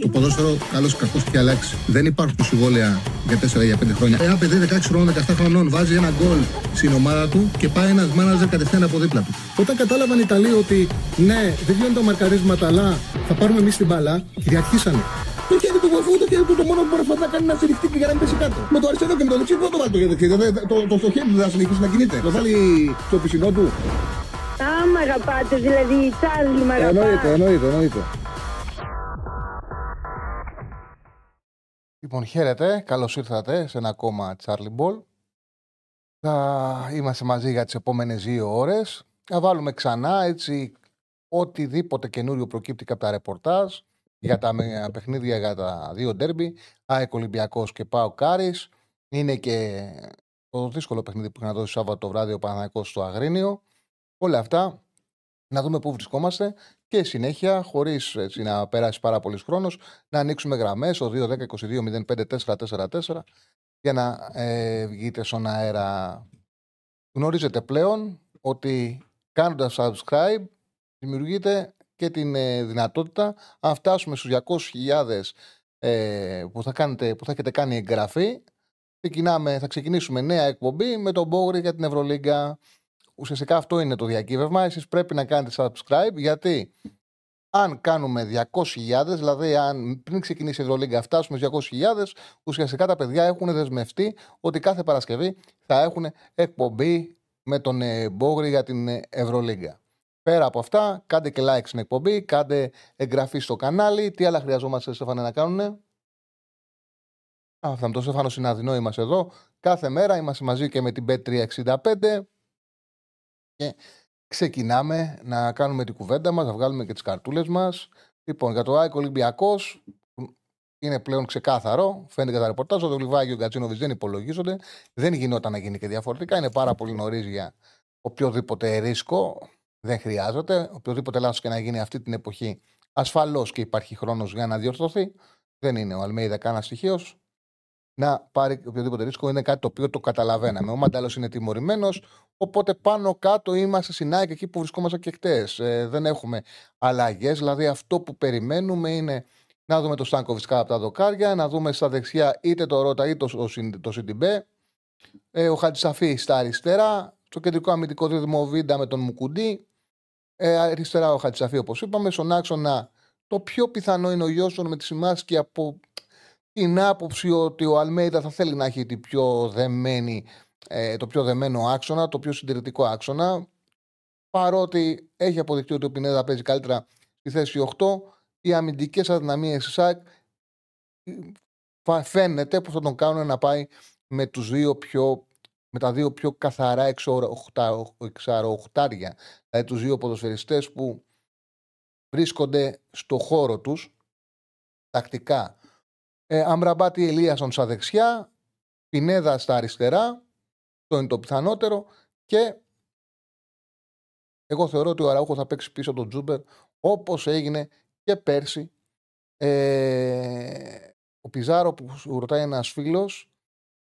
Το ποδόσφαιρο, καλό ή κακό, έχει αλλάξει. Δεν υπάρχουν συμβόλαια για 4 για 5 χρόνια. Ένα παιδί 16 χρόνων, 17 χρονών βάζει ένα γκολ στην ομάδα του και πάει ένας μάναζερ κατευθείαν από δίπλα του. Όταν κατάλαβαν οι Ιταλοί ότι ναι, δεν γίνονται τα μαρκαρίσματα, αλλά θα πάρουμε εμείς την μπάλα, κυριαρχήσανε. Το χέρι του βοηθού, το χέρι του το μόνος που προσπαθεί να κάνει να στηριχτεί και για να μην πέσει κάτω. Με το αριστερό και με το δεξί δεν το βάλει το χέρι. Το, το, το, το χέρι του δεν θα συνεχίσει να κινείται. Το βάλει στο πισινό του. Α, μ' αγαπάτε, δηλαδή, Τσάρλι, μ' αγαπάτε. Εννοείται, εννοείται, εννοείται. Λοιπόν, χαίρετε. Καλώς ήρθατε σε ένα ακόμα Charlie Ball. Θα είμαστε μαζί για τις επόμενες δύο ώρες. Θα βάλουμε ξανά έτσι οτιδήποτε καινούριο προκύπτει από τα ρεπορτάζ για τα με- παιχνίδια για τα δύο ντέρμπι. ΑΕΚ Ολυμπιακός και ΠΑΟ Κάρης. Είναι και το δύσκολο παιχνίδι που είχα να δώσει Σάββατο το βράδυ ο Παναθηναϊκός στο Αγρίνιο. Όλα αυτά να δούμε πού βρισκόμαστε και συνέχεια, χωρίς να περάσει πάρα πολύς χρόνος, να ανοίξουμε γραμμές στο 2-10-22-05-444 για να ε, βγείτε στον αέρα. Γνωρίζετε πλέον ότι κάνοντας subscribe δημιουργείται και την ε, δυνατότητα, αν φτάσουμε στους 200.000 ε, που, θα κάνετε, που θα έχετε κάνει εγγραφή, ξεκινάμε, θα ξεκινήσουμε νέα εκπομπή με τον Μπόγρη για την Ευρωλίγκα. Ουσιαστικά αυτό είναι το διακύβευμα. Εσείς πρέπει να κάνετε subscribe γιατί αν κάνουμε 200.000, δηλαδή αν πριν ξεκινήσει η Ευρωλίγκα φτάσουμε στους 200.000, ουσιαστικά τα παιδιά έχουν δεσμευτεί ότι κάθε Παρασκευή θα έχουν εκπομπή με τον ε, Μπόγρη για την ε, Ευρωλίγκα. Πέρα από αυτά, κάντε και like στην εκπομπή, κάντε εγγραφή στο κανάλι. Τι άλλα χρειαζόμαστε, Στέφανε, να κάνουν. Αυτά με τον Στέφανο Συναδεινό είμαστε εδώ. Κάθε μέρα είμαστε μαζί και με την Bet365 και ξεκινάμε να κάνουμε την κουβέντα μας, να βγάλουμε και τις καρτούλες μας. Λοιπόν, για το ΑΕΚ Ολυμπιακός είναι πλέον ξεκάθαρο. Φαίνεται και τα ρεπορτάζ. Ο Δολιβάκη και ο Γκατσίνοβιτ δεν υπολογίζονται. Δεν γινόταν να γίνει και διαφορετικά. Είναι πάρα πολύ νωρίς για οποιοδήποτε ρίσκο. Δεν χρειάζεται. Οποιοδήποτε λάθος και να γίνει αυτή την εποχή, ασφαλώς και υπάρχει χρόνος για να διορθωθεί. Δεν είναι ο Αλμέιδα κανένας στοιχείος. Να πάρει οποιοδήποτε ρίσκο είναι κάτι το οποίο το καταλαβαίναμε. Ο Μαντάλο είναι τιμωρημένος. Οπότε πάνω κάτω είμαστε στην ΑΕΚ εκεί που βρισκόμαστε και χτες. Ε, δεν έχουμε αλλαγές. Δηλαδή αυτό που περιμένουμε είναι να δούμε το Στάνκοβιτς κάτω από τα δοκάρια, να δούμε στα δεξιά είτε το Ρότα είτε το, το, το Σιντιμπέ. Ε, ο Χατζησαφή στα αριστερά. Στο κεντρικό αμυντικό δίδυμο Βίντα με τον Μουκουντή. Ε, αριστερά ο Χατζησαφή όπως είπαμε. Στον άξονα το πιο πιθανό είναι ο Γιώσον με τη Σιμάσκη από την άποψη ότι ο Αλμέιδα θα θέλει να έχει την πιο δεμένη, ε, το πιο δεμένο άξονα, το πιο συντηρητικό άξονα. Παρότι έχει αποδειχτεί ότι ο Πινέδα παίζει καλύτερα στη θέση 8, οι αμυντικές αδυναμίες της ΣΑΚ φαίνεται που θα τον κάνουν να πάει με, τους δύο πιο, με τα δύο πιο καθαρά εξαροχτάρια, δηλαδή τους δύο ποδοσφαιριστές που βρίσκονται στο χώρο τους τακτικά. Ε, Αμραμπάτη Ελίασον στα δεξιά, Πινέδα στα αριστερά, το είναι το πιθανότερο και εγώ θεωρώ ότι ο Αραούχος θα παίξει πίσω τον Τζούμπερ όπως έγινε και πέρσι. Ε, ο Πιζάρο που σου ρωτάει ένας φίλος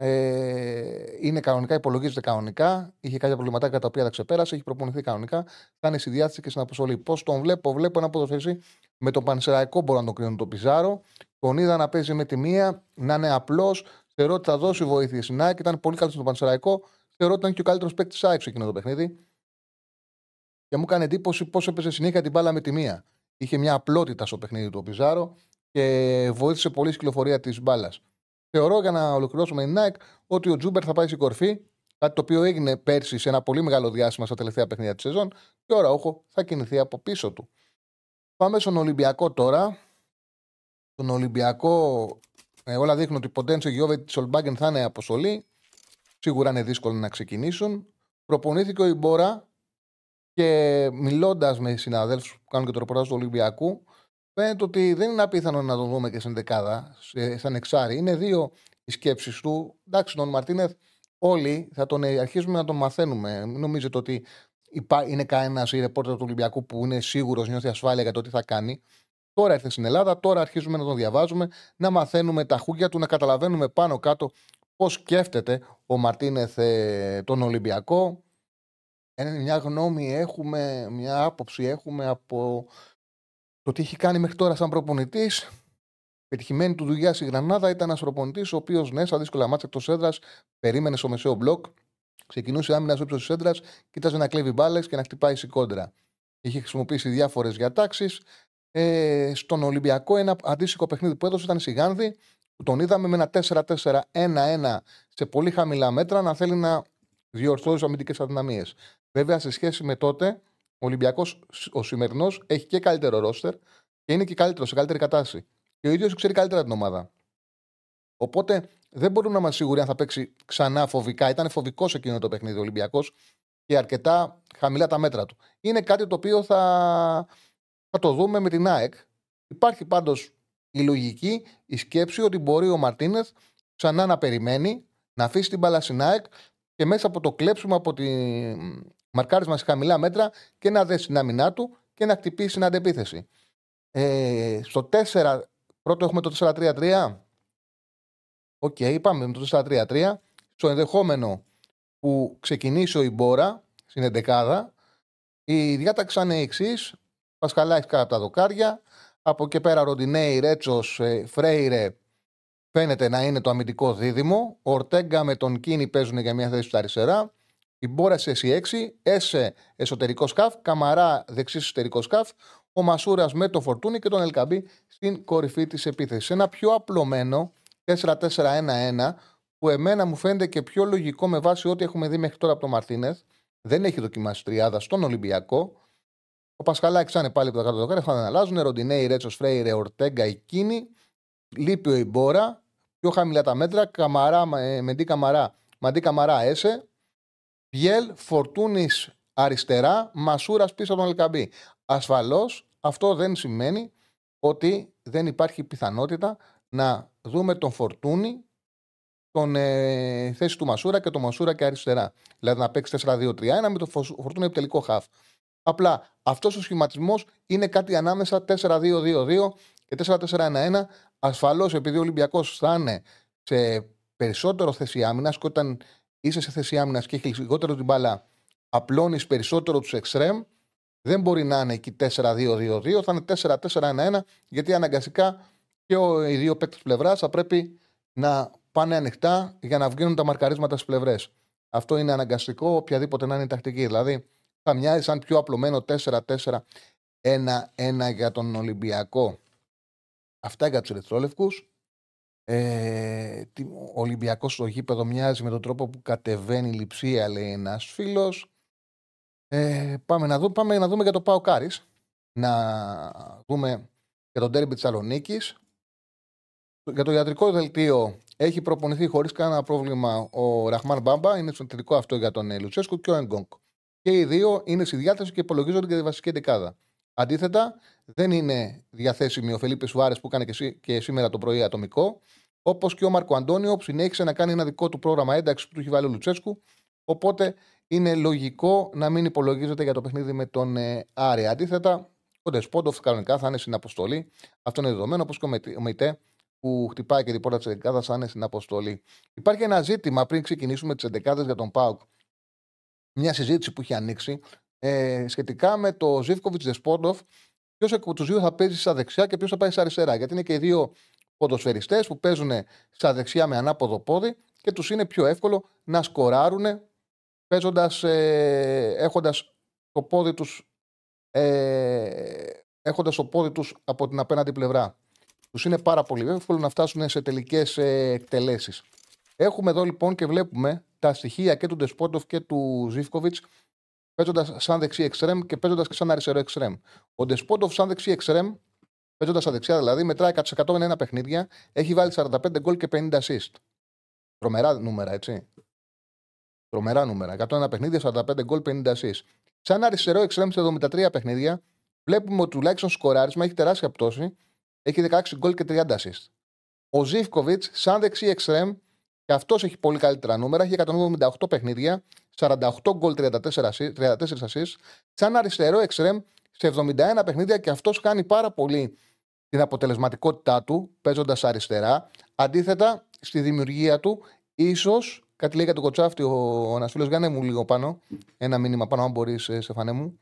ε, είναι κανονικά, υπολογίζεται κανονικά. Είχε κάποια προβληματάκια τα οποία τα ξεπέρασε, έχει προπονηθεί κανονικά. Θα είναι στη διάθεση και στην αποστολή. Πώς τον βλέπω, βλέπω ένα ποδοσφαιριστή με τον Πανσεραϊκό μπορώ να τον κρίνω τον Πιζάρο. Τον είδα να παίζει με τη μία, να είναι απλός. Θεωρώ ότι θα δώσει βοήθεια στην ΑΕΚ. Ήταν πολύ καλός στον Πανσεραϊκό. Θεωρώ ότι ήταν και ο καλύτερος παίκτης τη ΑΕΚ σε εκείνο το παιχνίδι. Και μου έκανε εντύπωση πώς έπαιζε συνέχεια την μπάλα με τη μία. Είχε μια απλότητα στο παιχνίδι του ο Πιζάρο και βοήθησε πολύ στην κυκλοφορία της μπάλας. Θεωρώ για να ολοκληρώσουμε την ΑΕΚ ότι ο Τζούμπερ θα πάει στην κορφή. Κάτι το οποίο έγινε πέρσι σε ένα πολύ μεγάλο διάστημα στα τελευταία παιχνίδια της σεζόν. Και ο Ραούχο θα κινηθεί από πίσω του. Πάμε στον Ολυμπιακό τώρα. Τον Ολυμπιακό, ε, όλα δείχνουν ότι η Ποντένσο Γιώβετ τη Ολμπάγκεν θα είναι αποστολή. Σίγουρα είναι δύσκολο να ξεκινήσουν. Προπονήθηκε ο Ιμπόρα και μιλώντας με συναδέλφους που κάνουν και το ρεπορτάζ του Ολυμπιακού, φαίνεται ότι δεν είναι απίθανο να τον δούμε και στην δεκάδα, σαν εξάρι. Είναι δύο οι σκέψεις του. Εντάξει, τον Μαρτίνεθ, όλοι θα τον ε, αρχίζουμε να τον μαθαίνουμε. Μην νομίζετε ότι είναι κανένας ή ρεπόρτερ του Ολυμπιακού που είναι σίγουρος, νιώθει ασφάλεια για το τι θα κάνει. Τώρα ήρθε στην Ελλάδα, τώρα αρχίζουμε να τον διαβάζουμε, να μαθαίνουμε τα χούγια του, να καταλαβαίνουμε πάνω κάτω πώς σκέφτεται ο Μαρτίνεθ ε, τον Ολυμπιακό. Ε, μια γνώμη έχουμε, μια άποψη έχουμε από το τι έχει κάνει μέχρι τώρα σαν προπονητής. Πετυχημένη του δουλειά η Γρανάδα ήταν ένας προπονητής, ο οποίος ναι, στα δύσκολα μάτια εκτός έδρας, περίμενε στο μεσαίο μπλοκ, ξεκινούσε άμυνα στο ύψος της έδρας, κοίταζε να κλέβει μπάλες και να χτυπάει κόντρα. Είχε χρησιμοποιήσει διάφορες διατάξεις. Ε, στον Ολυμπιακό, ένα αντίστοιχο παιχνίδι που έδωσε ήταν η Σιγάνδη, που τον είδαμε με ένα 4-4-1-1 σε πολύ χαμηλά μέτρα να θέλει να διορθώσει αμυντικές αδυναμίες. Βέβαια, σε σχέση με τότε, ο Ολυμπιακό, ο σημερινός, έχει και καλύτερο ρόστερ και είναι και καλύτερο, σε καλύτερη κατάσταση. Και ο ίδιος ξέρει καλύτερα την ομάδα. Οπότε δεν μπορούμε να είμαστε σίγουροι αν θα παίξει ξανά φοβικά. Ήταν φοβικός σε εκείνο το παιχνίδι ο Ολυμπιακός και αρκετά χαμηλά τα μέτρα του. Είναι κάτι το οποίο θα, θα το δούμε με την ΑΕΚ. Υπάρχει πάντως η λογική, η σκέψη ότι μπορεί ο Μαρτίνεθ ξανά να περιμένει, να αφήσει την μπάλα στην ΑΕΚ και μέσα από το κλέψιμο από τη μαρκάρισμα σε χαμηλά μέτρα και να δέσει την άμυνά του και να χτυπήσει την αντεπίθεση. Ε, στο 4, πρώτο έχουμε το 4-3-3. Οκ, okay, πάμε με το 4-3-3. Στο ενδεχόμενο που ξεκινήσει ο Ιμπόρα στην 11 η διάταξη είναι εξής. Πασχαλάκης κάτω από τα δοκάρια. Από εκεί πέρα Ροντινέι, Ρέτσος, ε, Φρέιρε φαίνεται να είναι το αμυντικό δίδυμο. Ο Ορτέγκα με τον Κίνη παίζουν για μια θέση στα αριστερά. Η Μπόρα σε C6, Έσε εσωτερικό σκαφ, Καμαρά δεξί εσωτερικό σκαφ, ο Μασούρας με το Φορτούνι και τον Ελκαμπή στην κορυφή της επίθεσης. Ένα πιο απλωμένο 4-4-1-1 που εμένα μου φαίνεται και πιο λογικό με βάση ό,τι έχουμε δει μέχρι τώρα από τον Μαρτίνεθ. Δεν έχει δοκιμάσει τριάδα στον Ολυμπιακό. Ο Πασχαλάκης θα είναι πάλι από τα κάτω δοκάρια, θα αλλάζουν. Ροντινέη, Ρέτσος Φρέιρε, Ορτέγκα, Εκείνη. Λείπει ο Ιμπόρα. Πιο χαμηλά τα μέτρα. Καμαρά, ε, Μεντί Καμαρά, Μαντί Καμαρά, Έσε. Πιέλ, Φορτούνης αριστερά, Μασούρας πίσω από τον Ελκαμπή. Ασφαλώς αυτό δεν σημαίνει ότι δεν υπάρχει πιθανότητα να δούμε τον Φορτούνη τον ε, θέση του Μασούρα και τον Μασούρα και αριστερά. Δηλαδή να παίξει 4-2-3-1 με το Φορτούνη επιτελικό χαφ. Απλά αυτός ο σχηματισμός είναι κάτι ανάμεσα 4-2-2-2 και 4-4-1-1. Ασφαλώς επειδή ο Ολυμπιακός θα είναι σε περισσότερο θέση άμυνας και όταν είσαι σε θέση άμυνας και έχεις λιγότερο την μπάλα, απλώνεις περισσότερο τους εξτρέμ. Δεν μπορεί να είναι εκεί 4-2-2-2, θα είναι 4-4-1-1, γιατί αναγκαστικά και οι δύο παίκτες πλευράς θα πρέπει να πάνε ανοιχτά για να βγαίνουν τα μαρκαρίσματα στις πλευρές. Αυτό είναι αναγκαστικό, οποιαδήποτε να είναι η τακτική. Δηλαδή, θα μοιάζει σαν πιο απλωμένο 4-4-1-1 για τον Ολυμπιακό. Αυτά για τους Ερυθρόλευκου. Ε, ο Ολυμπιακός στο γήπεδο μοιάζει με τον τρόπο που κατεβαίνει η λειψία, λέει ένας φίλος. Ε, πάμε, να δούμε, πάμε να δούμε για το Πάο Κάρις. Να δούμε για τον τέρμπι Θεσσαλονίκης. Για το ιατρικό δελτίο έχει προπονηθεί χωρίς κανένα πρόβλημα ο Ραχμάν Μπάμπα. Είναι θετικό αυτό για τον Λουτσέσκου και ο Εγκόγκ. Και οι δύο είναι στη διάθεση και υπολογίζονται για τη βασική δεκάδα. Αντίθετα, δεν είναι διαθέσιμη ο Φελίπε Σουάρες που έκανε και σήμερα το πρωί ατομικό. Όπως και ο Μαρκο Αντώνιο που συνέχισε να κάνει ένα δικό του πρόγραμμα ένταξης που του έχει βάλει ο Λουτσέσκου. Οπότε είναι λογικό να μην υπολογίζεται για το παιχνίδι με τον ε, Άρη. Αντίθετα, ο Ντεσπόντοφ κανονικά θα είναι στην αποστολή. Αυτό είναι δεδομένο, όπως και ο Μεϊτέ που χτυπάει και την πόρτα της 11 θα είναι στην αποστολή. Υπάρχει ένα ζήτημα πριν ξεκινήσουμε τις 11 για τον Πάουκ. Μια συζήτηση που έχει ανοίξει ε, σχετικά με το Ζήφκοβιτ Δεσπόντοφ. Ποιος από τους δύο θα παίζει στα δεξιά και ποιος θα πάει στα αριστερά. Γιατί είναι και οι δύο ποδοσφαιριστές που παίζουν στα δεξιά με ανάποδο πόδι και τους είναι πιο εύκολο να σκοράρουν παίζοντας, ε, έχοντας το πόδι τους. Ε, έχοντας το πόδι τους από την απέναντι πλευρά. Τους είναι πάρα πολύ εύκολο να φτάσουν σε τελικές ε, εκτελέσεις. Έχουμε εδώ λοιπόν και βλέπουμε τα στοιχεία και του Ντεσπόντοφ και του Ζήφκοβιτς παίζοντας σαν δεξί εξτρέμ και παίζοντας και σαν αριστερό εξτρέμ. Ο Ντεσπόντοφ σαν δεξί εξτρέμ, παίζοντας στα δεξιά δηλαδή, μετράει 101 παιχνίδια, έχει βάλει 45 γκολ και 50 assist. Τρομερά νούμερα, έτσι. Τρομερά νούμερα. 101 παιχνίδια, 45 γκολ, 50 assist. Σαν αριστερό εξτρέμ σε 73 παιχνίδια, βλέπουμε ότι τουλάχιστον σκοράρισμα έχει τεράστια πτώση. Έχει 16 γκολ και 30 assist. Ο Ζήφκοβιτς, σαν δεξί εξτρέμ, και αυτός έχει πολύ καλύτερα νούμερα. Έχει 178 παιχνίδια, 48 γκολ, 34, 34 assist. Σαν αριστερό εξτρέμ σε 71 παιχνίδια και αυτός κάνει πάρα πολύ την αποτελεσματικότητά του παίζοντας αριστερά. Αντίθετα, στη δημιουργία του, ίσως κάτι λέει για τον Κοτσάφτη ο ένας φίλος. Γιάννε μου λίγο πάνω. Ένα μήνυμα πάνω, αν μπορείς, ε, Στεφανέ μου.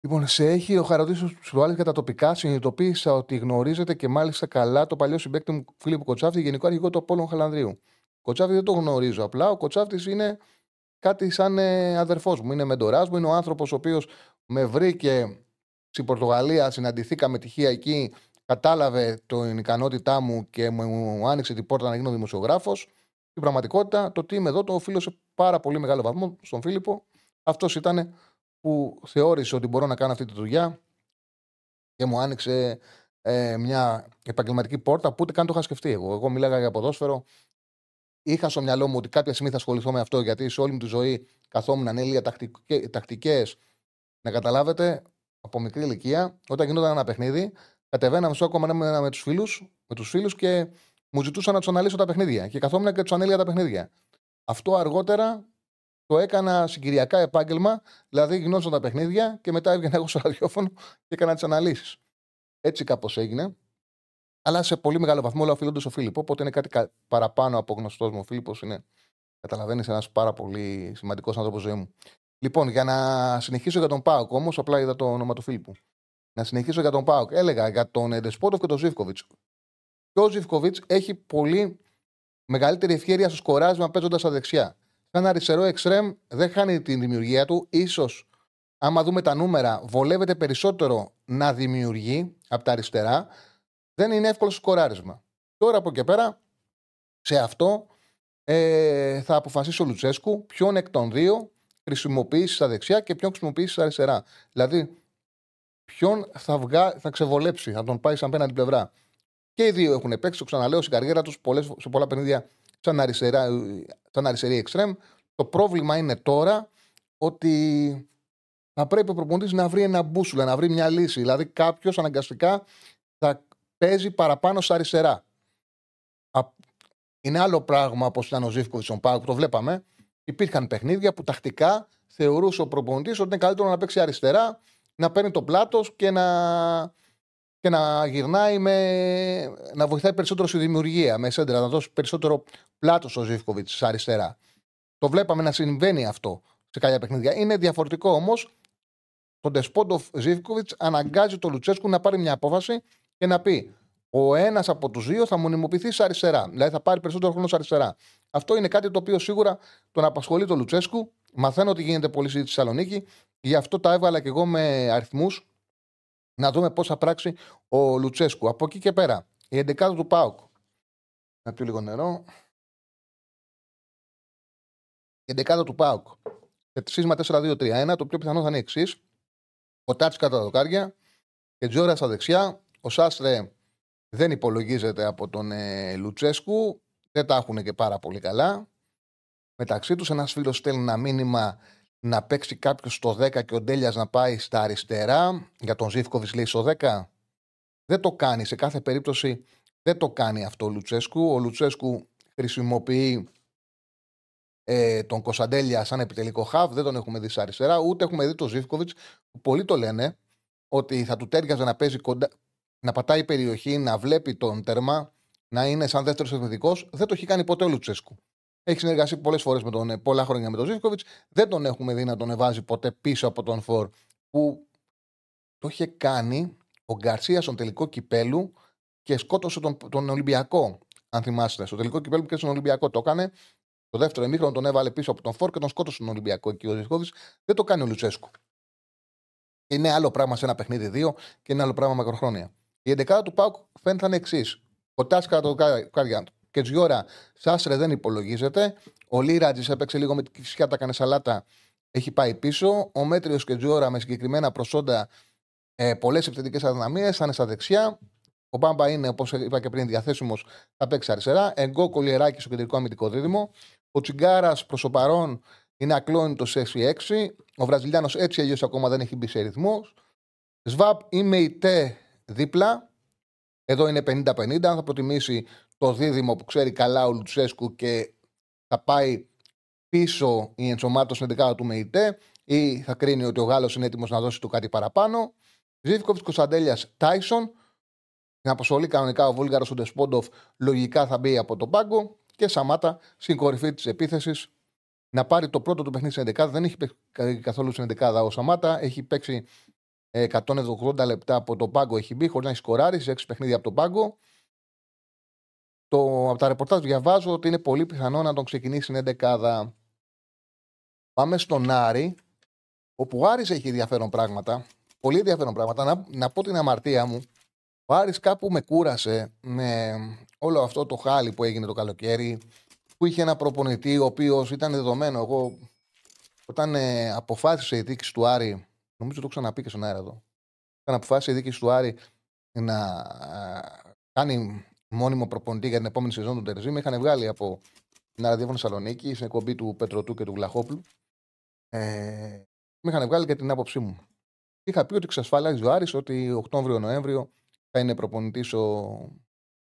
Λοιπόν, σε έχει ο Χαροτή Ψουάλη για τα τοπικά. Συνειδητοποίησα ότι γνωρίζετε και μάλιστα καλά το παλιό συμπέκτη μου Φίλιππ Κοτσάφτη, γενικό αρχηγό του Απόλων Χαλανδρίου. Κοτσάφτη δεν το γνωρίζω απλά. Ο Κοτσάφτης είναι κάτι σαν ε, αδερφός μου. Είναι μεντοράς μου. Είναι ο άνθρωπος ο οποίος με βρήκε στην Πορτογαλία. Συναντηθήκαμε τυχαία εκεί. Κατάλαβε την ικανότητά μου και μου άνοιξε την πόρτα να γίνω δημοσιογράφος. Στην πραγματικότητα, το τι είμαι εδώ το οφείλω σε πάρα πολύ μεγάλο βαθμό στον Φίλιππο. Αυτός ήταν που θεώρησε ότι μπορώ να κάνω αυτή τη δουλειά και μου άνοιξε ε, μια επαγγελματική πόρτα που ούτε καν το είχα σκεφτεί εγώ. Εγώ μιλάγα για ποδόσφαιρο. Είχα στο μυαλό μου ότι κάποια στιγμή θα ασχοληθώ με αυτό γιατί σε όλη μου τη ζωή καθόμουν ανέλεια τακτικές. Να καταλάβετε, από μικρή ηλικία, όταν γινόταν ένα παιχνίδι, κατεβαίναμε στο ακόμα με, με τους φίλους με τους φίλους και μου ζητούσαν να τους αναλύσω τα παιχνίδια. Και καθόμουν και τους ανέλεια τα παιχνίδια. Αυτό αργότερα το έκανα συγκυριακά επάγγελμα, δηλαδή γινόταν τα παιχνίδια και μετά έβγαινα εγώ στο ραδιόφωνο και έκανα τις αναλύσεις. Έτσι κάπως έγινε. Αλλά σε πολύ μεγάλο βαθμό όλα οφείλονται στο Φίλιππο. Οπότε είναι κάτι παραπάνω από γνωστός μου. Ο Φίλιππος είναι, καταλαβαίνεις, ένας πάρα πολύ σημαντικός άνθρωπος ζωή μου. Λοιπόν, για να συνεχίσω για τον Πάοκ, όμως, απλά είδα το όνομα του Φίλιππου. Να συνεχίσω για τον Πάοκ. Έλεγα για τον Εντεσπότοφ και τον Ζήφκοβιτς. Και ο Ζήφκοβιτς έχει πολύ μεγαλύτερη ευκαιρία στο σκοράσμα παίζοντας στα δεξιά. Σαν αριστερό εξτρέμ δεν χάνει την δημιουργία του. σω, άμα δούμε τα νούμερα, βολεύεται περισσότερο να δημιουργεί από τα αριστερά. Δεν είναι εύκολο σκοράρισμα. Τώρα από και πέρα, σε αυτό ε, θα αποφασίσει ο Λουτσέσκου ποιον εκ των δύο χρησιμοποιήσεις στα δεξιά και ποιον χρησιμοποιήσεις στα αριστερά. Δηλαδή, ποιον θα, βγα... θα ξεβολέψει, θα τον πάει σαν πέναντι πλευρά. Και οι δύο έχουν παίξει, το ξαναλέω, στην καριέρα τους σε πολλά παιχνίδια σαν, αριστερά, σαν αριστερή εξτρέμ. Το πρόβλημα είναι τώρα ότι θα πρέπει ο προπονητής να βρει ένα μπούσουλα, να βρει μια λύση. Δηλαδή, κάποιος αναγκαστικά θα παίζει παραπάνω στα αριστερά. Είναι άλλο πράγμα όπως ήταν ο Ζήφκοβιτς στον Πάουκ, το βλέπαμε. Υπήρχαν παιχνίδια που τακτικά θεωρούσε ο προπονητής ότι είναι καλύτερο να παίξει αριστερά, να παίρνει το πλάτος και να και να γυρνάει με. να βοηθάει περισσότερο στη δημιουργία με σέντρα, να δώσει περισσότερο πλάτος στο Ζήφκοβιτς αριστερά. Το βλέπαμε να συμβαίνει αυτό σε κάποια παιχνίδια. Είναι διαφορετικό όμως. Το Ντεσπόντοφ Ζήφκοβιτς αναγκάζει τον Λουτσέσκου να πάρει μια απόφαση και να πει: Ο ένας από τους δύο θα μονιμοποιηθεί αριστερά. Δηλαδή θα πάρει περισσότερο χρόνο αριστερά. Αυτό είναι κάτι το οποίο σίγουρα τον απασχολεί τον Λουτσέσκου. Μαθαίνω ότι γίνεται πολύ στη Θεσσαλονίκη. Γι' αυτό τα έβαλα και εγώ με αριθμούς να δούμε πώς θα πράξει ο Λουτσέσκου. Από εκεί και πέρα, η 11 του Πάουκ. Να πιω λίγο νερό. Η 11 του Πάουκ. Σε σύσμα 4-2-3-1. Το πιο πιθανό θα είναι εξής. Ο Τάτσι κατά τα δοκάρια και Τζόρας στα δεξιά. Ο Σάστρε δεν υπολογίζεται από τον ε, Λουτσέσκου. Δεν τα έχουν και πάρα πολύ καλά. Μεταξύ τους, ένας φίλος στέλνει ένα μήνυμα να παίξει κάποιος στο 10 και ο Ντέλιας να πάει στα αριστερά. Για τον Ζήφκοβιτς λέει στο 10. Δεν το κάνει. Σε κάθε περίπτωση δεν το κάνει αυτό ο Λουτσέσκου. Ο Λουτσέσκου χρησιμοποιεί ε, τον Κωνσταντέλια σαν επιτελικό χαβ. Δεν τον έχουμε δει στα αριστερά. Ούτε έχουμε δει τον Ζήφκοβιτς που πολλοί το λένε ότι θα του τέριαζε να παίζει κοντά, να πατάει περιοχή, να βλέπει τον τέρμα, να είναι σαν δεύτερος εθνικός. Δεν το έχει κάνει ποτέ ο Λουτσέσκου. Έχει συνεργαστεί πολλές φορές με τον, ε, πολλά χρόνια με τον Ζήφκοβιτς. Δεν τον έχουμε δει να τον εβάζει ποτέ πίσω από τον Φορ που το είχε κάνει ο Γκαρσία στον τελικό κυπέλου και σκότωσε τον, τον Ολυμπιακό. Αν θυμάστε, στο τελικό κυπέλου και στον Ολυμπιακό το έκανε. Το δεύτερο εμίχρονο τον έβαλε πίσω από τον Φορ και τον σκότωσε τον Ολυμπιακό. Και ο Ζήφκοβιτς δεν το κάνει ο Λουτσέσκου. Είναι άλλο πράγμα σε ένα παιχνίδι δύο και είναι άλλο πράγμα μακροχρόνια. Η 11 του Πάουκ φαίνεται να είναι εξής. Ο Τάσκα το Κάριαντ και Τζιώρα Σάσρε δεν υπολογίζεται. Ο Λίρατζης έπαιξε λίγο με τη τα έκανε σαλάτα. Έχει πάει πίσω. Ο Μέτριος και Τζιώρα με συγκεκριμένα προσόντα, ε, πολλές επιθετικές αδυναμίες, θα είναι στα δεξιά. Ο Μπάμπα είναι, όπως είπα και πριν, διαθέσιμος, θα παίξει αριστερά. Εγκό κολιεράκι στο κεντρικό αμυντικό δίδυμο. Ο Τσιγκάρας προς το παρόν είναι ακλόνητος σε 6-6. Ο Βραζιλιάνος έτσι αλλιώς ακόμα δεν έχει μπει σε ρυθμό. Σβάπ ή Μεϊτέ δίπλα. Εδώ είναι 50-50. Αν θα προτιμήσει το δίδυμο που ξέρει καλά ο Λουτσέσκου και θα πάει πίσω η ενσωμάτωση στην 11 του ΜΕΙΤΕ ή θα κρίνει ότι ο Γάλλος είναι έτοιμος να δώσει του κάτι παραπάνω. Ζήφκοβιτς Κωνσταντέλιας Τάισον. Την αποσχολεί κανονικά ο Βούλγαρος ο Ντεσπόντοφ λογικά θα μπει από τον πάγκο. Και Σαμάτα στην κορυφή της επίθεσης να πάρει το πρώτο του παιχνίδι στην 11. Δεν έχει παίξει καθόλου στην 11 ο Σαμάτα. Έχει παίξει 180 λεπτά από τον πάγκο έχει μπει, χωρίς να έχει σκοράρει, σε 6 παιχνίδια από τον πάγκο. Το, από τα ρεπορτάζ διαβάζω ότι είναι πολύ πιθανό να τον ξεκινήσει στην 11 Πάμε στον Άρη, όπου ο Άρης έχει ενδιαφέρον πράγματα. Πολύ ενδιαφέρον πράγματα. Να, να πω την αμαρτία μου. Ο Άρης κάπου με κούρασε με όλο αυτό το χάλι που έγινε το καλοκαίρι, που είχε ένα προπονητή ο οποίος ήταν δεδομένο. Εγώ, όταν ε, αποφάσισε η δίκη του Άρη, νομίζω το ξαναπεί και στον αέρα εδώ, όταν αποφάσισε η δίκη του Άρη να ε, κάνει μόνιμο προπονητή για την επόμενη σεζόν του Τερζή, με είχαν βγάλει από την Αραδιόφωνο Θεσσαλονίκη, στην εκπομπή του Πετροτού και του Βλαχόπουλου. Ε, με είχαν βγάλει και την άποψή μου. Είχα πει ότι εξασφαλίζει ο Άρης ότι Οκτώβριο-Νοέμβριο θα είναι προπονητής ο,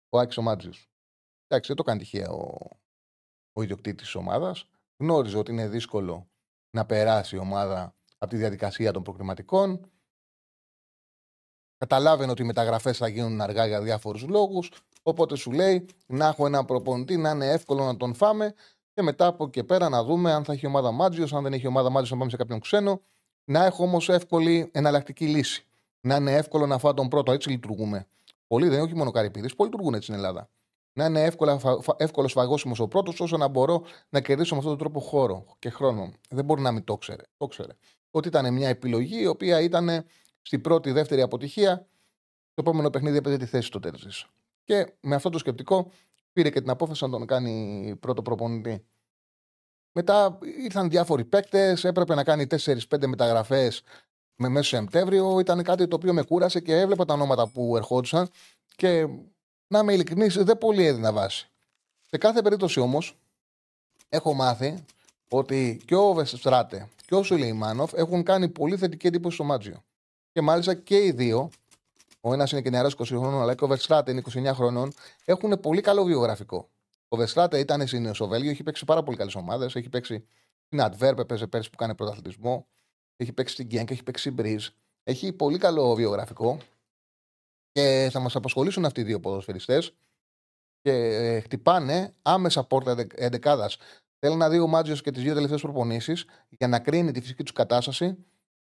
ο Άκης Ομάτζιο. Εντάξει, δεν το κάνει τυχαία ο, ο ιδιοκτήτης της ομάδας. Γνώριζε ότι είναι δύσκολο να περάσει η ομάδα από τη διαδικασία των προκριματικών. Καταλάβαινε ότι οι μεταγραφές θα γίνουν αργά για διάφορους λόγους. Οπότε σου λέει να έχω ένα προπονητή να είναι εύκολο να τον φάμε και μετά από εκεί πέρα να δούμε αν θα έχει ομάδα Μάτζιος, αν δεν έχει ομάδα Μάτζιος να πάμε σε κάποιον ξένο. Να έχω όμως εύκολη εναλλακτική λύση. Να είναι εύκολο να φάω τον πρώτο. Έτσι λειτουργούμε. Πολλοί δεν είναι όχι μόνο καρυπίδε, πολλοί λειτουργούν έτσι στην Ελλάδα. Να είναι εύκολος φαγόσιμο ο πρώτος, όσο να μπορώ να κερδίσω με αυτόν τον τρόπο χώρο και χρόνο. Δεν μπορεί να μην το ξέρει. Το ξέρε. Ότι ήταν μια επιλογή η οποία ήταν στην πρώτη, δεύτερη αποτυχία. Το επόμενο παιχνίδι έπαιζε τη θέση του Τέρζης. Και με αυτό το σκεπτικό πήρε και την απόφαση να τον κάνει πρώτο προπονητή. Μετά ήρθαν διάφοροι παίκτες, έπρεπε να κάνει 4-5 μεταγραφές με μέσο Σεπτέμβριο. Ήταν κάτι το οποίο με κούρασε και έβλεπα τα ονόματα που ερχόντουσαν και να είμαι ειλικρινής, δεν πολύ έδινα βάση. Σε κάθε περίπτωση όμως, έχω μάθει ότι και ο Βεστράτε και ο Σουλεϊμάνοφ έχουν κάνει πολύ θετική εντύπωση στο Μάτζιο. Και μάλιστα και οι δύο ο ένας είναι και νεαρός 20 χρόνων, αλλά και ο Βερστράτε είναι 29 χρονών. Έχουν πολύ καλό βιογραφικό. Ο Βερστράτε ήταν στο Βέλγιο, έχει παίξει πάρα πολύ καλές ομάδες. Έχει παίξει στην Adverb, έπαιζε πέρσι που κάνει πρωταθλητισμό. Έχει παίξει στην Γκένκ, έχει παίξει στην Μπριζ. Έχει πολύ καλό βιογραφικό. Και θα μας απασχολήσουν αυτοί οι δύο ποδοσφαιριστές. Και ε, χτυπάνε άμεσα πόρτα εντεκάδας. Θέλει να δει ο Μάτζιος και τις δύο τελευταίες προπονήσεις για να κρίνει τη φυσική τους κατάσταση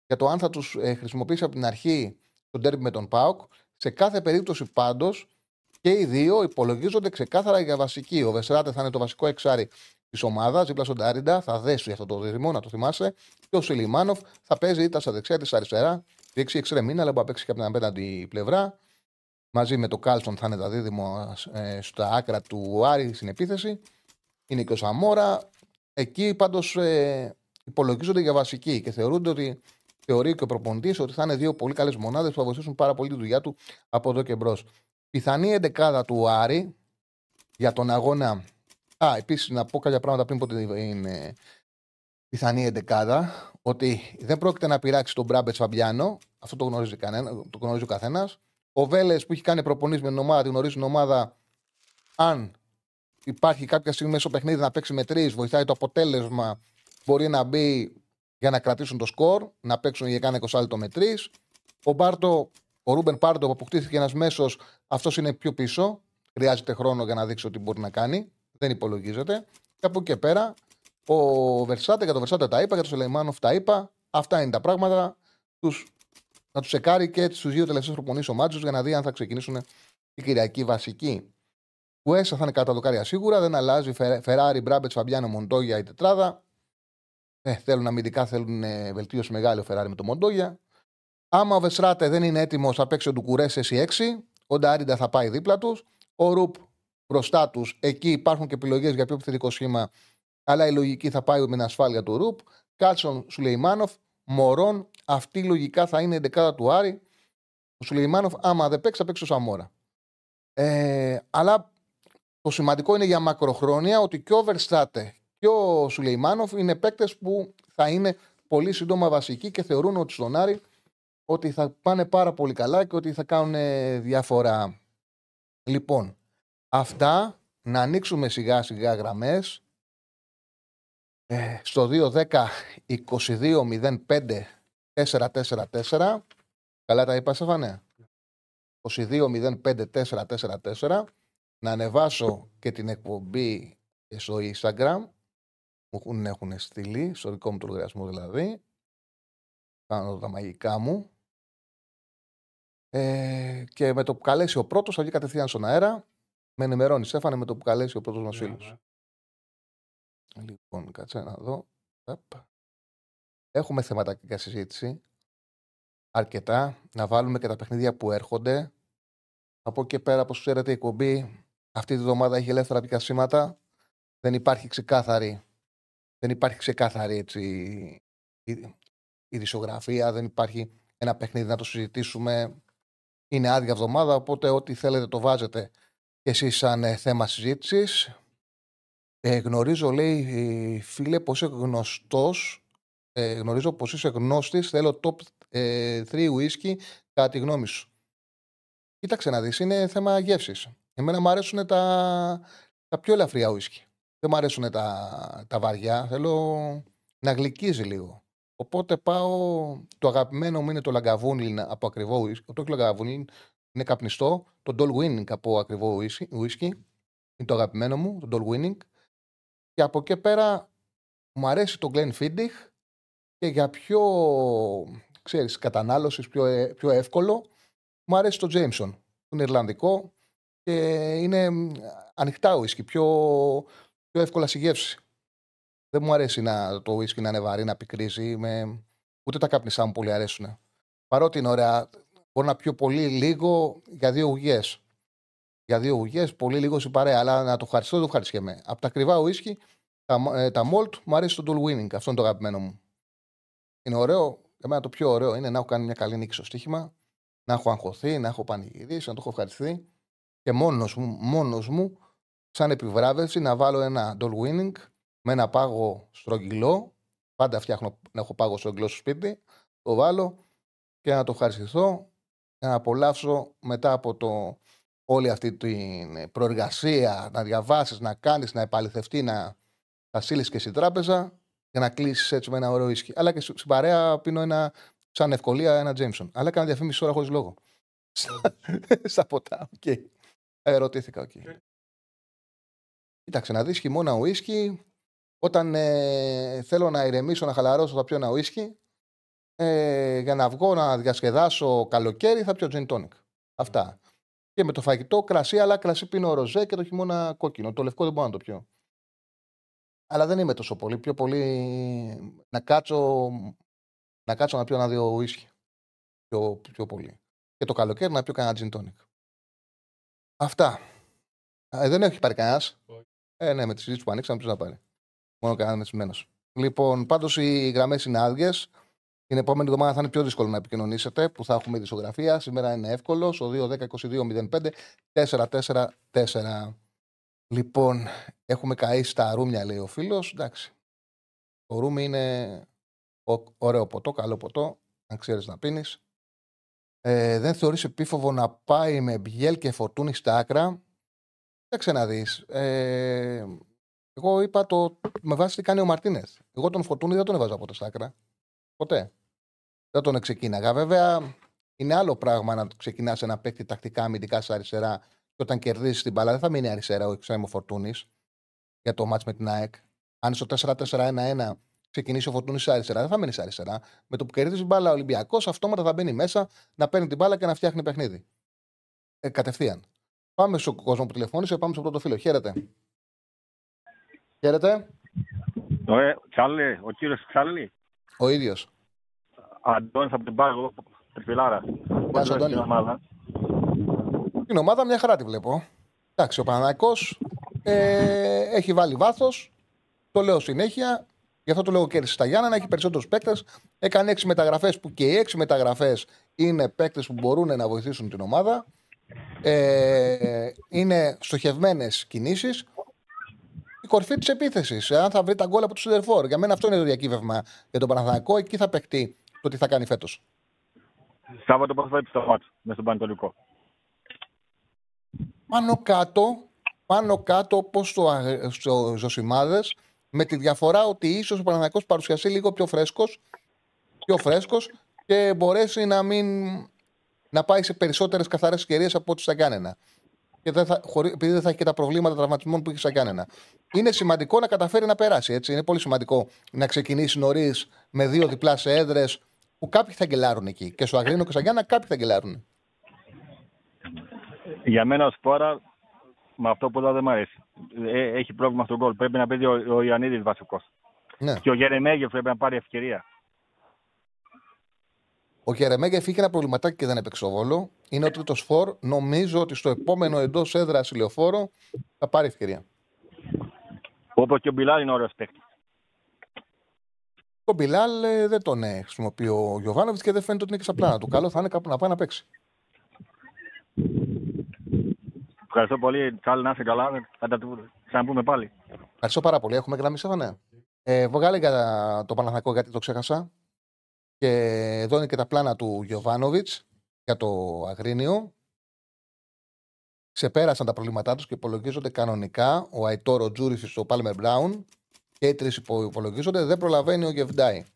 για το αν θα τους ε, χρησιμοποιήσει από την αρχή τον τέρμι με τον Πάοκ. Σε κάθε περίπτωση πάντως και οι δύο υπολογίζονται ξεκάθαρα για βασική. Ο Βεσράτε θα είναι το βασικό εξάρι της ομάδας, δίπλα στον Τάριντα, θα δέσει αυτό το δίδυμο, να το θυμάσαι. Και ο Σιλιμάνοφ θα παίζει είτε στα δεξιά είτε στα αριστερά. Διεξή εξτρεμίνα, αλλά μπορεί να παίξει και από την απέναντι πλευρά. Μαζί με το Κάλσον θα είναι τα δίδυμο ε, στα άκρα του Άρη στην επίθεση. Είναι και ο Σαμόρα. Εκεί πάντως ε, υπολογίζονται για βασική και θεωρούνται ότι θεωρεί και ο προπονητής ότι θα είναι δύο πολύ καλές μονάδες που θα βοηθήσουν πάρα πολύ τη δουλειά του από εδώ και μπρος. Πιθανή εντεκάδα του Άρη για τον αγώνα. Α, επίσης να πω κάποια πράγματα πριν πότε είναι πιθανή εντεκάδα. Ότι δεν πρόκειται να πειράξει τον Μπράμπετ Φαμπιάνο. Αυτό το γνωρίζει, κανένα, το γνωρίζει ο καθένας. Ο Βέλες που έχει κάνει προπονήσεις με την ομάδα, τη γνωρίζει την ομάδα. Αν υπάρχει κάποια στιγμή μέσα στο παιχνίδι να παίξει με τρεις, βοηθάει το αποτέλεσμα, μπορεί να μπει για να κρατήσουν το σκορ, να παίξουν για κάνα 20 λεπτό με τρεις. Ο Πάρντο, ο Ρούμπεν Πάρντο που αποκτήθηκε ένας μέσος, αυτός είναι πιο πίσω. Χρειάζεται χρόνο για να δείξει ότι μπορεί να κάνει. Δεν υπολογίζεται. Και από εκεί και πέρα, ο Βεστράτε, για το Βεστράτε τα είπα, για τον Σουλεϊμάνοφ τα είπα. Αυτά είναι τα πράγματα. Τους, να τους εκάρει και τους δύο τελευταίους προπονήσεις ο Μάντζιο για να δει αν θα ξεκινήσουν την Κυριακή βασικοί. Ο Κουέστα θα είναι κάτω απ' τα δοκάρια σίγουρα, δεν αλλάζει. Φεράρι, Μπράμπετς, Φαμπιάνο, Μοντόγια η τετράδα. Ε, θέλουν αμυντικά, θέλουν ε, βελτίωση μεγάλη ο Φεράρι με το Μοντόγια. Άμα ο Βεστράτε δεν είναι έτοιμος, θα παίξει ο Ντουκουρέ σε 6. Ο Ντάριντα θα πάει δίπλα τους. Ο Ρουπ μπροστά τους. Εκεί υπάρχουν και επιλογές για πιο επιθετικό σχήμα. Αλλά η λογική θα πάει με την ασφάλεια του Ρουπ. Κάρσον Σουλεϊμάνοφ. Μορόν. Αυτή λογικά θα είναι η ενδεκάδα του Άρη. Ο Σουλεϊμάνοφ, άμα δεν παίξει, θα παίξει ο Σαμόρα. Ε, αλλά το σημαντικό είναι για μακροχρόνια ότι και ο Βερστράτε και ο Σουλεϊμάνοφ είναι παίκτες που θα είναι πολύ σύντομα βασικοί και θεωρούν ότι στον Άρη ότι θα πάνε πάρα πολύ καλά και ότι θα κάνουν διαφορά. Λοιπόν, αυτά να ανοίξουμε σιγά σιγά γραμμές ε, στο 2-10-22-05 4-4-4 Καλά τα είπα, Σεφανέ. 22-05-4-4-4 Να ανεβάσω και την εκπομπή στο Instagram μου έχουν στείλει, στο δικό μου το λογαριασμό δηλαδή. Κάνω τα μαγικά μου. Ε, και με το που καλέσει ο πρώτος θα βγει κατευθείαν στον αέρα. Με ενημερώνει, Στέφανε, με το που καλέσει ο πρώτος μας φίλος. Λοιπόν, κάτσε να δω. Έχουμε θέματα για συζήτηση. Αρκετά. Να βάλουμε και τα παιχνίδια που έρχονται. Από εκεί πέρα, όπως ξέρετε, η εκπομπή αυτή τη βδομάδα έχει ελεύθερα πιασίματα. Δεν υπάρχει ξεκάθαρη, δεν υπάρχει ξεκάθαρη έτσι, η, η δισογραφία, δεν υπάρχει ένα παιχνίδι να το συζητήσουμε. Είναι άδεια εβδομάδα, οπότε ό,τι θέλετε το βάζετε και εσείς σαν ε, θέμα συζήτησης. Ε, γνωρίζω, λέει, φίλε, πως είσαι γνωστός, ε, γνωρίζω πως είσαι γνώστης, θέλω top ε, 3 whisky κατά τη γνώμη σου. Κοίταξε να δεις, είναι θέμα γεύσης. Εμένα μου αρέσουν τα, τα πιο ελαφριά whisky. Δεν μου αρέσουν τα, τα βαριά, θέλω να γλυκίζει λίγο. Οπότε πάω, το αγαπημένο μου είναι το Lagavulin από ακριβό whisky. Το Lagavulin είναι καπνιστό, το Dole Winning από ακριβό whisky. Είναι το αγαπημένο μου, το Dole Winning. Και από εκεί πέρα μου αρέσει το Glenfiddich και για πιο, ξέρεις, κατανάλωσης πιο, ε, πιο εύκολο μου αρέσει το Jameson. Που είναι Ιρλανδικό και είναι ανοιχτά whisky, πιο, πιο εύκολα στη γεύση. Δεν μου αρέσει να, το whisky να είναι βαρύ, να πικρίζει. Με... Ούτε τα κάπνισά μου πολύ αρέσουν. Παρότι είναι ωραία, μπορώ να πιω πολύ λίγο για δύο ουγιές. Για δύο ουγιές, πολύ λίγο στην παρέα. Αλλά να το ευχαριστώ, δεν το ευχαριστιέμαι. Από τα ακριβά whisky, τα, ε, τα malt, μου αρέσει το dual winning. Αυτό είναι το αγαπημένο μου. Είναι ωραίο. Για μένα το πιο ωραίο είναι να έχω κάνει μια καλή νίκη στο στοίχημα, να έχω αγχωθεί, να έχω πανηγυρίσει, να το έχω ευχαριστηθεί και μόνος μου, μόνος μου, σαν επιβράβευση, να βάλω ένα dual winning με ένα πάγο στρογγυλό. Πάντα φτιάχνω να έχω πάγο στρογγυλό στο σπίτι. Το βάλω και να το ευχαριστηθώ και να απολαύσω μετά από το, όλη αυτή την προεργασία, να διαβάσεις, να κάνεις, να επαληθευτεί, να τα στείλεις και στην τράπεζα για να κλείσεις έτσι με ένα ωραίο whiskey. Αλλά και στην παρέα πίνω ένα, σαν ευκολία ένα Jameson. Αλλά έκανα διαφήμιση ώρα χωρίς λόγο. Στα ποτά, οκ. Okay. Ερωτήθηκα, οκ. Okay. Κοίταξε να δεις χειμώνα ουίσκι, όταν ε, θέλω να ηρεμήσω, να χαλαρώσω, θα πιω ένα ουίσκι. Ε, για να βγω να διασκεδάσω καλοκαίρι, θα πιω gin tonic. Αυτά. Και με το φαγητό κρασί, αλλά κρασί πίνω ροζέ και το χειμώνα κόκκινο. Το λευκό δεν μπορώ να το πιω. Αλλά δεν είμαι τόσο πολύ. Πιο πολύ να κάτσω να, κάτσω να πιω ένα-δύο ουίσκι. Πιο, πιο πολύ. Και το καλοκαίρι να πιω κανένα gin tonic. Αυτά. Ε, δεν έχει πάρει κανένας. Ε, ναι, με τη συζήτηση που ανοίξαμε, ποιος να πάρει. Μόνο κανένας μεσημένος. Λοιπόν, πάντως οι γραμμές είναι άδειες. Την επόμενη εβδομάδα θα είναι πιο δύσκολο να επικοινωνήσετε που θα έχουμε δισογραφία. Σήμερα είναι εύκολος. Στο 2-10-22-05-4-4-4. Λοιπόν, έχουμε καεί στα ρούμια, λέει ο φίλος. Εντάξει. Το ρούμι είναι ωραίο ποτό, καλό ποτό. Αν ξέρεις να πίνεις. Ε, δεν θεωρείς επίφοβο να πάει με μπιέλ και φορτούνι στα άκρα; Δεν να δει. Ε, εγώ είπα το με βάση τι κάνει ο Μαρτίνες. Εγώ τον Φορτούνη δεν τον έβαζα ποτέ στα άκρα. Ποτέ. Δεν τον ξεκίναγα. Βέβαια, είναι άλλο πράγμα να ξεκινάς ένα παίκτη τακτικά αμυντικά στα αριστερά και όταν κερδίσει την μπαλά δεν θα μείνει αριστερά ο Εξάιμο Φορτούνη για το μάτς με την ΑΕΚ. Αν στο 4-4-1-1 ξεκινήσει ο Φορτούνης στα αριστερά, δεν θα μείνει αριστερά. Με το που κερδίζει την μπάλα ο Ολυμπιακός, αυτόματα θα μπαίνει μέσα να παίρνει την μπάλα και να φτιάχνει παιχνίδι. Ε, κατευθείαν. Πάμε στον κόσμο που τηλεφώνησε, πάμε στο πρώτο φίλο. Χαίρετε. Χαίρετε. Ε, Τσάλι, ο κύριος Τσάλι. Ο ίδιος. Αντώνης από την Πάγο, Τριφυλάρα. Γεια σα, Αντώνη. Ομάδα. Την ομάδα μια χαρά τη βλέπω. Εντάξει, ο Παναναναϊκό ε, έχει βάλει βάθος. Το λέω συνέχεια. Γι' αυτό το λέω κέρδισε στα Γιάννα να έχει περισσότερους παίκτες. Έκανε έξι μεταγραφές που και οι έξι μεταγραφές είναι παίκτες που μπορούν να βοηθήσουν την ομάδα. Ε, είναι στοχευμένες κινήσεις κορφή της επίθεσης. Αν θα βρει τα γκολ από τους Σιντερφόρ. Για μένα αυτό είναι το διακύβευμα για τον Παναθανικό. Εκεί θα παιχτεί το τι θα κάνει φέτος. Σάββατο πώς θα έρθει στο μάτσο με στον Πανετολικό. Πάνω κάτω, πάνω κάτω όπως στο Ζωσιμάδες, με τη διαφορά ότι ίσως ο Παναθανικό παρουσιαστεί λίγο πιο φρέσκος πιο φρέσκος και μπορέσει να μην να πάει σε περισσότερες καθαρές ευκαιρίες από ό,τι στα Κάνενα και δεν θα, χωρί, επειδή δεν θα έχει και τα προβλήματα τραυματισμών που έχει σαν Γιάννενα. Είναι σημαντικό να καταφέρει να περάσει. Έτσι. Είναι πολύ σημαντικό να ξεκινήσει νωρίς με δύο διπλά σε έδρες που κάποιοι θα γκελάρουν εκεί. Και στο Αγρίνο και στο Γιάννα κάποιοι θα γκελάρουν. Για μένα ο Σπόρα με αυτό που εδώ δεν μου αρέσει. Ε, έχει πρόβλημα στον γκολ. Πρέπει να παίζει ο, ο Ιωαννίδης βασικός. Ναι. Και ο Γερεμέγεφ πρέπει να πάρει ευκαιρία. Ο Γερεμέγεφ είχε ένα προβληματάκι και δεν έπαιξε ο Βόλο. Είναι ο τρίτος φόρ. Νομίζω ότι στο επόμενο εντός έδρας ηλιοφόρο θα πάρει ευκαιρία. Όπως και ο Μπιλάλ είναι ωραίος παίκτης. Ο Μπιλάλ ε, δεν τον ε, χρησιμοποιεί ο Γιωβάνοβιτς και δεν φαίνεται ότι είναι και στα πλάνα του. Καλό θα είναι κάπου να πάει να παίξει. Ευχαριστώ πολύ. Τσάλι να είσαι καλά. Θα τα ξαναπούμε πάλι. Ευχαριστώ πάρα πολύ. Έχουμε γραμμή Σέφανε. Ε, βγάλε για το Παναθηναϊκό γιατί το ξέχασα. Και εδώ είναι και τα πλάνα του Γιωβάνοβιτς για το Αγρίνιο. Ξεπέρασαν τα προβλήματά τους και υπολογίζονται κανονικά ο Αϊτόρο, ο Τζούρισι, ο Πάλμερ Μπράουν και οι τρεις που υπολογίζονται. Δεν προλαβαίνει ο Γεβντάι.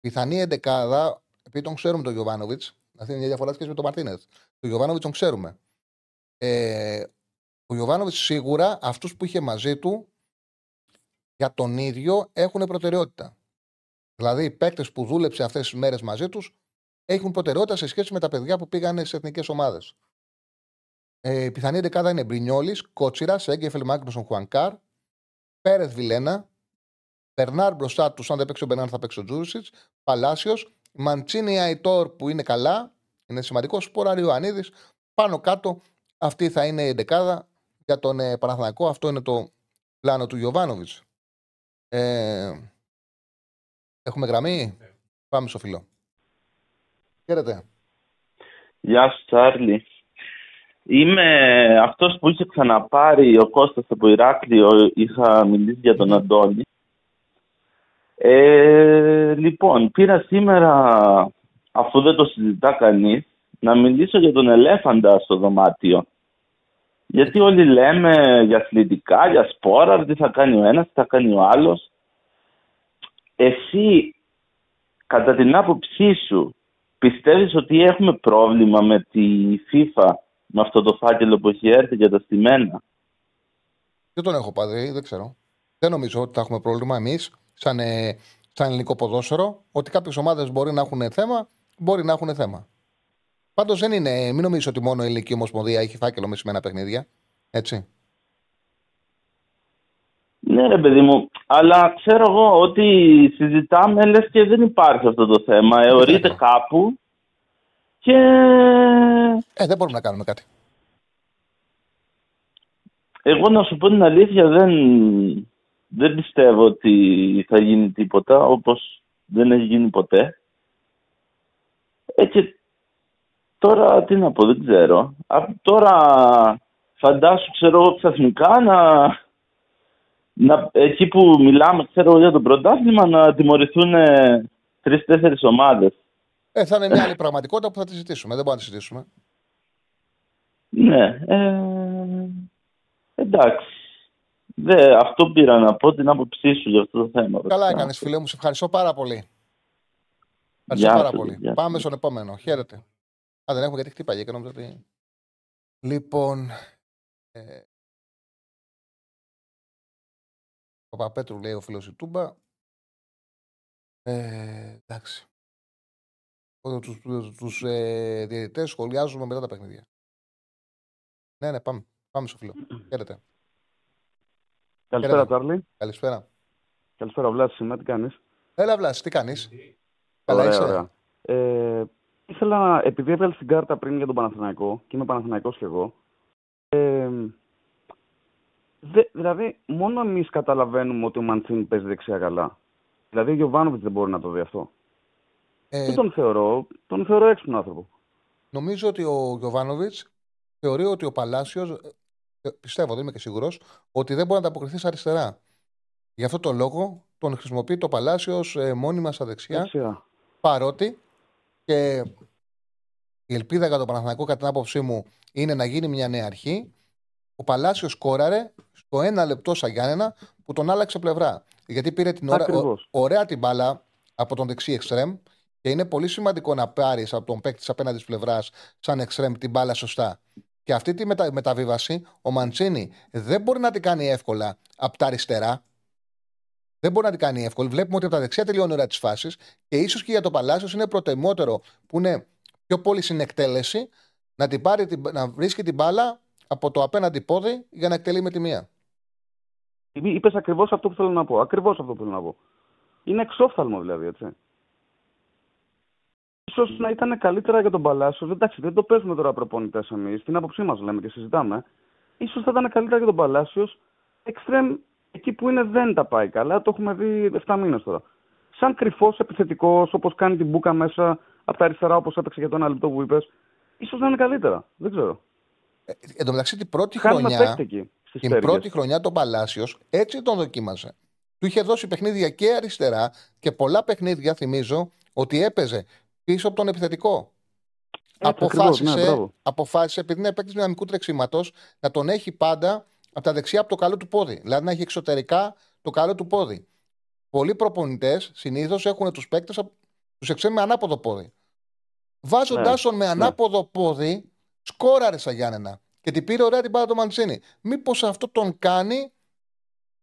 Πιθανή εντεκάδα, επειδή τον ξέρουμε τον Γιωβάνοβιτς, αυτή είναι μια διαφορά σχέση με τον Μαρτίνεθ. Τον Γιωβάνοβιτς τον ξέρουμε. Ε, ο Γιωβάνοβιτ σίγουρα αυτούς που είχε μαζί του για τον ίδιο έχουν προτεραιότητα. Δηλαδή, οι παίκτες που δούλεψε αυτές τις μέρες μαζί τους έχουν προτεραιότητα σε σχέση με τα παιδιά που πήγαν σε εθνικές ομάδες. Ε, η πιθανή δεκάδα είναι Μπρινιόλης, Κότσιρας, Έγκεφελ Μάγκνουσον Χουανκάρ, Πέρε Βιλένα, Μπερνάρ μπροστά τους, αν δεν παίξει ο Μπερνάρ θα παίξει ο Τζούρισιτ, Παλάσιος, Μαντσίνη Αϊτόρ που είναι καλά, είναι σημαντικός, Σπόρα Ιωαννίδης. Πάνω κάτω αυτή θα είναι η δεκάδα για τον ε, Παναθηναϊκό. Αυτό είναι το πλάνο του Γιωβάνοβιτς. Ε, έχουμε γραμμή; Πάμε στο φιλό. Χαίρετε. Γεια σου, Τσάρλι. Είμαι αυτός που είχε ξαναπάρει ο Κώστας από Ηράκλειο. Είχα μιλήσει για τον Αντώνη. Ε, λοιπόν, πήρα σήμερα, αφού δεν το συζητά κανείς, να μιλήσω για τον ελέφαντα στο δωμάτιο. Γιατί όλοι λέμε για αθλητικά, για σπόρα, τι θα κάνει ο ένας, τι θα κάνει ο άλλος. Εσύ, κατά την άποψή σου, πιστεύεις ότι έχουμε πρόβλημα με τη FIFA, με αυτό το φάκελο που έχει έρθει για τα στημένα; Δεν τον έχω πάρει, δεν ξέρω. Δεν νομίζω ότι θα έχουμε πρόβλημα εμείς, σαν, ε, σαν ελληνικό ποδόσφαιρο, ότι κάποιες ομάδες μπορεί να έχουν θέμα, μπορεί να έχουν θέμα. Πάντως δεν είναι, μην νομίζεις ότι μόνο η ελληνική ομοσπονδία έχει φάκελο με σημαίνα παιχνίδια. Έτσι; Ναι, ρε παιδί μου, αλλά ξέρω εγώ ότι συζητάμε λες και δεν υπάρχει αυτό το θέμα. Εωρείται θέμα. κάπου και Ε, δεν μπορούμε να κάνουμε κάτι. εγώ να σου πω την αλήθεια δεν, δεν πιστεύω ότι θα γίνει τίποτα όπως δεν έχει γίνει ποτέ. Ε, και τώρα τι να πω, δεν ξέρω. Α, τώρα φαντάσου, ξέρω εγώ, ξαφνικά να, να, εκεί που μιλάμε, ξέρω εγώ, για το πρωτάθλημα, να τιμωρηθούν τρει-τέσσερι ομάδες. Ε, θα είναι μια άλλη πραγματικότητα που θα τη ζητήσουμε. Δεν μπορούμε να τη συζητήσουμε. Ναι. Ε, εντάξει. Δε, αυτό πήρα να πω την άποψή σου για αυτό το θέμα. Καλά βασικά. έκανες, φίλε μου. Σε ευχαριστώ πάρα πολύ. Ευχαριστώ Γεια πάρα σου, πολύ. γεια σου. Πάμε στον επόμενο. Χαίρετε. Α, δεν έχουμε γιατί χτύπαγε και νόμιζα ότι. Λοιπόν. Ε... Ο Παπέτρου λέει ο φίλος η Τούμπα. Ε, εντάξει. Τους, τους, τους ε, διαιτητές σχολιάζουμε μετά τα παιχνίδια. Ναι, ναι, πάμε. Πάμε στο φίλο. Χαίρετε. Καλησπέρα, Χαίρετε. Τσάρλι. Καλησπέρα. Καλησπέρα, Βλάση. Είμαι, τι κάνεις; Έλα, Βλάση, τι κάνεις; Καλά Ωραία, είσαι; ωραία. Ε, ήθελα, επειδή έβγαλε την κάρτα πριν για τον Παναθηναϊκό και είμαι Παναθηναϊκός κι εγώ, ε, δε, δηλαδή, μόνο εμείς καταλαβαίνουμε ότι ο Μαντσίνη παίζει δεξιά καλά. Δηλαδή, ο Γιωβάνοβιτς δεν μπορεί να το δει αυτό. Ε, Δεν τον θεωρώ, τον θεωρώ έξυπνο άνθρωπο. Νομίζω ότι ο Γιωβάνοβιτς θεωρεί ότι ο Παλάσιος, πιστεύω, δεν είμαι και σίγουρος, ότι δεν μπορεί να ανταποκριθεί στα αριστερά. Γι' αυτό το λόγο τον χρησιμοποιεί το Παλάσιος ε, μόνιμα στα δεξιά, Δεξιά. παρότι και η ελπίδα για τον Παναθηναϊκό, κατά την άποψή μου, είναι να γίνει μια νέα αρχή. Ο Παλάσιος κόραρε στο ένα λεπτό σαν Γιάννενα που τον άλλαξε πλευρά. Γιατί πήρε την ώρα, Ακριβώς. ο- ωραία την μπάλα από τον δεξί εξτρέμ και είναι πολύ σημαντικό να πάρεις από τον παίκτη της απέναντις τη πλευράς σαν εξτρέμ την μπάλα σωστά. Και αυτή τη μετα... μεταβίβαση ο Μαντσίνη δεν μπορεί να την κάνει εύκολα από τα αριστερά. Δεν μπορεί να την κάνει εύκολη. Βλέπουμε ότι από τα δεξιά τελειώνει ωραία τι φάσει και ίσως και για το Παλάσιος είναι προτιμότερο που είναι πιο πολύ στην εκτέλεση να, την πάρει, την- να βρίσκει την μπάλα από το απέναντι πόδι για να εκτελεί με τη μία. Είπες ακριβώς αυτό που θέλω να πω. Ακριβώς αυτό που θέλω να πω. Είναι εξόφθαλμο δηλαδή, έτσι. Ίσως να ήταν καλύτερα για τον Παλάσιος. Εντάξει, δεν το παίζουμε τώρα προπονητές εμείς. Την άποψή μας λέμε και συζητάμε. Ίσως θα ήταν καλύτερα για τον Παλάσιος. Εξτρέμ, εκεί που είναι δεν τα πάει καλά. Το έχουμε δει 7 μήνες τώρα. Σαν κρυφός επιθετικός, όπως κάνει την μπουκα μέσα από τα αριστερά, όπως έπαιξε για το ένα λεπτό που είπες. ίσως να είναι καλύτερα. Δεν ξέρω. Ε, εν τω μεταξύ, την πρώτη Κάνουμε χρονιά. παίκτη εκεί. Στις Την πτέρυγες. πρώτη χρονιά τον Παλάσιος έτσι τον δοκίμασε. Του είχε δώσει παιχνίδια και αριστερά και πολλά παιχνίδια, θυμίζω, ότι έπαιζε πίσω από τον επιθετικό. Έτσι ακριβώς, αποφάσισε, ναι, μπράβο. αποφάσισε, επειδή είναι παίκτης δυναμικού τρεξίματος, να τον έχει πάντα από τα δεξιά από το καλό του πόδι. Δηλαδή να έχει εξωτερικά το καλό του πόδι. Πολλοί προπονητές συνήθως έχουν τους παίκτες τους εξέ με ανάποδο πόδι. Βάζοντάς Ναι, τον με ανάποδο πόδι, σκόραρε σαν Γιάννενα. Και την πήρε ωραία την μπάλα το Μαντσίνη. Μήπως αυτό τον κάνει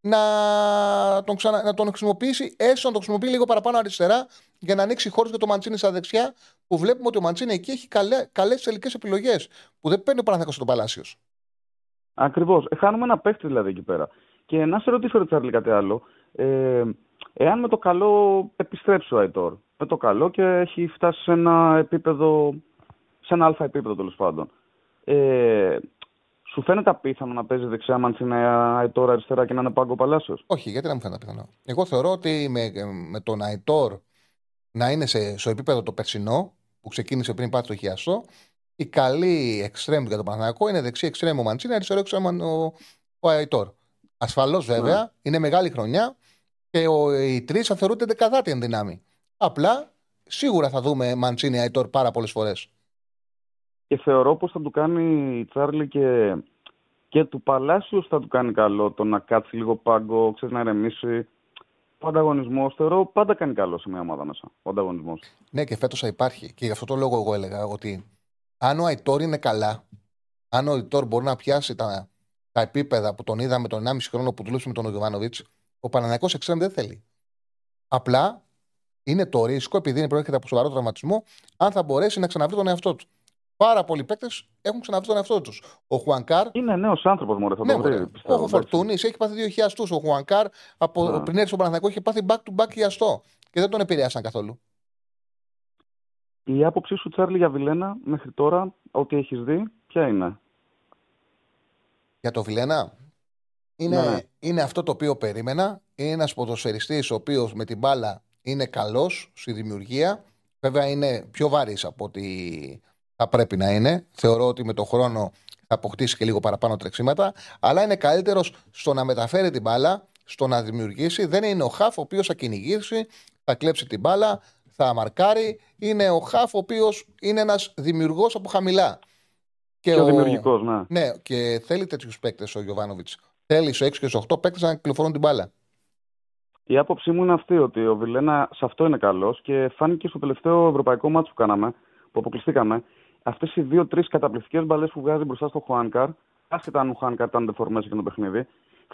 να τον, ξανα... να τον χρησιμοποιήσει, έστω να τον χρησιμοποιεί λίγο παραπάνω αριστερά, για να ανοίξει χώρος για το Μαντσίνη στα δεξιά, που βλέπουμε ότι ο Μαντσίνη εκεί έχει καλές τελικές επιλογές, που δεν παίρνει ο Παναθηναϊκός στον Παλάσιος. Ακριβώς. Ε, χάνουμε ένα παίχτη δηλαδή εκεί πέρα. Και να σε ρωτήσω, ρε Τσάρλι, κάτι άλλο. Ε, εάν με το καλό επιστρέψει ο Αϊτόρ, με το καλό και έχει φτάσει σε ένα επίπεδο, σε ένα αλφα επίπεδο τέλος πάντων. Ε, σου φαίνεται απίθανο να παίζει δεξιά Μαντσίνα Αϊτόρ αριστερά και να είναι πάγκο Παλάσιος; Όχι, γιατί να μου φαίνεται πιθανό. Εγώ θεωρώ ότι με, με τον Αϊτόρ να είναι σε, στο επίπεδο το περσινό, που ξεκίνησε πριν πάει το χιαστό, η καλή εξτρέμ για τον Παναθηναϊκό είναι δεξί εξτρέμ ο Μαντσίνη, αριστερό εξτρέμ ο, ο Αϊτόρ. Ασφαλώς βέβαια, Ναι. είναι μεγάλη χρονιά και ο, οι τρεις θα θεωρούνται δεκαδάτη εν δυνάμει. Απλά σίγουρα θα δούμε Μαντσίνη Αϊτόρ πάρα πολλές φορές. Και θεωρώ πως θα του κάνει η Τσάρλι και, και του Παλάσιου θα του κάνει καλό το να κάτσει λίγο πάγκο, ξέρεις να ηρεμήσει. Ο ανταγωνισμός θεωρώ πάντα κάνει καλό σε μια ομάδα μέσα. Ο ανταγωνισμός. Ναι, και φέτος θα υπάρχει. Και γι' αυτό το λόγο εγώ έλεγα ότι αν ο Αϊτόρ είναι καλά, αν ο Αϊτόρ μπορεί να πιάσει τα, τα επίπεδα που τον είδαμε τον 1,5 χρόνο που δούλεψε με τον Γιωβάνοβιτς, ο Παναναναϊκό εξτρέμ δεν θέλει. Απλά είναι το ρίσκο, επειδή είναι προέρχεται από σοβαρό τραυματισμό, αν θα μπορέσει να ξαναβρει τον εαυτό του. Πάρα πολλοί παίκτες έχουν ξαναβρει τον εαυτό τους. Ο Χουανκάρ. Είναι νέος άνθρωπος, Μωρέ, θα Ναι, το βρει. μωρέ. πιστεύω, ο εντάξει. Φορτούνης έχει πάθει δύο χιαστού. Ο Χουανκάρ από, Ναι. πριν έρθει στον Παναθηναϊκό είχε πάθει back-to-back χιαστό. Και δεν τον επηρέασαν καθόλου. Η άποψή σου, Τσάρλι, για Βιλένα μέχρι τώρα, ό,τι έχεις δει, ποια είναι; Για το Βιλένα. Είναι, Ναι. είναι αυτό το οποίο περίμενα. Είναι ένας ποδοσφαιριστής ο οποίος με την μπάλα είναι καλός στη δημιουργία. Βέβαια είναι πιο βαρύ από ότι θα πρέπει να είναι. Θεωρώ ότι με τον χρόνο θα αποκτήσει και λίγο παραπάνω τρεξίματα. Αλλά είναι καλύτερος στο να μεταφέρει την μπάλα, στο να δημιουργήσει. Δεν είναι ο Χαφ ο οποίος θα κυνηγήσει, θα κλέψει την μπάλα, θα μαρκάρει. Είναι ο Χαφ ο οποίος είναι ένας δημιουργός από χαμηλά. Και Πιο ο- δημιουργικός, ναι. ναι, και θέλει τέτοιους παίκτες ο Γιωβάνοβιτς. Θέλει στου 6 και στου 8 παίκτες να κυκλοφορούν την μπάλα. Η άποψή μου είναι αυτή, ότι ο Βιλένα σε αυτό είναι καλός και φάνηκε στο τελευταίο ευρωπαϊκό μάτσο που κάναμε, που αποκλειστήκαμε, αυτές οι δύο-τρει καταπληκτικές μπαλές που βγάζει μπροστά στο Χουάνκαρ, άσχετα αν ο Χουάνκαρ ήταν δεφορμέ για το παιχνίδι,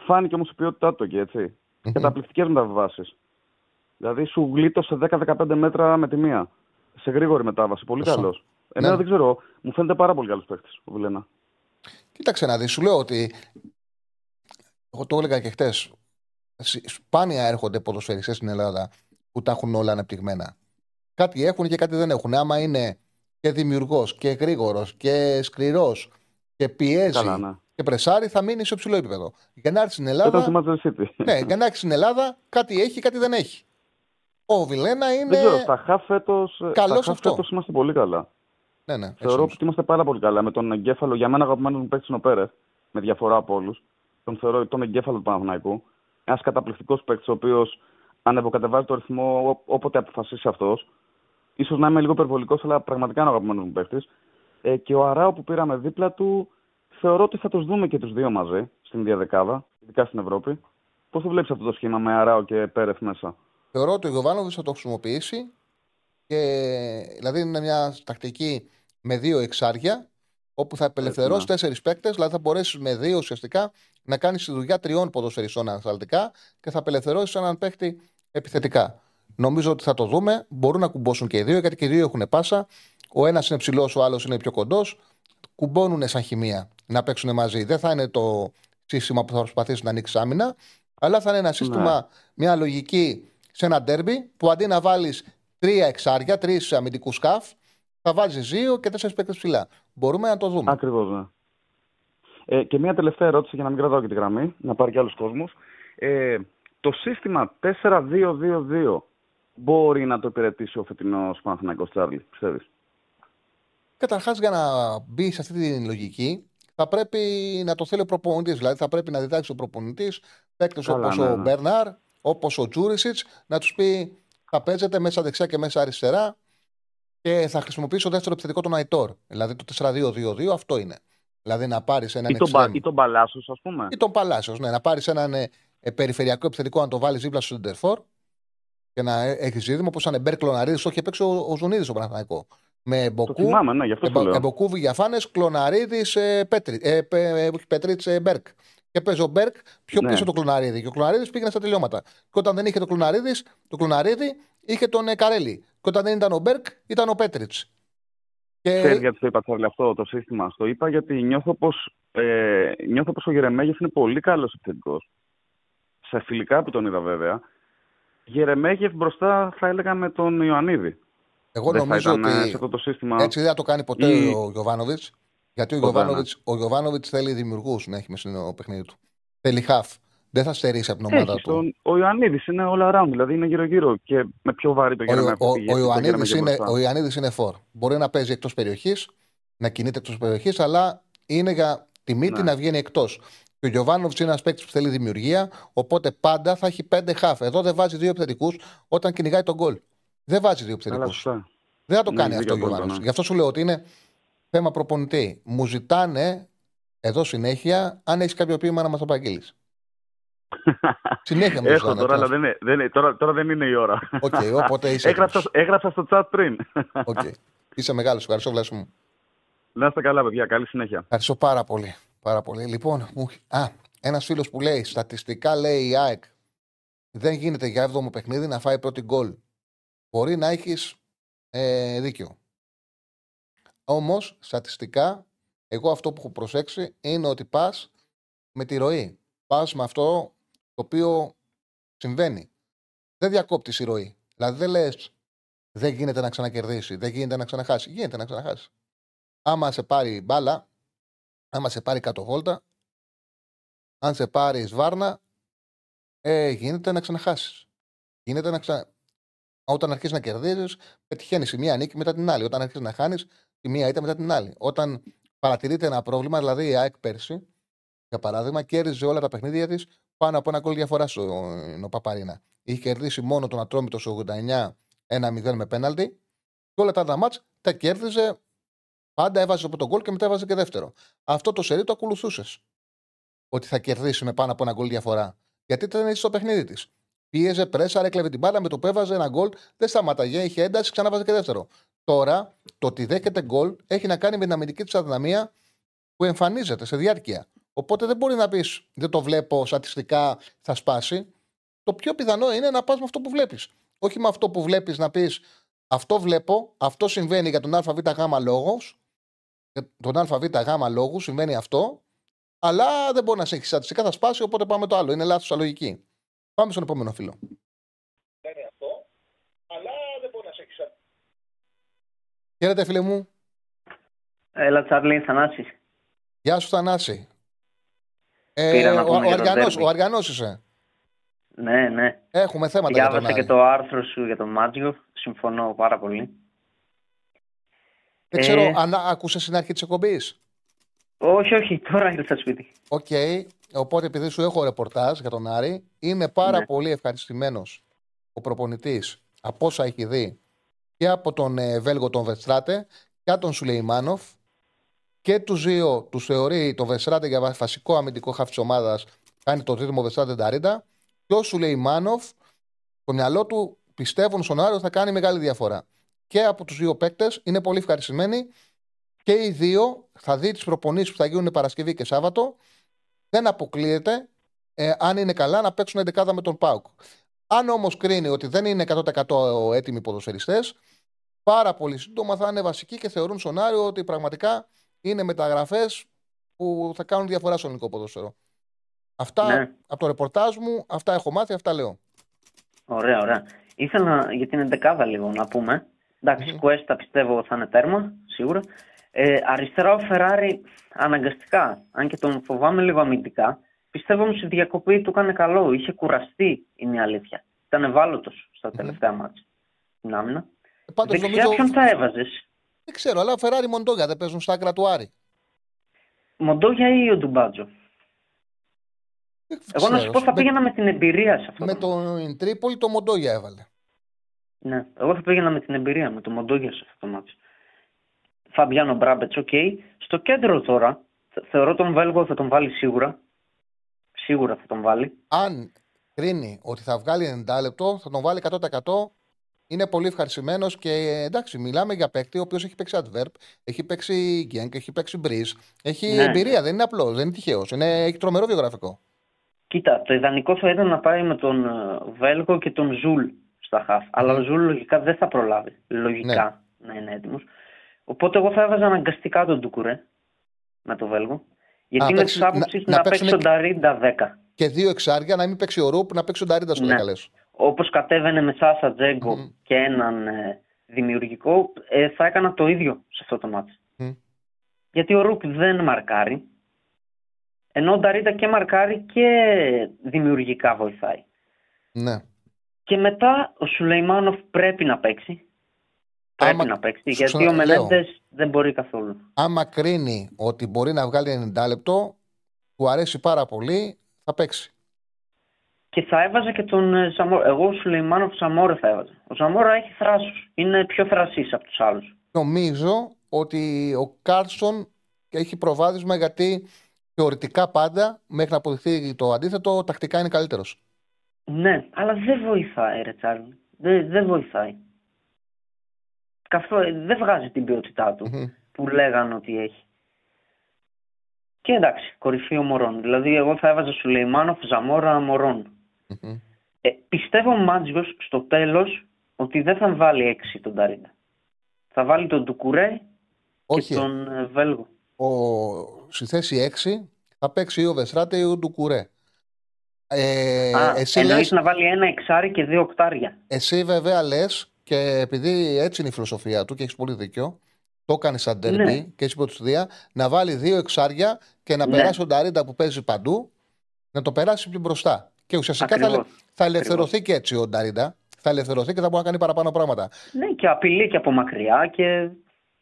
φάνηκε όμως η ποιότητά του εκεί, έτσι. Μμμ. Καταπληκτικές μεταβάσει. Δηλαδή σου γλίτωσε 10-15 μέτρα με τη μία. Σε γρήγορη μετάβαση. Πολύ Σωστό. καλός. Εμένα Ναι. δεν ξέρω. Μου φαίνεται πάρα πολύ καλός παίκτης ο Βιλένα. Κοίταξε να δεις, σου λέω ότι. Εγώ το έλεγα και χτες. Σπάνια έρχονται ποδοσφαιριστές στην Ελλάδα που τα έχουν όλα αναπτυγμένα. Κάτι έχουν και κάτι δεν έχουν. Άμα είναι και δημιουργός και γρήγορος και σκληρός και πιέζει Καλά, ναι. και πρεσάρει, θα μείνει σε υψηλό επίπεδο. Για να έρθει στην Ήταν στη Ελλάδα. Manchester City. ναι, για να έρθει στην Ελλάδα, κάτι έχει, κάτι δεν έχει. Ο Βιλένα είναι. Δεν ξέρω, στα χαφ φέτος, Καλός στα χαφ αυτό. φέτος είμαστε πολύ καλά. Ναι, ναι, έτσι Θεωρώ νομίζω. ότι είμαστε πάρα πολύ καλά. Με τον εγκέφαλο, για μένα αγαπημένος μου παίκτης είναι ο Πέρεθ, με διαφορά από όλους. Τον θεωρώ τον εγκέφαλο του Παναθηναϊκού. Ένας καταπληκτικός παίκτης, ο οποίος ανεβοκατεβάζει το ρυθμό ό- όποτε αποφασίσει αυτός. σω να είμαι λίγο υπερβολικός, αλλά πραγματικά είναι ο αγαπημένος μου παίκτης. Ε, και ο Αράο που πήραμε δίπλα του, θεωρώ ότι θα τους δούμε και τους δύο μαζί στην ίδια δεκάδα, ειδικά στην Ευρώπη. Πώς το βλέπεις αυτό το σχήμα με Αράο και Πέρεθ μέσα; Θεωρώ ότι ο Γιωβάνοβιτ θα το χρησιμοποιήσει. Και, δηλαδή είναι μια τακτική με δύο εξάρια, όπου θα απελευθερώσει ναι. τέσσερις παίκτες, δηλαδή θα μπορέσεις με δύο ουσιαστικά να κάνεις τη δουλειά τριών ποδοσφαιριστών ανασταλτικά και θα απελευθερώσεις έναν παίκτη επιθετικά. Νομίζω ότι θα το δούμε. Μπορούν να κουμπώσουν και οι δύο, γιατί και οι δύο έχουν πάσα. Ο ένας είναι ψηλός, ο άλλος είναι πιο κοντός. κουμπώνουν σαν χημεία να παίξουν μαζί. Δεν θα είναι το σύστημα που θα προσπαθήσεις να ανοίξεις άμυνα, αλλά θα είναι ένα σύστημα, μια λογική σε ένα ντέρμπι που αντί να βάλεις τρία εξάρια, τρεις αμυντικούς σκαφ, θα βάζεις δύο και τέσσερις παίκτες ψηλά. Μπορούμε να το δούμε. Ακριβώς, ναι. Ε, και μια τελευταία ερώτηση για να μην κρατάω και τη γραμμή, να πάρει και άλλους κόσμους. Ε, το σύστημα 4-2-2-2 μπορεί να το υπηρετήσει ο φετινός Παναθηναϊκός Τσάρλι, πιστεύεις; Καταρχάς, για να μπει σε αυτή τη λογική, θα πρέπει να το θέλει ο προπονητής. Δηλαδή, θα πρέπει να διδάξει ο προπονητής παίκτες όπως ναι, ο ναι. Μπέρναρ, όπως ο Τζούρισιτς, να τους πει θα παίζετε μέσα δεξιά και μέσα αριστερά και θα χρησιμοποιήσει ο δεύτερο επιθετικό τον Αϊτόρ. Δηλαδή το 4-2-2-2 αυτό είναι. Δηλαδή να πάρεις έναν Ή τον, Πα- extreme- ή τον Παλάσο, ας πούμε. ή τον Παλάσιος. Ναι, να πάρεις έναν ε, ε, περιφερειακό επιθετικό να το βάλεις δίπλα στο Σεντερφόρ και να έχεις ζήτημα όπως ήταν Μπέρ Κλωναρίδη. Το είχε παίξει ο, ο Ζουνίδης στο Παναθηναϊκός. Με Το Μποκού, θυμάμαι, ναι, γι' αυτό σου λέω. Εμποκού Βηγιαφάνε, Κλωναρίδη, ε, Πέτρι, ε, πε- ε, όχι, Πετρίτς, ε, Μπέρκ. Και παίζει ο Μπέρκ πιο Ναι. πίσω το Κλωναρίδη. Και ο Κλωναρίδη πήγαινε στα τελειώματα. Και όταν δεν είχε το Κλωναρίδη, το Κλωναρίδη είχε τον ε, Καρέλη. Και όταν δεν ήταν ο Μπέρκ, ήταν ο Πέτριτς. Και... Ξέρεις γιατί το είπα Τσάρλι αυτό το σύστημα. Το είπα γιατί νιώθω πως, ε, νιώθω πως ο Γερεμέγεφ είναι πολύ καλός επιθετικός. Σε φιλικά που τον είδα βέβαια. Γερεμέγεφ μπροστά θα έλεγα με τον Ιωαννίδη. Εγώ Δεν θα νομίζω ήταν ε, ότι σε αυτό το σύστημα. έτσι δεν θα το κάνει ποτέ Ή- ο Γιωβάνοβιτς. Γιατί ο Ποτέ, ναι. Γιωβάνοβιτ ο Γιωβάνοβιτς θέλει δημιουργούς να έχει μέσα στο παιχνίδι του. Θέλει χαφ. Δεν θα στερήσει από την ομάδα Έχει του. τον, ο Ιωαννίδης είναι all around, δηλαδή είναι γύρω-γύρω και με πιο βάρη το Ο, Γερεμέγεφ. ο, πηγαίνει ο, το Ιωαννίδης Γερεμέγεφ είναι, μπροστά. ο Ιωαννίδης είναι φόρ. Μπορεί να παίζει εκτός περιοχής, να κινείται εκτός περιοχής, αλλά είναι για τη μύτη Ναι. να βγαίνει εκτός. Και ο Γιωβάνοβιτς είναι ένας παίκτης που θέλει δημιουργία, οπότε πάντα θα έχει πέντε χαφ. Εδώ δεν βάζει δύο επιθετικούς όταν κυνηγάει τον γκολ. Δεν βάζει δύο Καλά, επιθετικού. σωστά. Δεν θα το Ναι, κάνει δίκιο αυτό ο απόλυτα, Γιοβάνοβιτς. ναι. Γι' αυτό σου λέω ότι είναι θέμα προπονητή. Μου ζητάνε εδώ συνέχεια αν έχεις κάποιο ποίημα να μας απαγγείλεις. Συνέχεια μου Έχω ζητάνε. τώρα, αυτό. αλλά δεν είναι, δεν είναι, τώρα, τώρα δεν είναι η ώρα. Οκ, οπότε είσαι. έγραψα, έτοιμος. έγραψα στο chat πριν. Οκ. Είσαι μεγάλος. Ευχαριστώ, Βλάση μου. Να είστε καλά, παιδιά. Καλή συνέχεια. Ευχαριστώ πάρα πολύ. Πάρα πολύ. Λοιπόν, μου... α, ένας φίλος που λέει στατιστικά λέει η ΑΕΚ δεν γίνεται για 7ο παιχνίδι να φάει πρώτη γκολ. Μπορεί να έχεις ε, δίκιο. Όμως, στατιστικά, εγώ αυτό που έχω προσέξει είναι ότι πας με τη ροή. Πας με αυτό το οποίο συμβαίνει. Δεν διακόπτεις η ροή. Δηλαδή δεν λες δεν γίνεται να ξανακερδίσει, δεν γίνεται να ξαναχάσει. Γίνεται να ξαναχάσει. Άμα σε πάρει μπάλα, άμα σε πάρει κάτω βόλτα, αν σε πάρει βάρνα, ε, γίνεται να ξαναχάσεις. Γίνεται να ξα... Όταν αρχίσει να κερδίζεις, πετυχαίνεις η μία νίκη μετά την άλλη. Όταν αρχίσει να χάνεις, τη μία ήττα μετά την άλλη. Όταν παρατηρείται ένα πρόβλημα, δηλαδή η ΑΕΚ πέρσι, για παράδειγμα, κέρδιζε όλα τα παιχνίδια της πάνω από ένα γκολ διαφορά στο Παπαρίνα. Είχε κερδίσει μόνο τον Ατρόμητο στο 89 1-0 με πέναλτι. Και όλα τα άλλα μάτς τα κέρδιζε. Πάντα έβαζε από τον γκολ και μετά έβαζε και δεύτερο. Αυτό το σερί το ακολουθούσες. Ότι θα κερδίσει με πάνω από ένα γκολ διαφορά. Γιατί ήταν έτσι στο παιχνίδι της. Πίεζε, πρέσαρε, έκλεβε την μπάλα με το που έβαζε ένα γκολ, δεν σταμάταγε, είχε ένταση, ξανά βάζε και δεύτερο. Τώρα το ότι δέχεται γκολ έχει να κάνει με την αμυντική της αδυναμία που εμφανίζεται σε διάρκεια. Οπότε δεν μπορεί να πεις, δεν το βλέπω στατιστικά, θα σπάσει. Το πιο πιθανό είναι να πας με αυτό που βλέπεις. Όχι με αυτό που βλέπεις να πεις, αυτό βλέπω, αυτό συμβαίνει για τον ΑΒΓ λόγος. Για τον ΑΒΓ λόγους συμβαίνει αυτό, αλλά δεν μπορεί να σε έχει στατιστικά, θα σπάσει, οπότε πάμε το άλλο. Είναι λάθος αλογική. Πάμε στον επόμενο φίλο. Συμβαίνει αυτό, αλλά δεν μπορεί να σε έχει Χαίρετε, φίλε μου. Έλα, Τσάρλι, Θανάσης. Γεια σου, Θανάση. Ε, Πήρα να ο, πούμε ο, για το Αργανός, ντέρμπι. ο Αργανός είσαι. Ναι, ναι. Έχουμε θέματα για τον Διάβασα Άρη. και το άρθρο σου για τον Μάντζιο. Συμφωνώ πάρα πολύ. Δεν ξέρω Ε. αν άκουσες στην αρχή της εκπομπής; Όχι, όχι, τώρα ήρθα σπίτι. Οκ. Οπότε επειδή σου έχω ρεπορτάζ για τον Άρη, είμαι πάρα Ναι. πολύ ευχαριστημένος ο προπονητής από όσα έχει δει και από τον ε, Βέλγο τον Βεστράτε και από τον Σουλεϊμάνοφ και τους δύο τους θεωρεί τον Βεστράτε για βασικό αμυντικό χάφ της ομάδας. Κάνει το δίδυμο Βεστράτε Νταρίντα. Και ο Σουλεϊμάνοφ, το μυαλό του πιστεύουν στον Άριο θα κάνει μεγάλη διαφορά. Και από τους δύο παίκτες είναι πολύ ευχαριστημένοι και οι δύο θα δει τις προπονήσεις που θα γίνουν Παρασκευή και Σάββατο. Δεν αποκλείεται, ε, αν είναι καλά, να παίξουν 11 με τον Πάουκ. Αν όμως κρίνει ότι δεν είναι 100% έτοιμοι ποδοσφαιριστές, πάρα πολύ σύντομα θα είναι βασικοί και θεωρούν στον Άριο ότι πραγματικά είναι μεταγραφές που θα κάνουν διαφορά στο ελληνικό ποδόσφαιρο. Αυτά Ναι. από το ρεπορτάζ μου, αυτά έχω μάθει, αυτά λέω. Ωραία, ωραία. Ήθελα για την εντεκάδα λίγο να πούμε. Εντάξει, Μμμ. Κουέστα πιστεύω θα είναι τέρμα, σίγουρα. Ε, αριστερά ο Φεράρι αναγκαστικά, αν και τον φοβάμαι λίγο αμυντικά. Πιστεύω όμως η διακοπή του έκανε καλό. Είχε κουραστεί, είναι η αλήθεια. Ήταν ευάλωτος στα Μμμ. τελευταία μάτια. Στην άμυνα. Ε, Πάντως Δεξιά νομίζω. ποιον θα έβαζες; Δεν ξέρω, αλλά ο Φεράρι Μοντόγια δεν παίζουν στα άκρα του Άρη. Μοντόγια ή ο Ντουμπάτζο; Δεν Εγώ να σου ξέρω. πω θα Με- πήγαινα με την εμπειρία σε αυτό. Με το ματς. στην Τρίπολη το Μοντόγια έβαλε. Ναι, εγώ θα πήγαινα με την εμπειρία, με το Μοντόγια σε αυτό το ματς. Φαμπιάνο Μπράμπετς, οκ. Στο κέντρο τώρα, θε- θεωρώ τον Βέλγο θα τον βάλει σίγουρα. Σίγουρα θα τον βάλει. Αν κρίνει ότι θα βγάλει 90 λεπτό, θα τον βάλει 100%. Είναι πολύ ευχαριστημένος και εντάξει, μιλάμε για παίκτη ο οποίος έχει παίξει Αντβέρπ, έχει παίξει Γκενκ, έχει παίξει Μπριζ. Έχει Ναι. εμπειρία, δεν είναι απλός, δεν είναι τυχαίος. Έχει τρομερό βιογραφικό. Κοίτα, το ιδανικό θα ήταν να πάει με τον ε, Βέλγο και τον Ζουλ στα χαφ. Αλλά ο Ζουλ λογικά δεν θα προλάβει. Λογικά να είναι έτοιμος. Οπότε εγώ θα έβαζα αναγκαστικά τον Ντουκουρέ με τον Βέλγο. Γιατί Α, είμαι παίξει- της άποψης να- να, να παίξει παίξουνε- τον Νταρίντα 10. Και δύο εξάρια, να μην παίξει ο Ρουπ, να παίξει ο Νταρίντα στο Ναι. δεκαλέ. Όπως κατέβαινε με Σάσα Τζέγκο Μμμ. και έναν ε, δημιουργικό, ε, θα έκανα το ίδιο σε αυτό το ματς. Μμ. Γιατί ο Ρουπ δεν μαρκάρει, ενώ ο Νταρίντα και μαρκάρει και δημιουργικά βοηθάει. Ναι. Και μετά ο Σουλεϊμάνοφ πρέπει να παίξει. Πρέπει Άμα- να παίξει, σου γιατί ο ξαναλέω. Μελέντε δεν μπορεί καθόλου. Άμα κρίνει ότι μπορεί να βγάλει 90 λεπτό, του αρέσει πάρα πολύ, θα παίξει. Και θα έβαζα και τον ε, Ζαμόρα. Εγώ ο Σουλεϊμάνοφ Ζαμόρα θα έβαζα. Ο Ζαμόρα έχει θράσος. Είναι πιο θρασής από τους άλλους. Νομίζω ότι ο Κάρσον έχει προβάδισμα γιατί θεωρητικά πάντα, μέχρι να αποδειχθεί το αντίθετο, τακτικά είναι καλύτερος. Ναι, αλλά δεν βοηθάει, ρε Τσάρλι. Δεν, δεν βοηθάει. Καθόλου, δεν βγάζει την ποιότητά του Μμμ. που λέγανε ότι έχει. Και εντάξει, κορυφή ο Μωρών. Δηλαδή, εγώ θα έβαζα Σουλεϊμάνοφ, Ζαμόρα, Μωρών. Μμμ. Ε, πιστεύω ο Μάτζιος στο τέλος ότι δεν θα βάλει έξι τον Ταρίντα. Θα βάλει τον Ντουκουρέ Όχι, και τον ε, Βέλγο. ο, στη θέση 6 θα παίξει ή ο Βεσράτε ή ο Ντουκουρέ. Ε, Α, εσύ, εννοείς λες, να βάλει ένα εξάρι και δύο οκτάρια. εσύ βέβαια λες και επειδή έτσι είναι η φιλοσοφία του και έχεις πολύ δίκιο, το έκανε σαν τερμπι Ναι. και έχεις υποτιστία, να βάλει δύο εξάρια και να Ναι. περάσει τον Ταρίντα που παίζει παντού, να το περάσει πιο μπροστά. Και ουσιαστικά θα, Ακριβώς. θα ελευθερωθεί και έτσι ο Νταρίντα. Θα ελευθερωθεί και θα μπορεί να κάνει παραπάνω πράγματα. Ναι, και απειλεί και από μακριά και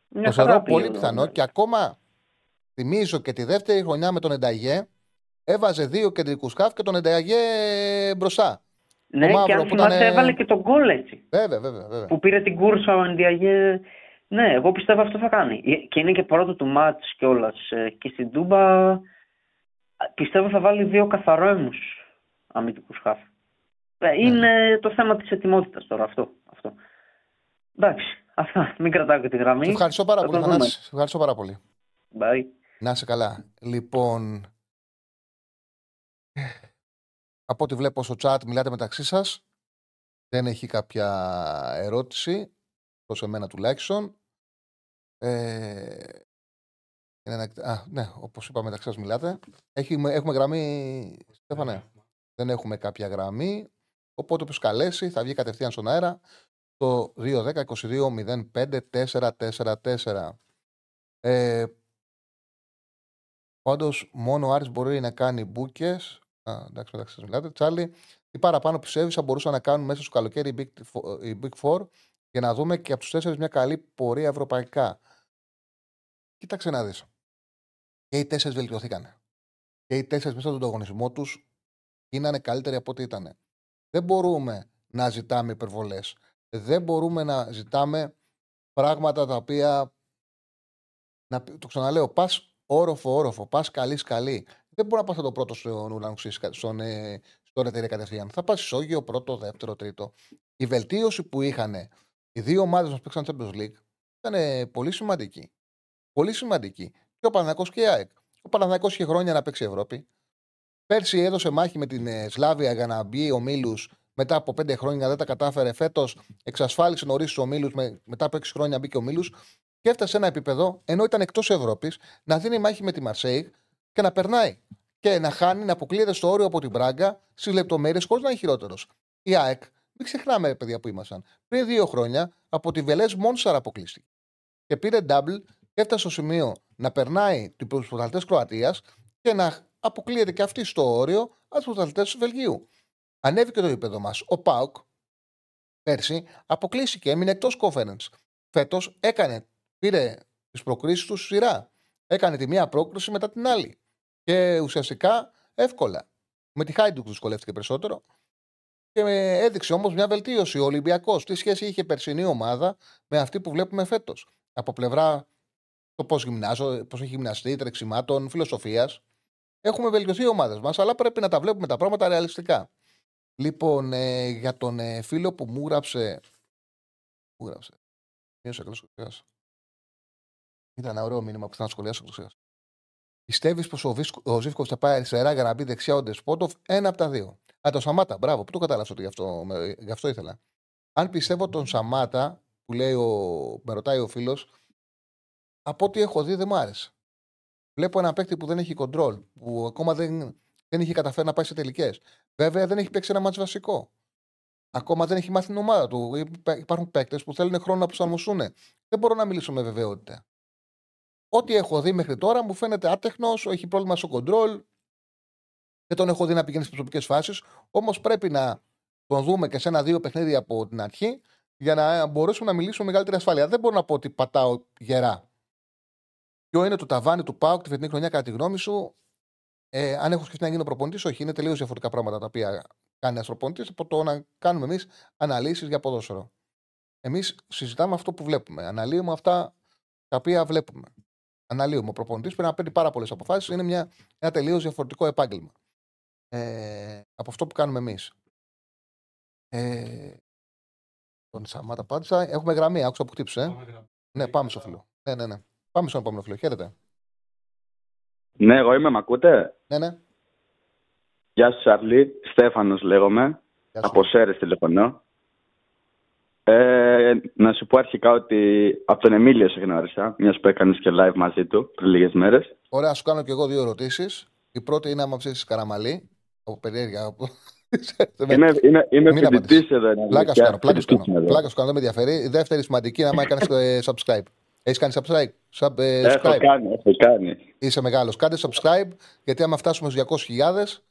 μια Το χαρά θεωρώ απειλεί πολύ ο πιθανό Νταρίντα. και ακόμα θυμίζω και τη δεύτερη χρονιά με τον Ενταγέ έβαζε δύο κεντρικούς σκάφ και τον Ενταγέ μπροστά. Ναι, μαύρος και αν που θυμάσαι ήταν, ε, έβαλε και τον γκολ έτσι. Βέβαια, βέβαια, βέβαια. Που πήρε την κούρσα ο Ενδιαγέ. Ναι, εγώ πιστεύω αυτό θα κάνει. Ε, Και είναι και πρώτο του μάτς κιόλας. Και στην Τούμπα πιστεύω θα βάλει δύο καθαρόαιμους αμυντικούς χάφ. Ναι. Ε, Είναι το θέμα της ετοιμότητας τώρα αυτό. αυτό. Εντάξει, αυτά. Μην κρατάω και τη γραμμή. Σε ευχαριστώ πάρα Θα πολύ, το δούμε. Θανάση. Σε ευχαριστώ πάρα πολύ. Bye. Να είσαι καλά. Λοιπόν, από ό,τι βλέπω στο chat μιλάτε μεταξύ σας. Δεν έχει κάποια ερώτηση, προς εμένα τουλάχιστον. Ε, είναι ένα- α, ναι, όπως είπα μεταξύ σας μιλάτε. Έχουμε, έχουμε γραμμή, Στέφανε. Δεν έχουμε κάποια γραμμή. Οπότε όποιος καλέσει θα βγει κατευθείαν στον αέρα το 2-10-22-05-444. Ε, Πάντω, μόνο ο Άρης μπορεί να κάνει μπουκε. Εντάξει, μεταξύ σας μιλάτε. Τσάρλι, τι παραπάνω πιστεύεις θα μπορούσαν να κάνουν μέσα στο καλοκαίρι οι Big, Fo- οι Big Four για να δούμε και από τους τέσσερις μια καλή πορεία ευρωπαϊκά; Κοίταξε να δεις. Και οι τέσσερις βελτιωθήκανε. Και οι τέσσερις μέσα στον ανταγωνισμό τους γίνανε καλύτεροι από ό,τι ήταν. Δεν μπορούμε να ζητάμε υπερβολές. Δεν μπορούμε να ζητάμε πράγματα τα οποία. Να, το ξαναλέω, πας όροφο, όροφο, πας καλή, καλή. Δεν μπορεί να πα το πρώτο στον ουρανό στον, ε, στον εταιρεία κατευθείαν. Θα πα ισόγειο, πρώτο, δεύτερο, τρίτο. Η βελτίωση που είχαν οι δύο ομάδες που παίξαν Champions League ήταν ε, πολύ σημαντική. Πολύ σημαντική. Και ο Παναγιακό και η ΑΕΚ. Ο Παναγιακό είχε χρόνια να παίξει Ευρώπη. Πέρσι έδωσε μάχη με την ε, Σλάβια για να μπει ο Μίλους μετά από πέντε χρόνια δεν τα κατάφερε. Φέτος εξασφάλισε νωρίς του ομίλου. Με, μετά από έξι χρόνια μπήκε ο Μίλους. και έφτασε σε ένα επίπεδο, ενώ ήταν εκτός Ευρώπης, να δίνει μάχη με τη Μαρσέιγ και να περνάει. Και να χάνει, να αποκλείεται στο όριο από την Μπράγκα στις λεπτομέρειες χωρίς να είναι χειρότερος. Η ΑΕΚ, μην ξεχνάμε, παιδιά που ήμασταν, πριν δύο χρόνια από τη Βελές Μόνσαρ αποκλείστηκε. Και πήρε double και έφτασε στο σημείο να περνάει του πρωταθλητές Κροατίας και να αποκλείεται και αυτή στο όριο από τους πρωταθλητές του Βελγίου. Ανέβηκε το επίπεδο μας. Ο Πάουκ πέρσι αποκλείστηκε, έμεινε εκτός conference. Φέτος έκανε, πήρε τις προκρίσεις του σειρά. Έκανε τη μία πρόκριση μετά την άλλη. Και ουσιαστικά εύκολα. Με τη Χάιντουκ δυσκολεύτηκε περισσότερο. Και έδειξε όμως μια βελτίωση. Ο Ολυμπιακός, τι σχέση είχε η περσινή ομάδα με αυτή που βλέπουμε φέτος; Από πλευρά το πώς γυμνάζω, πώς έχει γυμναστεί, τρεξιμάτων, φιλοσοφίας. Έχουμε βελτιωθεί οι ομάδες μας, αλλά πρέπει να τα βλέπουμε τα πράγματα ρεαλιστικά. Λοιπόν, ε, για τον ε, φίλο που μου γράψε. Μου γράψε. Μείωσε καλό Ήταν ένα ωραίο μήνυμα που θα να σχολιάσω το Πιστεύεις πως ο, ο Ζήφκος θα πάει αριστερά για να μπει δεξιά ο Ντεσπότοφ, ένα από τα δύο. Α, τον Σαμάτα, μπράβο, πού το κατάλαβα ότι γι' αυτό, γι αυτό ήθελα. Αν πιστεύω τον Σαμάτα, που λέει ο, με ρωτάει ο φίλος, από ό,τι έχω δει δεν μου άρεσε. Βλέπω ένα παίκτη που δεν έχει κοντρόλ, που ακόμα δεν, δεν έχει καταφέρει να πάει σε τελικές. Βέβαια δεν έχει παίξει ένα μάτσο βασικό. Ακόμα δεν έχει μάθει την ομάδα του. Υπάρχουν παίκτες που θέλουν χρόνο να προσαρμοστούν. Δεν μπορώ να μιλήσω με βεβαιότητα. Ό,τι έχω δει μέχρι τώρα μου φαίνεται άτεχνος, έχει πρόβλημα στο κοντρόλ. Δεν τον έχω δει να πηγαίνει στις προσωπικές φάσεις. Όμως πρέπει να τον δούμε και σε ένα-δύο παιχνίδια από την αρχή για να μπορέσουμε να μιλήσουμε με μεγαλύτερη ασφάλεια. Δεν μπορώ να πω ότι πατάω γερά. Ποιο είναι το ταβάνι του ΠΑΟΚ τη φετινή χρονιά, κατά τη γνώμη σου, ε, αν έχω σκεφτεί να γίνω προπονητής, όχι. Είναι τελείως διαφορετικά πράγματα τα οποία κάνει ένας προπονητής από το να κάνουμε εμείς αναλύσεις για ποδόσφαιρο. Εμείς συζητάμε αυτό που βλέπουμε. Αναλύουμε αυτά τα οποία βλέπουμε. Αναλύουμε. Ο προπονητής πρέπει να παίρνει πάρα πολλές αποφάσεις. Είναι μια, ένα τελείως διαφορετικό επάγγελμα. Ε, από αυτό που κάνουμε εμείς. Ε, τον Σαμάτα απάντησα. Έχουμε γραμμή, άκουσα που χτύψε. Ε. Ναι, πάμε στο φίλο. Ναι, ναι, ναι. Πάμε στον επόμενο φίλο. Χαίρετε. Ναι, εγώ είμαι, με ακούτε; Ναι, ναι. Γεια σου, Σαρλί. Στέφανος λέγομαι. Από Σέρες τηλεφωνώ. Ε, να σου πω αρχικά ότι από τον Εμίλιο σε γνώρισα, μιας που έκανες και live μαζί του πριν λίγες μέρες. Ωραία, σου κάνω και εγώ δύο ερωτήσεις. Η πρώτη είναι άμα ψήσεις καραμαλή. Από περιέργεια. είμαι είμαι, είμαι φοιτητής εδώ. Πλάκα σου κάνω. Πλάκα σου κάνω. Πλάκα σου κάνω, δεν με ενδιαφέρει. Η δεύτερη σημαντική είναι άμα έκανες ε, subscribe. Έχεις κάνει subscribe; Sub, ε, έχω κάνει, έχω κάνει. Είσαι μεγάλος. Κάντε subscribe, γιατί άμα φτάσουμε στους 200.000,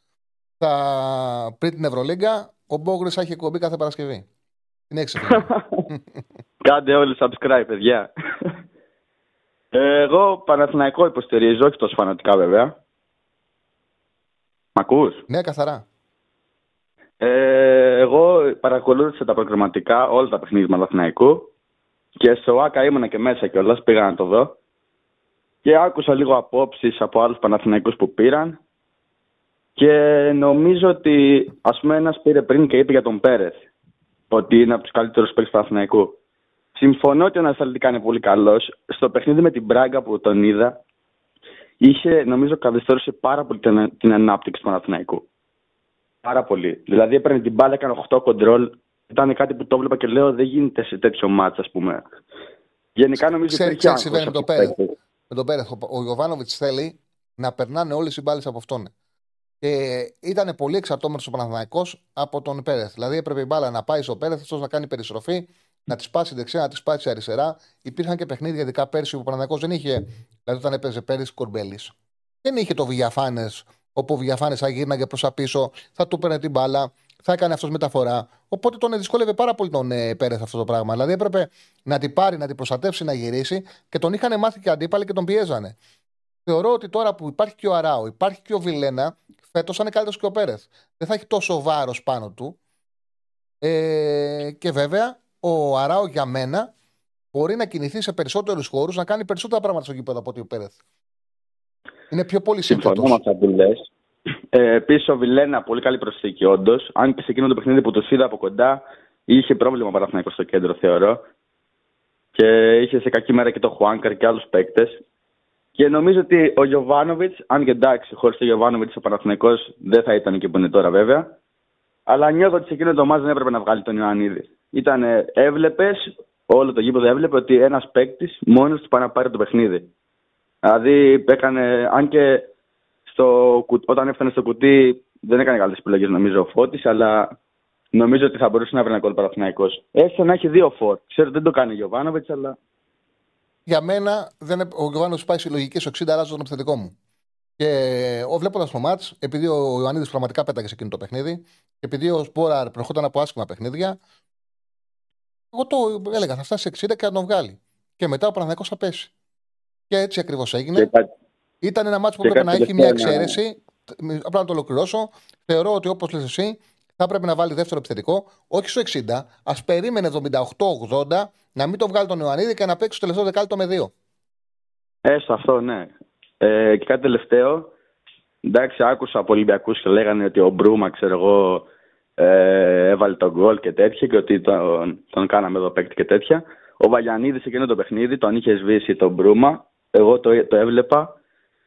θα... πριν την Ευρωλίγκα, ο Μπόγκρι θα έχει εκπομπή κάθε Παρασκευή. Την έξι. Κάντε όλοι subscribe, παιδιά. Ε, εγώ Παναθηναϊκό υποστηρίζω, όχι τόσο φανατικά βέβαια. Μ' ακούς; Ναι, καθαρά. Ε, εγώ παρακολούθησα τα προγραμματικά όλα τα παιχνίδια του Παναθηναϊκού και στο ΆΚΑ ήμουνα και μέσα κιόλας, πήγα να το δω. Και άκουσα λίγο απόψεις από άλλους Παναθηναϊκούς που πήραν. Και νομίζω ότι, ας πούμε, ένας πήρε πριν και είπε για τον Πέρεθ ότι είναι από τους καλύτερους παίκτες του Παναθηναϊκού. Συμφωνώ ότι ο Ανασταλτικά είναι πολύ καλός. Στο παιχνίδι με την Μπράγκα που τον είδα, είχε, νομίζω, καθιστόρησε πάρα πολύ την ανάπτυξη του Παναθηναϊκού. Πάρα πολύ. Δηλαδή έπαιρνε την μπάλα, έκανε 8 κοντρόλ, ήταν κάτι που το έβλεπα και λέω δεν γίνεται σε τέτοιο μάτσα, ας πούμε. Γενικά νομίζω ότι έχει συμβαίνει με τον Πέρεθ. Με τον Πέρεθ. Ο Ιωβάνοβιτς θέλει να περνάνε όλες οι μπάλες από αυτόν. Και ήταν πολύ εξαρτώμενος ο Παναθηναϊκός από τον Πέρεθ. Δηλαδή έπρεπε η μπάλα να πάει στο Πέρεθ, αυτός να κάνει περιστροφή, να τη σπάσει δεξιά, να τη σπάσει αριστερά. Υπήρχαν και παιχνίδια, ειδικά πέρσι, που ο Παναθηναϊκός δεν είχε. Δηλαδή όταν έπαιζε πέρυσι Κορμπέλης, δεν είχε το Βηγιαφάνε, όπου ο Βηγιαφάνε θα γύρναγε προς τα πίσω, θα του παίρνει την μπάλα, θα έκανε αυτός μεταφορά. Οπότε τον δυσκόλευε πάρα πολύ τον ε, Πέρεθ αυτό το πράγμα. Δηλαδή έπρεπε να την πάρει, να την προστατεύσει, να γυρίσει και τον είχαν μάθει και αντίπαλοι και τον πιέζανε. Θεωρώ ότι τώρα που υπάρχει και ο Αράου, υπάρχει και ο Βιλένα, φέτος θα είναι καλύτερος και ο Πέρεθ. Δεν θα έχει τόσο βάρος πάνω του. Ε, και βέβαια, ο Αράου για μένα μπορεί να κινηθεί σε περισσότερους χώρους, να κάνει περισσότερα πράγματα στο γήπεδο από ότι ο Πέρεθ. Είναι πιο πολύ Συμφωνώ με αυτά που λες. Ε, Επίσης ο Βιλένα, πολύ καλή προσθήκη όντως. Αν και σε εκείνο το παιχνίδι που τους είδα από κοντά, είχε πρόβλημα παραθυναϊκό στο κέντρο, θεωρώ. Και είχε σε κακή μέρα και το Χουάνκαρ και άλλους παίκτες. Και νομίζω ότι ο Γιωβάνοβιτς, αν και εντάξει, χωρίς τον Γιωβάνοβιτς ο Παναθυναϊκό δεν θα ήταν εκεί που είναι τώρα βέβαια. Αλλά νιώθω ότι σε εκείνο το μάζο δεν έπρεπε να βγάλει τον Ιωαννίδη. Ήταν, έβλεπες όλο το γήπεδο έβλεπε ότι ένας παίκτης μόνος του πάει να πάρει το παιχνίδι. Δηλαδή, έκανε, αν και στο, όταν έφτανε στο κουτί δεν έκανε καλές επιλογές νομίζω ο Φώτης, αλλά νομίζω ότι θα μπορούσε να βρει ένα κόλπο Παναθυναϊκό. Έστω να έχει δύο φόρ. Ξέρω ότι δεν το κάνει ο Γιωβάνοβιτς, αλλά. Για μένα, δεν, ο Γιωβάνοβιτ πάει συλλογική στο 60, αλλάζω τον επιθετικό μου. Και ο βλέποντας το μάτς, επειδή ο Ιωαννίδης πραγματικά πέταγε σε εκείνο το παιχνίδι, και επειδή ο Σπόραρ προχώταν από άσχημα παιχνίδια, εγώ το έλεγα, θα φτάσει σε 60 και θα τον βγάλει. Και μετά ο Παναθηναϊκός θα πέσει. Και έτσι ακριβώς έγινε. Ήταν ένα μάτσο που έπρεπε να έχει μια εξαίρεση. Απλά να το ολοκληρώσω. Θεωρώ ότι όπως λες εσύ, θα πρέπει να βάλει δεύτερο επιθετικό, όχι στο 60. Α περίμενε 78-80 να μην το βγάλει τον Ιωαννίδη και να παίξει το τελευταίο δεκάλυτο με δύο. Έστω αυτό, ναι. Ε, και κάτι τελευταίο. Εντάξει, άκουσα από Ολυμπιακούς και λέγανε ότι ο Μπρούμα, ξέρω εγώ, ε, έβαλε τον γκολ και τέτοια και ότι τον, τον κάναμε εδώ παίκτη και τέτοια. Ο Βαγιανίδη εκείνο το παιχνίδι τον είχε σβήσει τον Μπρούμα. Εγώ το, το έβλεπα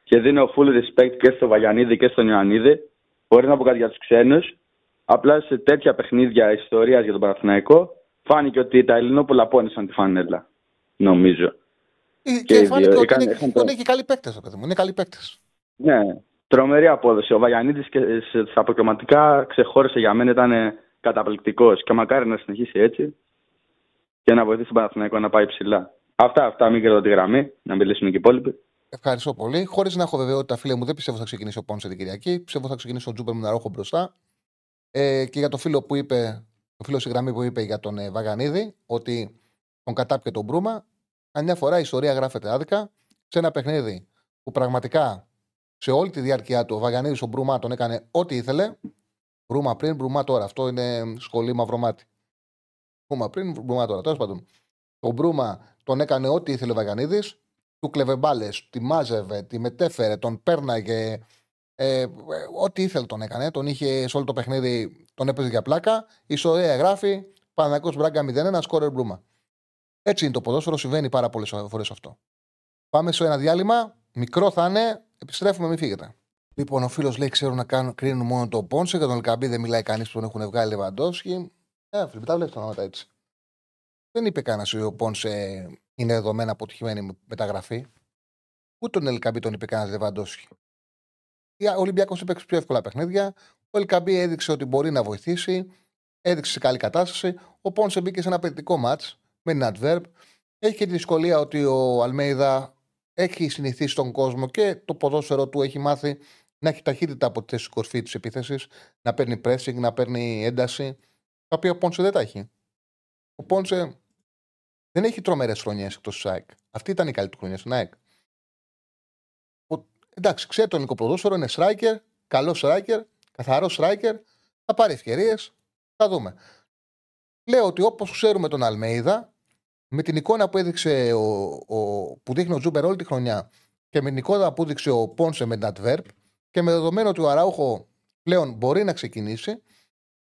και δίνω full respect και στο Βαγιανίδη και στον Ιωαννίδη. Μπορεί να πω κάτι για τους ξένους. Απλά σε τέτοια παιχνίδια ιστορίας για τον Παναθηναϊκό φάνηκε ότι τα Ελληνόπουλα πόνεσαν τη φανέλα. Νομίζω. Ε, και, και φάνηκε ότι είναι, είναι, είναι καλοί παίκτες, παιδί μου. Είναι καλοί παίκτες. Ναι, τρομερή απόδοση. Ο Βαγιανίδης και στα αποκριματικά ξεχώρισε για μένα, ήταν καταπληκτικός. Και μακάρι να συνεχίσει έτσι και να βοηθήσει τον Παναθηναϊκό να πάει ψηλά. Αυτά, αυτά, μην κρατώ τη γραμμή, να μιλήσουν και οι υπόλοιποι. Ευχαριστώ πολύ. Χωρίς να έχω βεβαιότητα, φίλε μου, δεν πιστεύω θα ξεκινήσει ο Πόνσε την Κυριακή. Πιστεύω θα ξεκινήσει ο Τζούπερ με ρόχο μπροστά. Ε, και για το φίλο που είπε, το φίλο στη γραμμή που είπε για τον ε, Βαγανίδη, ότι τον κατάπιε τον Μπρούμα. Αν μια φορά η ιστορία γράφεται άδικα σε ένα παιχνίδι που πραγματικά σε όλη τη διάρκεια του ο Βαγανίδης ο Μπρούμα τον έκανε ό,τι ήθελε. Μπρούμα πριν, Μπρούμα τώρα. Αυτό είναι σχολή μαυρομάτι. Μπρούμα πριν, Μπρούμα τώρα. Τέλος πάντων. Ο Μπρούμα τον έκανε ό,τι ήθελε ο Βαγανίδης. Του κλεβε μπάλες, τη μάζευε, τη μετέφερε, τον πέρναγε. Ε, ό,τι ήθελε τον έκανε. Τον είχε σε όλο το παιχνίδι, τον έπαιζε για πλάκα. Η ιστορία γράφει Παναγικό Μπράγκα 0-1, σκόρερ Μπρούμα. Έτσι είναι το ποδόσφαιρο, συμβαίνει πάρα πολλές φορές αυτό. Πάμε σε ένα διάλειμμα. Μικρό θα είναι, επιστρέφουμε, μην φύγετε. Λοιπόν, ο φίλος λέει: Ξέρω να κάνουν, κρίνουν μόνο τον Πόνσε. Για τον Ελκαμπή δεν μιλάει κανείς που τον έχουν βγάλει Λεβαντόσκι. Ε, φίλοι, τα βλέπεις τα ονόματα έτσι. Δεν είπε κανένας ότι ο Πόνσε είναι δεδομένα αποτυχημένη μεταγραφή. Ούτε τον Ελκαμπή τον είπε κανένας Λεβαντόσκι. Ο Ολυμπιακός έπαιξε πιο εύκολα παιχνίδια. Ο Ελκαμπή έδειξε ότι μπορεί να βοηθήσει. Έδειξε σε καλή κατάσταση. Ο Πόνσε μπήκε σε ένα απαιτητικό ματ με την Adverb. Έχει και τη δυσκολία ότι ο Αλμέιδα έχει συνηθίσει τον κόσμο και το ποδόσφαιρο του έχει μάθει να έχει ταχύτητα από τη θέση κορφή της επίθεσης, να παίρνει pressing, να παίρνει ένταση, τα οποία ο Πόνσε δεν τα έχει. Ο Πόνσε δεν έχει τρομερές χρονιές εκτός του ΣΑΕΚ. Αυτή ήταν η καλή του χρονιά στην ΑΕΚ. Εντάξει, ξέρει το ελληνικό ποδόσφαιρο, είναι striker, καλός striker, καθαρός striker, θα πάρει ευκαιρίες, θα δούμε. Λέω ότι όπως ξέρουμε τον Αλμέιδα, με την εικόνα που έδειξε ο, ο, που δείχνει ο Τζούμπερ όλη τη χρονιά και με την εικόνα που έδειξε ο Πόνσε με την Adverb και με δεδομένο ότι ο Αράουχο πλέον μπορεί να ξεκινήσει,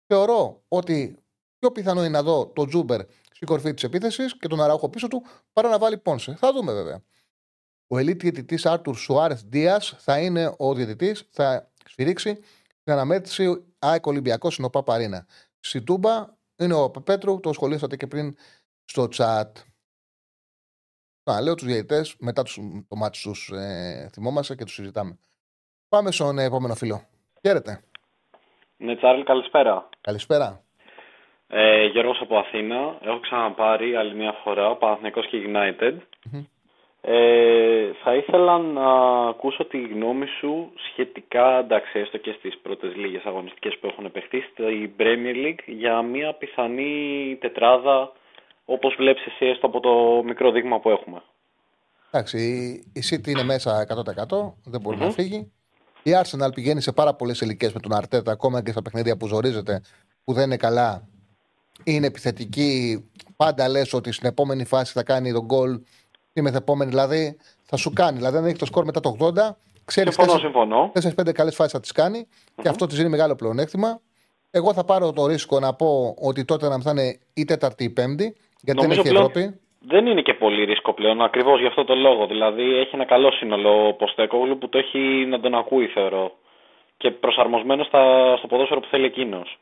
θεωρώ ότι πιο πιθανό είναι να δω τον Τζούμπερ στην κορφή της επίθεσης και τον Αράουχο πίσω του παρά να βάλει Πόνσε. Θα δούμε βέβαια. Ο ελίτ διαιτητής Άρτουρ Σουάρεθ Δία θα είναι ο διαιτητής, θα σφυρίξει την αναμέτρηση ΑΕΚ Ολυμπιακός στην Παπαρίνα. Στην Τούμπα είναι ο Πέτρου, το σχολήσατε και πριν στο chat. Να λέω τους διαιτητές, μετά τους, το μάτι τους ε, θυμόμαστε και τους συζητάμε. Πάμε στον επόμενο φίλο. Χαίρετε. Ναι, Τσάρλ, καλησπέρα. Καλησπέρα. Ε, Γιώργος από Αθήνα. Έχω ξαναπάρει άλλη μια φορά, Παναθηναϊκός και United. Ε, θα ήθελα να ακούσω τη γνώμη σου σχετικά, εντάξει, έστω και στις πρώτες λίγες αγωνιστικές που έχουν επεχθεί στην Premier League για μια πιθανή τετράδα όπως βλέπεις εσύ έστω από το μικρό δείγμα που έχουμε. Εντάξει, η City είναι μέσα 100%, δεν μπορει να φύγει. Η Arsenal πηγαίνει σε πάρα πολλές ηλικίες με τον Αρτέτα, ακόμα και στα παιχνίδια που ζορίζεται, που δεν είναι καλά. Είναι επιθετική. Πάντα λες ότι στην επόμενη φάση θα κάνει τον γκολ. Τη μεθεπόμενη δηλαδή θα σου κάνει. Δηλαδή, αν έχει το σκορ μετά το 80, ξέρεις ότι 4-5 καλές φάσεις θα τις κανει και αυτό της δίνει μεγάλο πλεονέκτημα. Εγώ θα πάρω το ρίσκο να πω ότι τότε να θα είναι η Τέταρτη ή η Πέμπτη, γιατί δεν έχει Ευρώπη. Δεν είναι και πολύ ρίσκο πλέον, ακριβώς γι' αυτό το λόγο. Δηλαδή έχει ένα καλό σύνολο ο Ποστέκογλου που το έχει να τον ακούει, θεωρώ. Και προσαρμοσμένο στα, στο ποδόσφαιρο που θέλει εκείνος.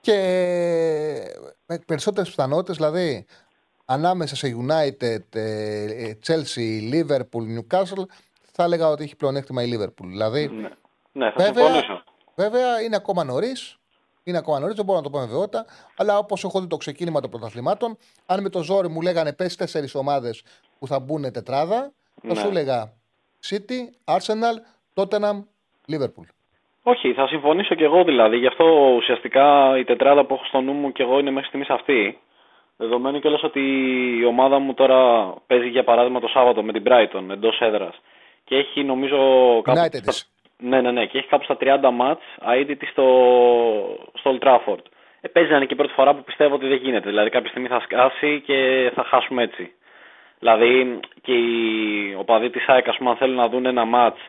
Και με περισσότερες πιθανότητες, δηλαδή ανάμεσα σε United, ε, Chelsea, Liverpool, Newcastle, θα έλεγα ότι έχει πλεονέκτημα η Liverpool. Δηλαδή, Ναι, ναι θα Βέβαια, συμφωνήσω. Βέβαια είναι ακόμα νωρίς. Είναι ακόμα νωρίς, δεν μπορώ να το πω με βεβαιότητα. Αλλά όπως έχω δει το ξεκίνημα των πρωταθλημάτων, αν με το ζόρι μου λέγανε πες τέσσερις ομάδες που θα μπουν τετράδα, θα Ναι. σου έλεγα City, Arsenal, Tottenham, Liverpool. Όχι, θα συμφωνήσω κι εγώ δηλαδή. Γι' αυτό ουσιαστικά η τετράδα που έχω στο νου μου κι εγώ είναι μέχρι στιγμής αυτή. Δεδομένου κιόλας ότι η ομάδα μου τώρα παίζει για παράδειγμα το Σάββατο με την Brighton εντός έδρας. Και έχει νομίζω. κάπου United στα- της. Ναι, ναι, ναι. Και έχει κάπου στα 30 μάτς αίτητη στο, στο Old Trafford. Ε, παίζει να είναι και η πρώτη φορά που πιστεύω ότι δεν γίνεται. Δηλαδή κάποια στιγμή θα σκάσει και θα χάσουμε έτσι. Δηλαδή και οι οπαδοί της ΑΕΚ, ας πούμε, αν θέλουν να δουν ένα μάτς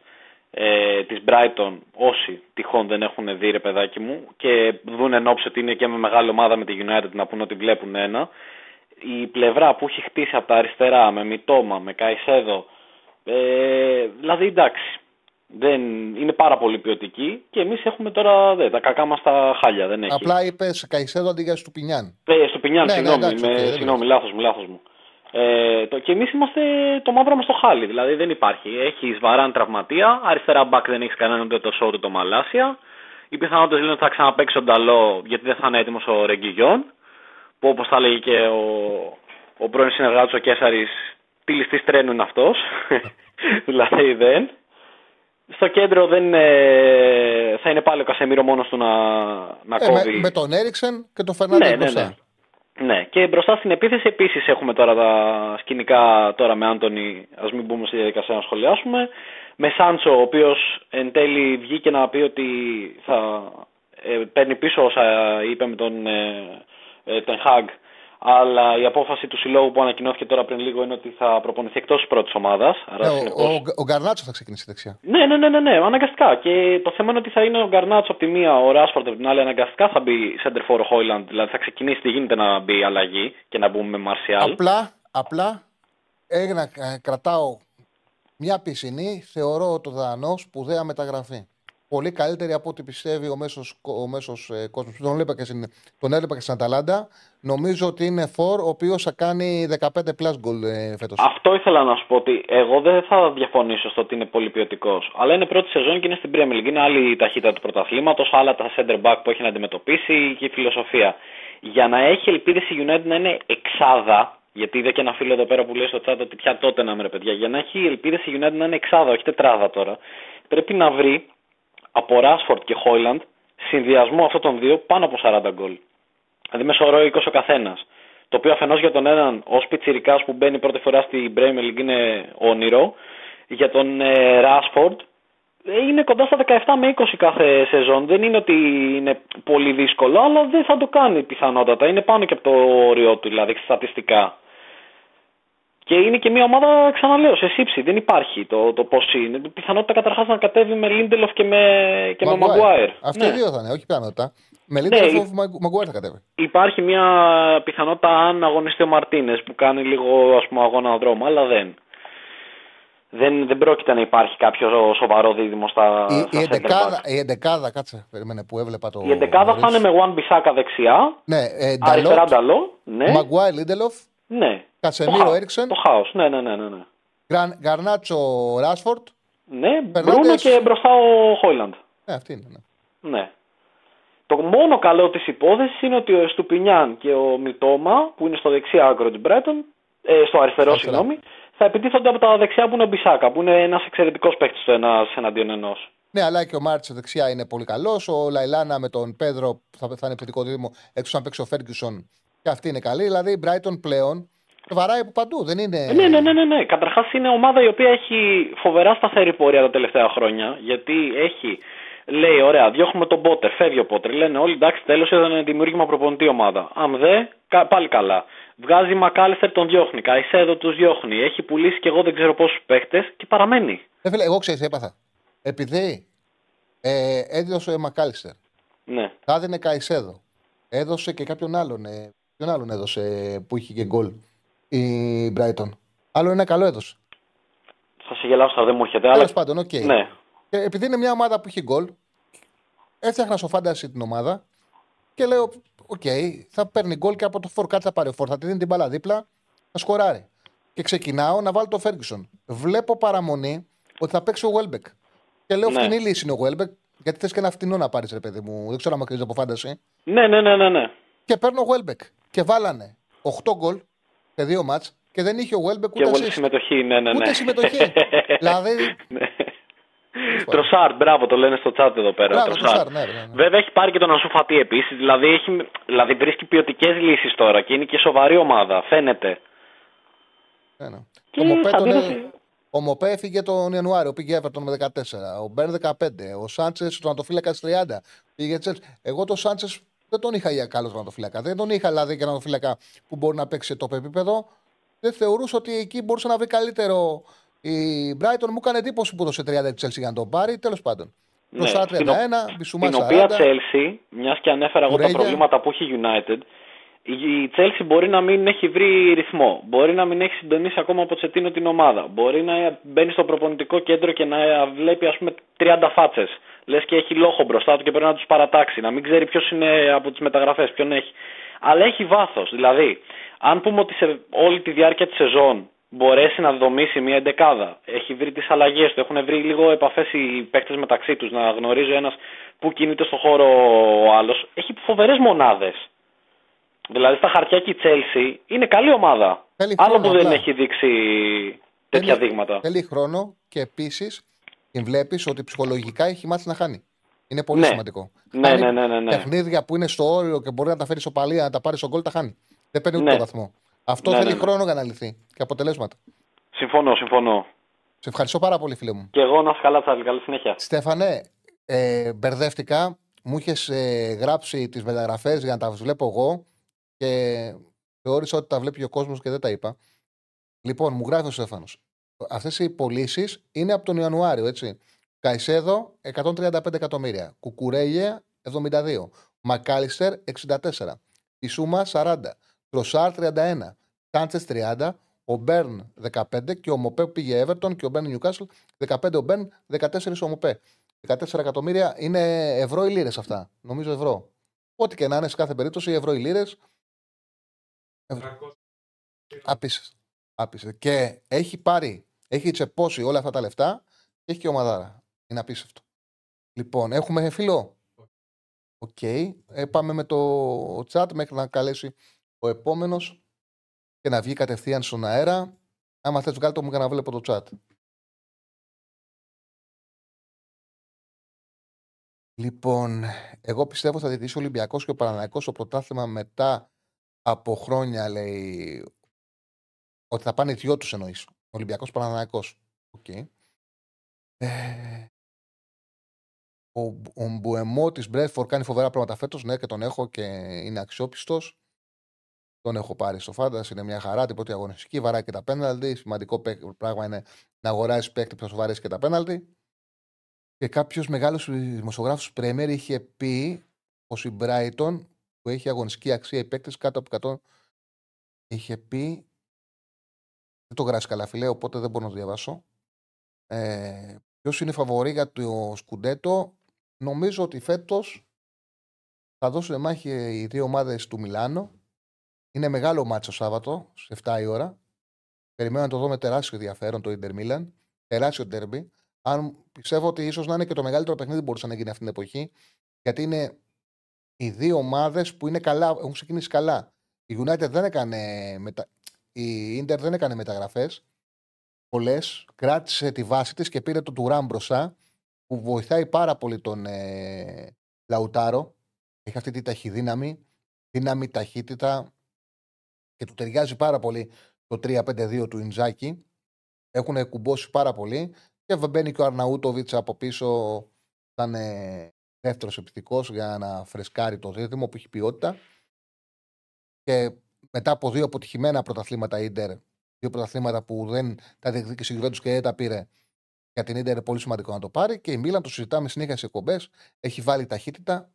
ε, της Brighton, όσοι τυχόν δεν έχουν δει ρε παιδάκι μου, και δουν εν ώψη ότι είναι και με μεγάλη ομάδα με τη United να πούνε ότι βλέπουν ένα, η πλευρά που έχει χτίσει από τα αριστερά, με Μιτόμα, με Καϊσέδο, ε, δηλαδή εντάξει, δεν, είναι πάρα πολύ ποιοτική και εμείς έχουμε τώρα δε, τα κακά μας τα χάλια, δεν έχει. Απλά είπες Καϊσέδο αντί για Εστουπινιάν. Ε, Εστουπινιάν, Ναι, ναι, συγγνώμη, εντάξει, με- οκ, δεν συγγνώμη λάθος μου, λάθος μου. Ε, το, και εμείς είμαστε το μαύρο μας το χάλι, δηλαδή δεν υπάρχει. Έχει Βαράν τραυματία, αριστερά μπακ δεν έχεις κανέναν ούτε το Σο ούτε το Μαλάσια. Οι πιθανότητες λένε ότι θα ξαναπαίξει ο Νταλό γιατί δεν θα είναι έτοιμος ο Ρεγκιλόν, που όπως θα έλεγε και ο, ο πρώην συνεργάτης ο Κέσαρης, τι ληστής τρένου είναι αυτός, δηλαδή δεν. Στο κέντρο δεν είναι, θα είναι πάλι ο Κασεμίρο μόνος του να, να Ε, κόβει. με, με τον Έριξεν και τον Φερνάνδε Ναι, ναι, μπροστά. ναι. Ναι, και μπροστά στην επίθεση επίσης έχουμε τώρα τα σκηνικά τώρα με Άντωνη, ας μην μπούμε στη διαδικασία να σχολιάσουμε. Με Σάντσο, ο οποίος εν τέλει βγήκε να πει ότι θα ε, παίρνει πίσω όσα είπε με τον ε, ε, Ten Hag, αλλά η απόφαση του συλλόγου που ανακοινώθηκε τώρα πριν λίγο είναι ότι θα προπονηθεί εκτός τη πρώτης ομάδας. Ναι, ο, ο, ο Γκαρνάτσο θα ξεκινήσει δεξιά. Ναι, ναι, ναι, ναι, ναι, αναγκαστικά. Και το θέμα είναι ότι θα είναι ο Γκαρνάτσο από τη μία, ο Ράσφορντ από την άλλη. Αναγκαστικά θα μπει center for ο Χόιλαντ. Δηλαδή θα ξεκινήσει τι γίνεται να μπει αλλαγή και να μπούμε με Μαρσιάλ. Απλά, απλά έγινα, ε, κρατάω μια πισινή, θεωρώ το Δανός σπουδαία μεταγραφή. Πολύ καλύτερη από ό,τι πιστεύει ο μέσος ο μέσος, ε, κόσμος. Τον έβλεπα και στην, τον έβλεπα και στην Αταλάντα. Νομίζω ότι είναι φορ ο οποίος θα κάνει 15 plus goal ε, φέτος. Αυτό ήθελα να σου πω ότι εγώ δεν θα διαφωνήσω στο ότι είναι πολύ ποιοτικός. Αλλά είναι πρώτη σεζόν και είναι στην Premier League. Είναι άλλη η ταχύτητα του πρωταθλήματος, άλλα τα center back που έχει να αντιμετωπίσει και η φιλοσοφία. Για να έχει ελπίδες η United να είναι εξάδα, γιατί είδα και ένα φίλο εδώ πέρα που λέει στο chat ότι πια τότε να είμαι παιδιά. Για να έχει ελπίδες η United να είναι εξάδα, όχι τετράδα τώρα, πρέπει να βρει από Rashford και Χόιλαντ συνδυασμό αυτών των δύο πάνω από 40 γκολ. Δηλαδή με σωρό 20 ο καθένας. Το οποίο αφενός για τον έναν ω πιτσυρικά που μπαίνει πρώτη φορά στην Premier League είναι όνειρο. Για τον ε, Rashford ε, είναι κοντά στα 17 με 20 κάθε σεζόν. Δεν είναι ότι είναι πολύ δύσκολο, αλλά δεν θα το κάνει πιθανότατα. Είναι πάνω και από το όριό του, δηλαδή στατιστικά. Και είναι και μια ομάδα, ξαναλέω, σε σύψη. Δεν υπάρχει το, το πώς είναι. Πιθανότητα καταρχάς να κατέβει με Λίντελοφ και με, και με Μαγκουάιρ. Αυτοί Ναι. οι δύο θα είναι, όχι πιθανότητα. Με Ναι, Λίντελοφ η- ο Μαγκουάιρ θα κατέβει. Υπάρχει μια πιθανότητα αν αγωνιστεί ο Μαρτίνες που κάνει λίγο ας πούμε, αγώνα δρόμο, αλλά δεν. Δεν, δεν πρόκειται να υπάρχει κάποιο σοβαρό δίδυμο στα, Η, στα η, center εντεκάδα, back. η εντεκάδα, κάτσε, περίμενε που έβλεπα το. Η εντεκάδα θα είναι με One Μπισάκα δεξιά, Ναι, ε, αριστερά Νταλότ, Νταλό, ναι, Μαγκουάιρ, Λίντελοφ, ναι. Κασεμίρο, Το χάος, Έριξεν, Το χάος, ναι, ναι, ναι, ναι. ναι. Γκραν- Γκαρνάτσο, Ράσφορντ. Ναι, Φερνάντες. Μπρούνο και μπροστά ο Χόιλαντ. Ναι, αυτή είναι. Ναι. Ναι. Το μόνο καλό της υπόθεσης είναι ότι ο Εστουπινιάν και ο Μιτόμα, που είναι στο δεξί άκρο της Μπρέτον, ε, στο αριστερό, Αριστερά. συγγνώμη, θα επιτίθονται από τα δεξιά που είναι ο Μπισάκα, που είναι ένας εξαιρετικός παίκτης το ένας εναντίον ενός. Ναι, αλλά και ο Μάρτς δεξιά είναι πολύ καλός. Ο Λαλάνα με τον Πέδρο θα, θα είναι επιθετικό δίδυμο έξω να παίξει ο Φέργκισον και αυτή είναι καλή. Δηλαδή η Brighton πλέον βαράει από παντού. Δεν είναι. Ε, Ναι, ναι, ναι, ναι, ναι. Καταρχάς είναι ομάδα η οποία έχει φοβερά σταθερή πορεία τα τελευταία χρόνια. Γιατί έχει, λέει, ωραία, διώχνουμε τον Πότερ, φεύγει ο Πότερ. Λένε όλοι εντάξει, τέλος ήταν δημιούργημα προπονητή ομάδα. Αν δε, κα- πάλι καλά. Βγάζει Μακάλιστερ, τον διώχνει. Καϊσέδο τους διώχνει. Έχει πουλήσει και εγώ δεν ξέρω πόσους παίχτε και παραμένει. Ε, φίλε, εγώ ξέρεις, έπαθα. Επειδή ε, έδωσε ο Μακάλιστερ, Ναι. θα έδινε Καϊσέδο, έδωσε και κάποιον άλλον. Ε, ποιον άλλον έδωσε ε, που είχε και γκολ η Brighton; Άλλο ένα καλό έδωσε. Θα σε γελάσω, αλλά δεν μου έρχεται. Τέλος Αλλά... πάντων, οκ. Ναι. Και επειδή είναι μια ομάδα που έχει γκολ, έφτιαχνα στο fantasy την ομάδα και λέω: Οκ, θα παίρνει γκολ και από το φορ. Κάτσε θα πάρει ο φορ. Θα τη δίνει την μπάλα δίπλα να σκοράρει. Και ξεκινάω να βάλω το Φέργκισον. Βλέπω παραμονή ότι θα παίξει ο Βέλμπεκ. Και λέω Ναι. φτηνή λύση είναι ο Βέλμπεκ, γιατί θες και ένα φτηνό να πάρεις, ρε παιδί μου. Δεν ξέρω αν κρίνεις από fantasy. Ναι, ναι, ναι, ναι. ναι. Και παίρνω Βέλμπεκ. Και βάλανε 8 γκολ σε δύο ματς και δεν είχε ο Βέλμπεκ Και ούτε πολύ assist. συμμετοχή, ναι, ναι, ναι. Ούτε συμμετοχή. δηλαδή. Ναι. Τροσάρ, μπράβο, το λένε στο chat εδώ πέρα. Μπράβο, Τροσάρ. Τροσάρ, ναι, ναι, ναι. Βέβαια έχει πάρει και τον Άνσου Φάτι επίσης. Δηλαδή, έχει, δηλαδή βρίσκει ποιοτικές λύσεις τώρα και είναι και σοβαρή ομάδα. Φαίνεται. Ναι, ναι. Και Ο Μοπέ, θα τον, δίνω- ε, ο Μοπέ έφυγε τον Ιανουάριο, πήγε Everton με 14. Ο Μπέρν 15. Ο Σάντσες, τον Ατοφύλακα 30. Πήγε Chelsea. Εγώ τον Σάντσες δεν τον είχα για καλός τερματοφύλακα. Δεν τον είχα δηλαδή για τερματοφύλακα που μπορεί να παίξει σε το επίπεδο. Δεν θεωρούσα ότι εκεί μπορούσε να βρει καλύτερο. Η Brighton μου έκανε εντύπωση που έδωσε 30 τη Chelsea για να τον πάρει. Τέλος πάντων. Ναι, Μπροστά 31, στην ο- Μπισουμά Την 40. οποία Chelsea, μιας και ανέφερα εγώ τα Κουρέλια. προβλήματα που έχει η United, η Chelsea μπορεί να μην έχει βρει ρυθμό. Μπορεί να μην έχει συντονίσει ακόμα από Τσετίνο την ομάδα. Μπορεί να μπαίνει στο προπονητικό κέντρο και να βλέπει ας πούμε 30 φάτσες. Λες και έχει λόγο μπροστά του και πρέπει να τους παρατάξει. Να μην ξέρει ποιος είναι από τις μεταγραφές, ποιον έχει. Αλλά έχει βάθος. Δηλαδή, αν πούμε ότι σε όλη τη διάρκεια της σεζόν μπορέσει να δομήσει μια εντεκάδα, έχει βρει τις αλλαγές του, έχουν βρει λίγο επαφές οι παίκτες μεταξύ τους, να γνωρίζει ο ένας που κινείται στο χώρο ο άλλος, έχει φοβερές μονάδες. Δηλαδή στα χαρτιά και η Chelsea είναι καλή ομάδα. Θέλει Άλλο χρόνο, που δεν απλά. έχει δείξει τέτοια Θέλει- δείγματα. Θέλει χρόνο και επίσης την βλέπεις ότι ψυχολογικά έχει μάθει να χάνει. Είναι πολύ Ναι. σημαντικό. Ναι, Χάνει ναι, ναι, ναι, ναι. Παιχνίδια που είναι στο όριο και μπορεί να τα φέρεις στο παλία, να τα πάρεις στον γκολ, τα χάνει. Δεν παίρνει ούτε Ναι. το βαθμό. Αυτό Ναι, θέλει ναι, ναι. χρόνο για να λυθεί και αποτελέσματα. Συμφωνώ, συμφωνώ. Σε ευχαριστώ πάρα πολύ, φίλε μου. Και εγώ να είσαι καλά, Τσάρλι. Καλή συνέχεια. Στέφανε, ε, μπερδεύτηκα. Μου είχες ε, γράψει τις μεταγραφές για να τα βλέπω εγώ και θεώρησα ότι τα βλέπει ο κόσμος και δεν τα είπα. Λοιπόν, μου γράφει ο Στέφανος. Αυτές οι πωλήσεις είναι από τον Ιανουάριο, έτσι. Καϊσέδο 135 εκατομμύρια. Κουκουρέλια 72. Μακάλιστερ 64. Ισούμα 40. Τροσάρ 31. Τάντσε 30. Ο Μπέρν 15 και ο Μοπέ που πήγε Everton και ο Μπέρν Νιουκάσλ 15 ο Μπέρν, 14 ο Μοπέ. 14 εκατομμύρια είναι ευρώ ή λίρες αυτά. Νομίζω ευρώ. Ό,τι και να είναι σε κάθε περίπτωση, ευρώ ή λίρες. Απίστευτο. Απίστευτο. Και έχει πάρει, έχει τσεπώσει όλα αυτά τα λεφτά και έχει και ομαδάρα. Είναι απίστευτο. Λοιπόν, έχουμε φίλο; Οκ. Ε, πάμε με το chat μέχρι να καλέσει ο επόμενος και να βγει κατευθείαν στον αέρα. Άμα θες βγάλει το μου για να βλέπω το chat. Λοιπόν, εγώ πιστεύω θα διαιτήσει ο Ολυμπιακός και ο Παναθηναϊκός στο πρωτάθλημα μετά από χρόνια, λέει, ότι θα πάνε οι δυο τους εννοείς. Ο Ολυμπιακός Παναθηναϊκός. Οκ. Ε, ο, ο Μπουέμο της Μπρέντφορντ κάνει φοβερά πράγματα φέτος. Ναι, και τον έχω και είναι αξιόπιστος. Τον έχω πάρει στο Φάντα. Είναι μια χαρά την πρώτη αγωνιστική. Βαράει και τα πέναλτι. Σημαντικό παίκ- πράγμα είναι να αγοράσει παίκτη που θα σου βαρέσει και τα πέναλτι. Και κάποιος μεγάλος δημοσιογράφος Πρέμερ είχε πει πως η Brighton που έχει αγωνιστική αξία οι παίκτες κάτω από 100 είχε πει. Δεν το γράφεις καλά, φιλέ, οπότε δεν μπορώ να το διαβάσω. Ε, Ποιος είναι φαβορή για το Σκουντέτο, νομίζω ότι φέτος θα δώσουν μάχη οι δύο ομάδες του Μιλάνο. Είναι μεγάλο μάτσο Σάββατο, στις 7 η ώρα. Περιμένω να το δω με τεράστιο ενδιαφέρον το Ιντερ Μίλαν. Τεράστιο ντέρμπι. Αν πιστεύω ότι ίσως να είναι και το μεγαλύτερο παιχνίδι που μπορούσε να γίνει αυτή την εποχή. Γιατί είναι οι δύο ομάδες που είναι καλά, έχουν ξεκινήσει καλά. Η United δεν έκανε. Μετα... Η Ιντερ δεν έκανε μεταγραφές πολλές. Κράτησε τη βάση της και πήρε τον Τουράν μπροστά, που βοηθάει πάρα πολύ τον ε, Λαουτάρο. Έχει αυτή τη ταχυδύναμη, δύναμη, ταχύτητα και του ταιριάζει πάρα πολύ το 3-5-2 του Ιντζάκη. Έχουν κουμπώσει πάρα πολύ και μπαίνει και ο Αρναούτοβιτς από πίσω σαν ε, δεύτερος επιθετικός για να φρεσκάρει το δίδυμο που έχει ποιότητα. Και μετά από δύο αποτυχημένα πρωταθλήματα Ιντερ, δύο πρωταθλήματα που δεν τα διεκδίκησε η Juventus και δεν τα πήρε για την Ιντερ, είναι πολύ σημαντικό να το πάρει. Και η Μίλαν το συζητάμε συνέχεια σε εκπομπές. Έχει βάλει ταχύτητα,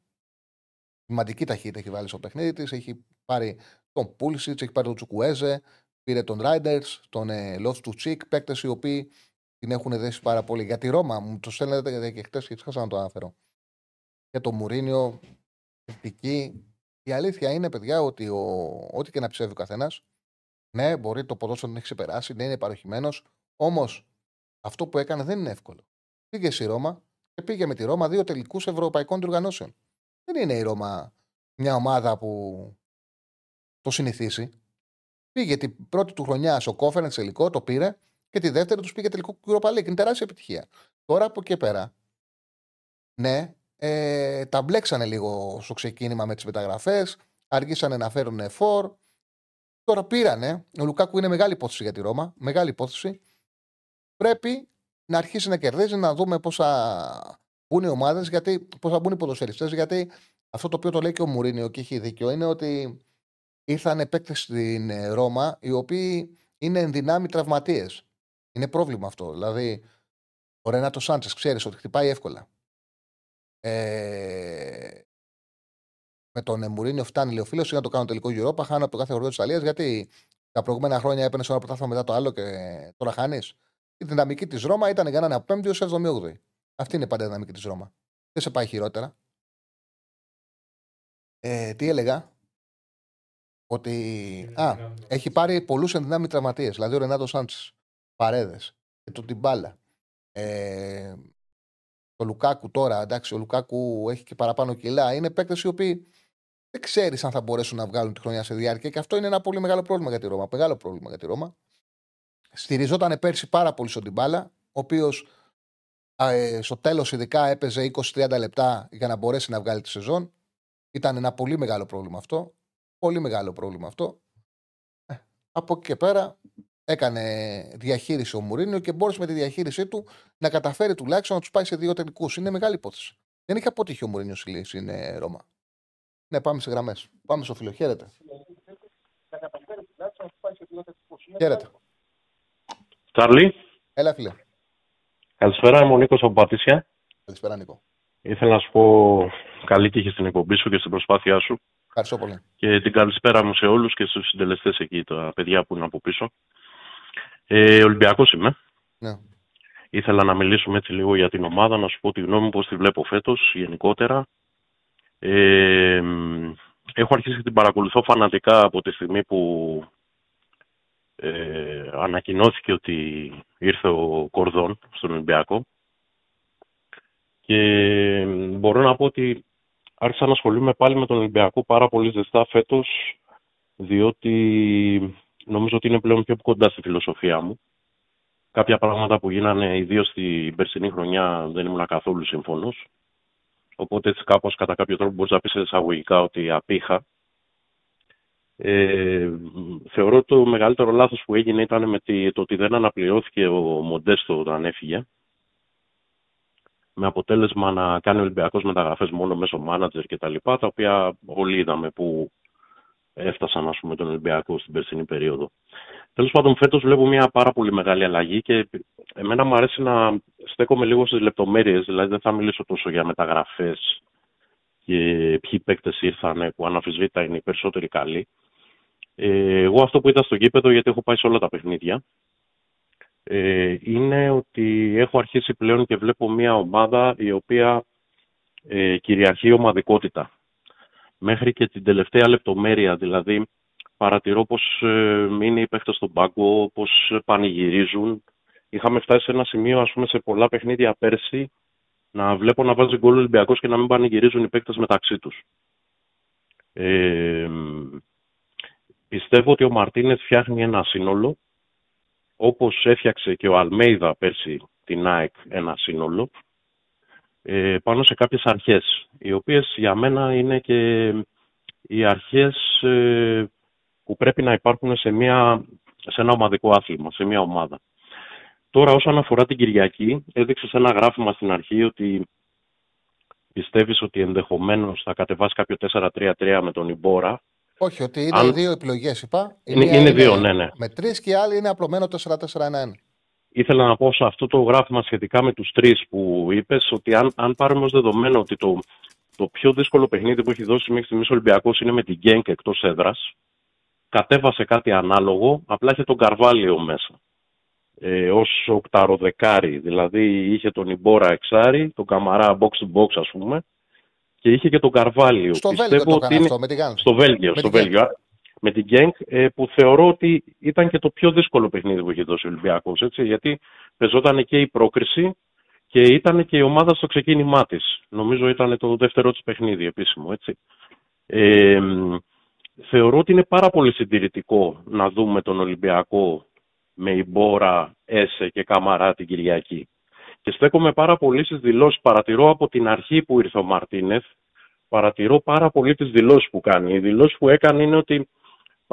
σημαντική ταχύτητα έχει βάλει στο παιχνίδι της. Έχει πάρει τον Πούλσιτ, έχει πάρει τον Τσουκουέζε, πήρε τον Ράιντερ, τον ε, Λόφ του Τσίκ, παίκτες οι οποίοι την έχουν δέσει πάρα πολύ. Για τη Ρώμα, μου το στέλνετε και χτες και ξέχασα να το αναφέρω. Για το Μουρίνιο, κριτική. Η αλήθεια είναι, παιδιά, ότι ο, ό,τι και να ψεύει ο καθένας, Ναι, μπορεί το ποδόσφαιρο να έχει ξεπεράσει, ναι, είναι παροχημένος. Όμως αυτό που έκανε δεν είναι εύκολο. Πήγε στη Ρώμα και πήγε με τη Ρώμα δύο τελικούς ευρωπαϊκών διοργανώσεων. Δεν είναι η Ρώμα μια ομάδα που το συνηθίσει. Πήγε την πρώτη του χρονιά στο Conference τελικό, το πήρε και τη δεύτερη τους πήγε τελικό Europa League. Είναι τεράστια επιτυχία. Τώρα από εκεί πέρα, ναι, ε, τα μπλέξανε λίγο στο ξεκίνημα με τις μεταγραφές, αργήσανε να φέρουν φόρ. Τώρα πήρανε. Ο Λουκάκου είναι μεγάλη υπόθεση για τη Ρώμα. Μεγάλη υπόθεση. Πρέπει να αρχίσει να κερδίζει, να δούμε πώ θα μπουν οι ομάδες, πώ θα μπουν οι ποδοσφαιριστές. Γιατί αυτό το οποίο το λέει και ο Μουρίνιο και έχει δίκιο είναι ότι ήρθαν παίκτε στην ε, Ρώμα οι οποίοι είναι ενδυνάμει τραυματίες. Είναι πρόβλημα αυτό. Δηλαδή, ο Ρενάτο Σάντσες ξέρεις ότι χτυπάει εύκολα. Ε, με τον Μουρίνιο φτάνει λέει ο φίλος, να το κάνω τελικό Europa. Χάνω από το κάθε χωριό της Ιταλία γιατί τα προηγούμενα χρόνια έπαιρνε ένα πρωτάθλημα μετά το άλλο και τώρα χάνεις. Η δυναμική της Ρώμα ήταν για να είναι από 5η έως 7η. Αυτή είναι πάντα η δυναμική της Ρώμα. Δεν σε πάει χειρότερα. Ε, τι έλεγα; Ότι. Α, έχει πάρει πολλούς ενδυνάμει τραυματίες. Δηλαδή ο Ρενάτο Σάντσες. Παρέδες. Και τον Τιμπάλα. Ε, το Λουκάκου τώρα. Εντάξει, ο Λουκάκου έχει και παραπάνω κιλά. Είναι παίκτες οι οποίοι δεν ξέρεις αν θα μπορέσουν να βγάλουν τη χρονιά σε διάρκεια. Και αυτό είναι ένα πολύ μεγάλο πρόβλημα για τη Ρώμα. Μεγάλο πρόβλημα για τη Ρώμα. Στηριζόταν πέρσι πάρα πολύ στον Τιμπάλα, ο οποίος ε, στο τέλος ειδικά έπαιζε 20-30 λεπτά για να μπορέσει να βγάλει τη σεζόν. Ήταν ένα πολύ μεγάλο πρόβλημα αυτό. Πολύ μεγάλο πρόβλημα αυτό. Ε, από εκεί και πέρα έκανε διαχείριση ο Μουρίνιο και μπόρεσε με τη διαχείρισή του να καταφέρει τουλάχιστον να τους πάει σε δύο τελικούς. Είναι μεγάλη υπόθεση. Δεν είχε αποτύχει ο Μουρίνιος στη λύση, είναι Ρώμα. Ναι, πάμε σε γραμμές. Πάμε στο φίλο. Χαίρετε. Χαίρετε. Τσάρλι. Έλα, φίλε. Καλησπέρα, είμαι ο Νίκος από Πατήσια. Καλησπέρα, Νίκο. Ήθελα να σου πω καλή τύχη στην εκπομπή σου και στην προσπάθειά σου. Ευχαριστώ πολύ. Και την καλησπέρα μου σε όλους και στους συντελεστές εκεί, τα παιδιά που είναι από πίσω. Ε, Ολυμπιακός είμαι. Ναι. Ήθελα να μιλήσουμε έτσι λίγο για την ομάδα, να σου πω τη γνώμη μου πώς τη βλέπω φέτος γενικότερα. Ε, έχω αρχίσει και την παρακολουθώ φανατικά από τη στιγμή που ε, ανακοινώθηκε ότι ήρθε ο Κορδόν στον Ολυμπιακό και μπορώ να πω ότι άρχισα να ασχολούμαι πάλι με τον Ολυμπιακό πάρα πολύ ζεστά φέτος διότι νομίζω ότι είναι πλέον πιο κοντά στη φιλοσοφία μου. Κάποια πράγματα που γίνανε ιδίως στην περσινή χρονιά δεν ήμουν καθόλου σύμφωνος. Οπότε έτσι κάπως κατά κάποιο τρόπο μπορείς να πεις εισαγωγικά ότι απήχα ε, θεωρώ το μεγαλύτερο λάθος που έγινε ήταν με το ότι δεν αναπληρώθηκε ο Μοντέστο όταν έφυγε. Με αποτέλεσμα να κάνει ο Ολυμπιακός μεταγραφές μόνο μέσω μάνατζερ και τα λοιπά, τα οποία όλοι είδαμε που έφτασαν ας πούμε, τον Ολυμπιακό στην περσινή περίοδο. Τέλος πάντων, φέτος βλέπω μια πάρα πολύ μεγάλη αλλαγή και εμένα μου αρέσει να στέκομαι λίγο στις λεπτομέρειες. Δηλαδή, δεν θα μιλήσω τόσο για μεταγραφές και ποιοι παίκτες ήρθαν που αναφυσβήτα είναι οι περισσότεροι καλοί. Ε, εγώ αυτό που είδα στο γήπεδο, γιατί έχω πάει σε όλα τα παιχνίδια, ε, είναι ότι έχω αρχίσει πλέον και βλέπω μια ομάδα η οποία ε, κυριαρχεί ομαδικότητα. Μέχρι και την τελευταία λεπτομέρεια, δηλαδή παρατηρώ πως ε, είναι οι παίχτες στον πάγκο, πως πανηγυρίζουν. Είχαμε φτάσει σε ένα σημείο, ας πούμε, σε πολλά παιχνίδια πέρσι, να βλέπω να βάζει γκολ Ολυμπιακός και να μην πανηγυρίζουν οι παίκτες μεταξύ τους. Ε, Πιστεύω ότι ο Μαρτίνεθ φτιάχνει ένα σύνολο, όπως έφτιαξε και ο Αλμέιδα πέρσι την ΑΕΚ ένα σύνολο, ε, πάνω σε κάποιες αρχές, οι οποίες για μένα είναι και οι αρχές ε, που πρέπει να υπάρχουν σε, μια, σε ένα ομαδικό άθλημα, σε μια ομάδα. Τώρα όσον αφορά την Κυριακή, έδειξε σε ένα γράφημα στην αρχή ότι πιστεύεις ότι ενδεχομένως θα κατεβάσει κάποιο 4-3-3 με τον Ιμπόρα όχι, ότι είναι Αν... δύο επιλογές, είπα. Είναι, είναι, είναι δύο, ναι, ναι. Με τρεις και η άλλη είναι απλωμένο 4-4-1-1. Ήθελα να πω σε αυτό το γράφημα σχετικά με τους τρεις που είπες, ότι αν, αν πάρουμε ως δεδομένο ότι το, το πιο δύσκολο παιχνίδι που έχει δώσει μέχρι στιγμής ο Ολυμπιακός είναι με την Γκένκ εκτός έδρας, κατέβασε κάτι ανάλογο, απλά είχε τον Καρβάλιο μέσα. Ε, ως οκταροδεκάρι, δηλαδή είχε τον Ιμπόρα εξάρι, τον Καμαρά box to box ας πούμε, και είχε και τον Καρβάλιο. Στο Πιστεύω Βέλγιο το ότι είναι... αυτό, με τη Στο Βέλγιο, στο Βέλγιο. Με την Γκένκ, ε, που θεωρώ ότι ήταν και το πιο δύσκολο παιχνίδι που είχε δώσει ο Ολυμπιακός, έτσι, γιατί πεζόταν και η πρόκριση και ήταν και η ομάδα στο ξεκίνημά της. Νομίζω ήταν το δεύτερο της παιχνίδι επίσημο, έτσι. Ε, θεωρώ ότι είναι πάρα πολύ συντηρητικό να δούμε τον Ολυμπιακό με Ιμπόρα, Έσε και Καμαρά την Κυριακή. Και στέκομαι πάρα πολύ στις δηλώσεις. Παρατηρώ από την αρχή που ήρθε ο Μαρτίνεθ, παρατηρώ πάρα πολύ τις δηλώσεις που κάνει. Οι δηλώσεις που έκανε είναι ότι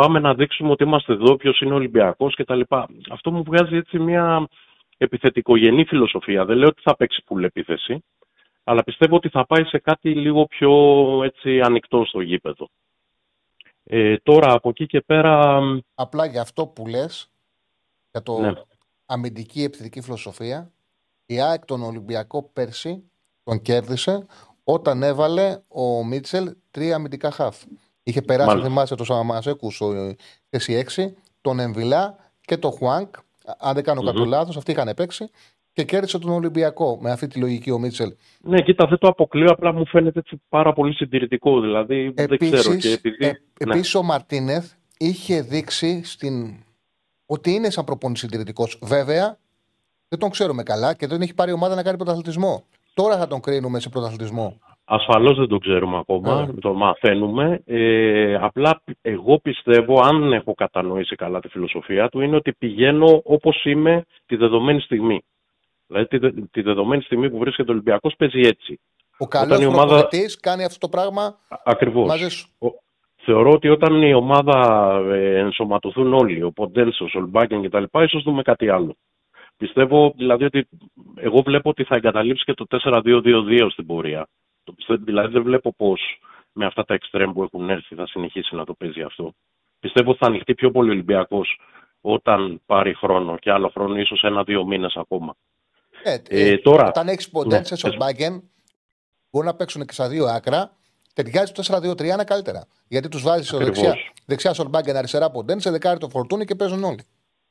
πάμε να δείξουμε ότι είμαστε εδώ, ποιος είναι ο Ολυμπιακός κτλ. Αυτό μου βγάζει έτσι μια επιθετικογενή φιλοσοφία. Δεν λέω ότι θα παίξει full επίθεση, αλλά πιστεύω ότι θα πάει σε κάτι λίγο πιο έτσι, ανοιχτό στο γήπεδο. Ε, τώρα από εκεί και πέρα... Απλά για αυτό που λες, για το ναι. αμυντική επιθετική φιλοσοφία, η ΑΕΚ τον Ολυμπιακό πέρσι τον κέρδισε όταν έβαλε ο Μίτσελ τρία αμυντικά χαφ. Είχε περάσει, Μάλιστα. θυμάσαι, το Σαμασέκου στο θέση 6, τον Εμβιλά και τον Χουάνκ. Αν δεν κάνω mm-hmm. κάποιο λάθος, αυτοί είχαν παίξει και κέρδισε τον Ολυμπιακό με αυτή τη λογική ο Μίτσελ. Ναι, κοίτα, δεν το αποκλείω, απλά μου φαίνεται έτσι πάρα πολύ συντηρητικό. Δηλαδή επίσης, δεν ξέρω. Και επειδή... ε, ναι. Επίσης ο Μαρτίνεθ είχε δείξει στην... ότι είναι σαν προπόνηση συντηρητικός. Βέβαια, δεν τον ξέρουμε καλά και δεν έχει πάρει ομάδα να κάνει πρωταθλητισμό. Τώρα θα τον κρίνουμε σε πρωταθλητισμό. Ασφαλώς δεν το ξέρουμε ακόμα, yeah. το μαθαίνουμε. Ε, απλά εγώ πιστεύω, αν έχω κατανοήσει καλά τη φιλοσοφία του, είναι ότι πηγαίνω όπως είμαι τη δεδομένη στιγμή. Δηλαδή τη, τη δεδομένη στιγμή που βρίσκεται ο Ολυμπιακός παίζει έτσι. Ο καλός ομάδα... κάνει αυτό το πράγμα Ακριβώς. μαζί σου. Θεωρώ ότι όταν η ομάδα ε, ενσωματωθούν όλοι, ο Ποντέλσος, ο Σολμπάκεν κτλ., ίσως δούμε κάτι άλλο. Πιστεύω δηλαδή ότι εγώ βλέπω ότι θα εγκαταλείψει και το 4-2-2-2 στην πορεία. Δηλαδή δεν βλέπω πώς με αυτά τα εξτρέμ που έχουν έρθει θα συνεχίσει να το παίζει αυτό. Πιστεύω ότι θα ανοιχτεί πιο πολύ ο Ολυμπιακός όταν πάρει χρόνο και άλλο χρόνο, ίσως ένα-δύο μήνες ακόμα. Ε, ε, τώρα, όταν έχεις ποντένσε ναι, Σολμπάγκεν, μπορούν να παίξουν και στα δύο άκρα. Ταιριάζει το 4-2-3 είναι καλύτερα. Γιατί τους βάζεις δεξιά, δεξιά Σολμπάγκεν, αριστερά ποντένσε, δεκάρι το φορτούνι και παίζουν όλοι.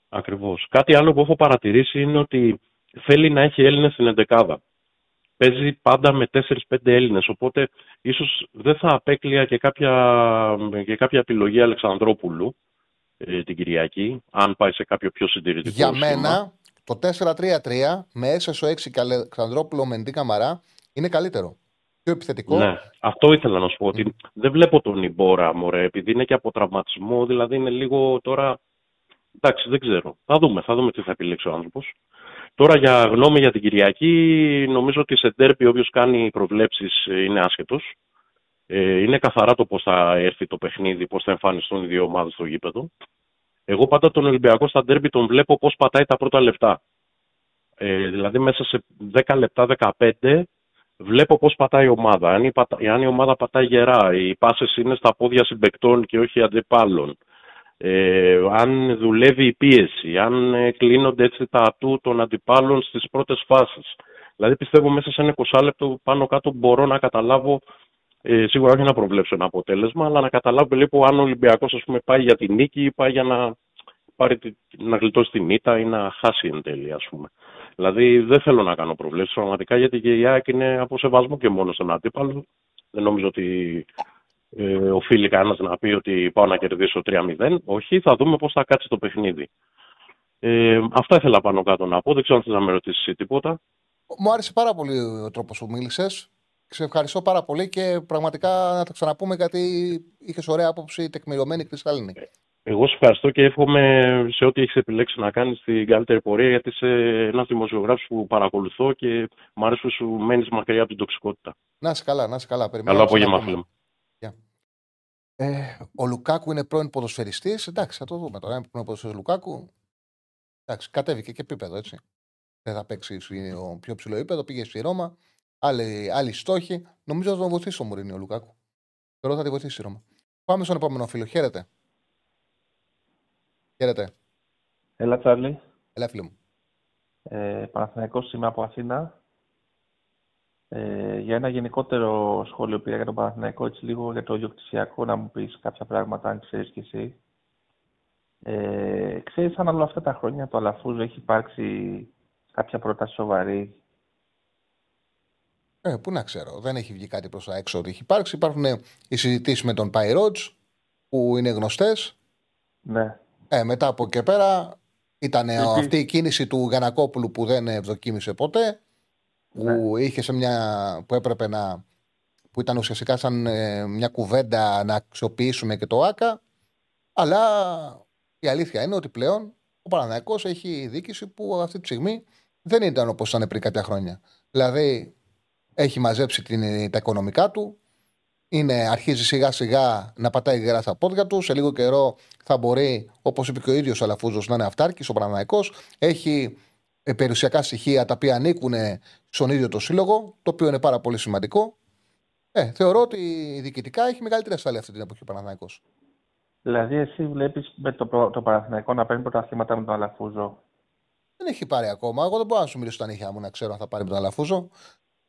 Ακριβώς. Κάτι άλλο που έχω παρατηρήσει είναι ότι θέλει να έχει Έλληνες στην εντεκάδα παίζει πάντα με 4-5 Έλληνες, οπότε ίσως δεν θα απέκλεια και κάποια, και κάποια επιλογή Αλεξανδρόπουλου ε, την Κυριακή, αν πάει σε κάποιο πιο συντηρητικό Για μένα, το 4-3-3 με έσεσο 6 και Αλεξανδρόπουλο με Ντί Καμαρά είναι καλύτερο. Πιο επιθετικό. Ναι, αυτό ήθελα να σου πω. Ότι δεν βλέπω τον Ιμπόρα, μωρέ, επειδή είναι και από τραυματισμό, δηλαδή είναι λίγο τώρα. Εντάξει, δεν ξέρω. Θα δούμε, θα δούμε τι θα επιλέξει ο άνθρωπος. Τώρα για γνώμη για την Κυριακή, νομίζω ότι σε τέρπι όποιος κάνει προβλέψεις ε, είναι άσχετος. Ε, είναι καθαρά το πώς θα έρθει το παιχνίδι, πώς θα εμφανιστούν οι δύο ομάδες στο γήπεδο. Εγώ πάντα τον Ολυμπιακό στα τέρπι τον βλέπω πώς πατάει τα πρώτα λεπτά. Ε, δηλαδή μέσα σε 10 λεπτά, 15, βλέπω πώς πατάει η ομάδα. Αν η, αν η ομάδα πατάει γερά, οι πάσες είναι στα πόδια συμπεκτών και όχι αντιπάλων ε, αν δουλεύει η πίεση, αν ε, κλείνονται έτσι τα ατού των αντιπάλων στις πρώτες φάσεις. Δηλαδή πιστεύω μέσα σε ένα 20 λεπτό πάνω κάτω μπορώ να καταλάβω, ε, σίγουρα όχι να προβλέψω ένα αποτέλεσμα, αλλά να καταλάβω λίγο αν ο Ολυμπιακός ας πούμε, πάει για τη νίκη ή πάει για να, πάρει, να γλιτώσει την ήττα ή να χάσει εν τέλει ας πούμε. Δηλαδή δεν θέλω να κάνω προβλέψεις πραγματικά γιατί και η ΑΕΚ είναι από σεβασμό και μόνο στον αντίπαλο. Δεν νομίζω ότι ε, οφείλει κανένας να πει ότι πάω να κερδίσω 3-0. Όχι, θα δούμε πώς θα κάτσει το παιχνίδι. Ε, αυτά ήθελα πάνω κάτω να πω. Δεν ξέρω αν θες να με ρωτήσεις τίποτα. Μου άρεσε πάρα πολύ ο τρόπος που μίλησες. Σε ευχαριστώ πάρα πολύ και πραγματικά να τα ξαναπούμε γιατί είχες ωραία άποψη, τεκμηριωμένη κρυστάλλινη. Εγώ σε ευχαριστώ και εύχομαι σε ό,τι έχεις επιλέξει να κάνεις την καλύτερη πορεία γιατί είσαι ένας δημοσιογράφος που παρακολουθώ και μου αρέσει που σου μένεις μακριά από την τοξικότητα. Να είσαι καλά, να είσαι καλά. Περιμένω Καλό απόγευμα, φίλε μου. Ε, ο Λουκάκου είναι πρώην ποδοσφαιριστής. Εντάξει, θα το δούμε τώρα. Είναι πρώην ποδοσφαιριστής Λουκάκου. Εντάξει, κατέβηκε και επίπεδο έτσι. Δεν θα παίξει στο πιο ψηλό επίπεδο. Πήγε στη Ρώμα. Άλλοι, άλλοι στόχοι. Νομίζω θα τον βοηθήσει ο Μουρίνιο ο Λουκάκου. Τώρα θα τη βοηθήσει η Ρώμα. Πάμε στον επόμενο φίλο. Χαίρετε. Χαίρετε. Έλα, Τσάρλι. Έλα, φίλο μου. Ε, Παναθηναϊκός είμαι από Αθήνα. Ε, για ένα γενικότερο σχόλιο πήρα για τον Παναθηναϊκό, έτσι λίγο για το ιδιοκτησιακό, να μου πεις κάποια πράγματα, αν ξέρεις κι εσύ. Ε, ξέρεις αν όλα αυτά τα χρόνια το Αλαφούζο έχει υπάρξει κάποια πρόταση σοβαρή; Ε, πού να ξέρω, δεν έχει βγει κάτι προς τα έξω ότι έχει υπάρξει. Υπάρχουν οι συζητήσεις με τον Πάιρότς, που είναι γνωστές. Ναι. Ε, μετά από εκεί και πέρα ήταν αυτή η κίνηση του Γανακόπουλου που δεν ευδοκίμησε ποτέ. Που Ναι. είχες σε μια. που έπρεπε να. που ήταν ουσιαστικά σαν ε, μια κουβέντα να αξιοποιήσουμε και το ΑΚΑ. Αλλά η αλήθεια είναι ότι πλέον ο Παναναϊκός έχει δίκηση που αυτή τη στιγμή δεν ήταν όπως ήταν πριν κάποια χρόνια. Δηλαδή έχει μαζέψει την, τα οικονομικά του, είναι, αρχίζει σιγά σιγά να πατάει γερά στα πόδια του. Σε λίγο καιρό θα μπορεί, όπως είπε και ο ίδιος ο Αλαφούζος, να είναι αυτάρκης ο Παναναϊκό. Έχει ε, περιουσιακά στοιχεία τα οποία ανήκουν στον ίδιο το σύλλογο, το οποίο είναι πάρα πολύ σημαντικό. Ε, θεωρώ ότι διοικητικά έχει μεγαλύτερη ασφάλεια αυτή την εποχή ο Παναναϊκός. Δηλαδή, εσύ βλέπεις το, προ- το Παναθηναϊκό να παίρνει πρωταθλήματα με τον Αλαφούζο; Δεν έχει πάρει ακόμα. Εγώ δεν μπορώ να σου μιλήσω στα νύχια μου να ξέρω αν θα πάρει με τον Αλαφούζο.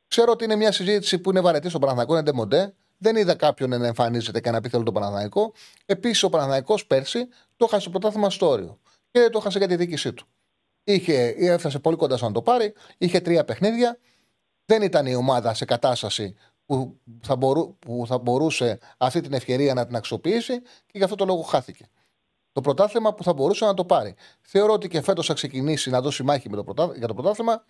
Ξέρω ότι είναι μια συζήτηση που είναι βαρετή στον Παναθηναϊκό, είναι ντεμοντέ. Δεν είδα κάποιον να εμφανίζεται και να πει θέλω τον Παναθηναϊκό. Επίσης, ο Παναθηναϊκός πέρσι το έχασε το πρωτάθλημα στο όριο. Και το έχασε για τη διοίκησή του. Είχε, έφτασε πολύ κοντά στο να το πάρει. Είχε τρία παιχνίδια. Δεν ήταν η ομάδα σε κατάσταση που θα, μπορού, που θα μπορούσε αυτή την ευκαιρία να την αξιοποιήσει και γι' αυτό το λόγο χάθηκε. Το πρωτάθλημα που θα μπορούσε να το πάρει. Θεωρώ ότι και φέτος θα ξεκινήσει να δώσει μάχη με το πρωτά- για το πρωτάθλημα.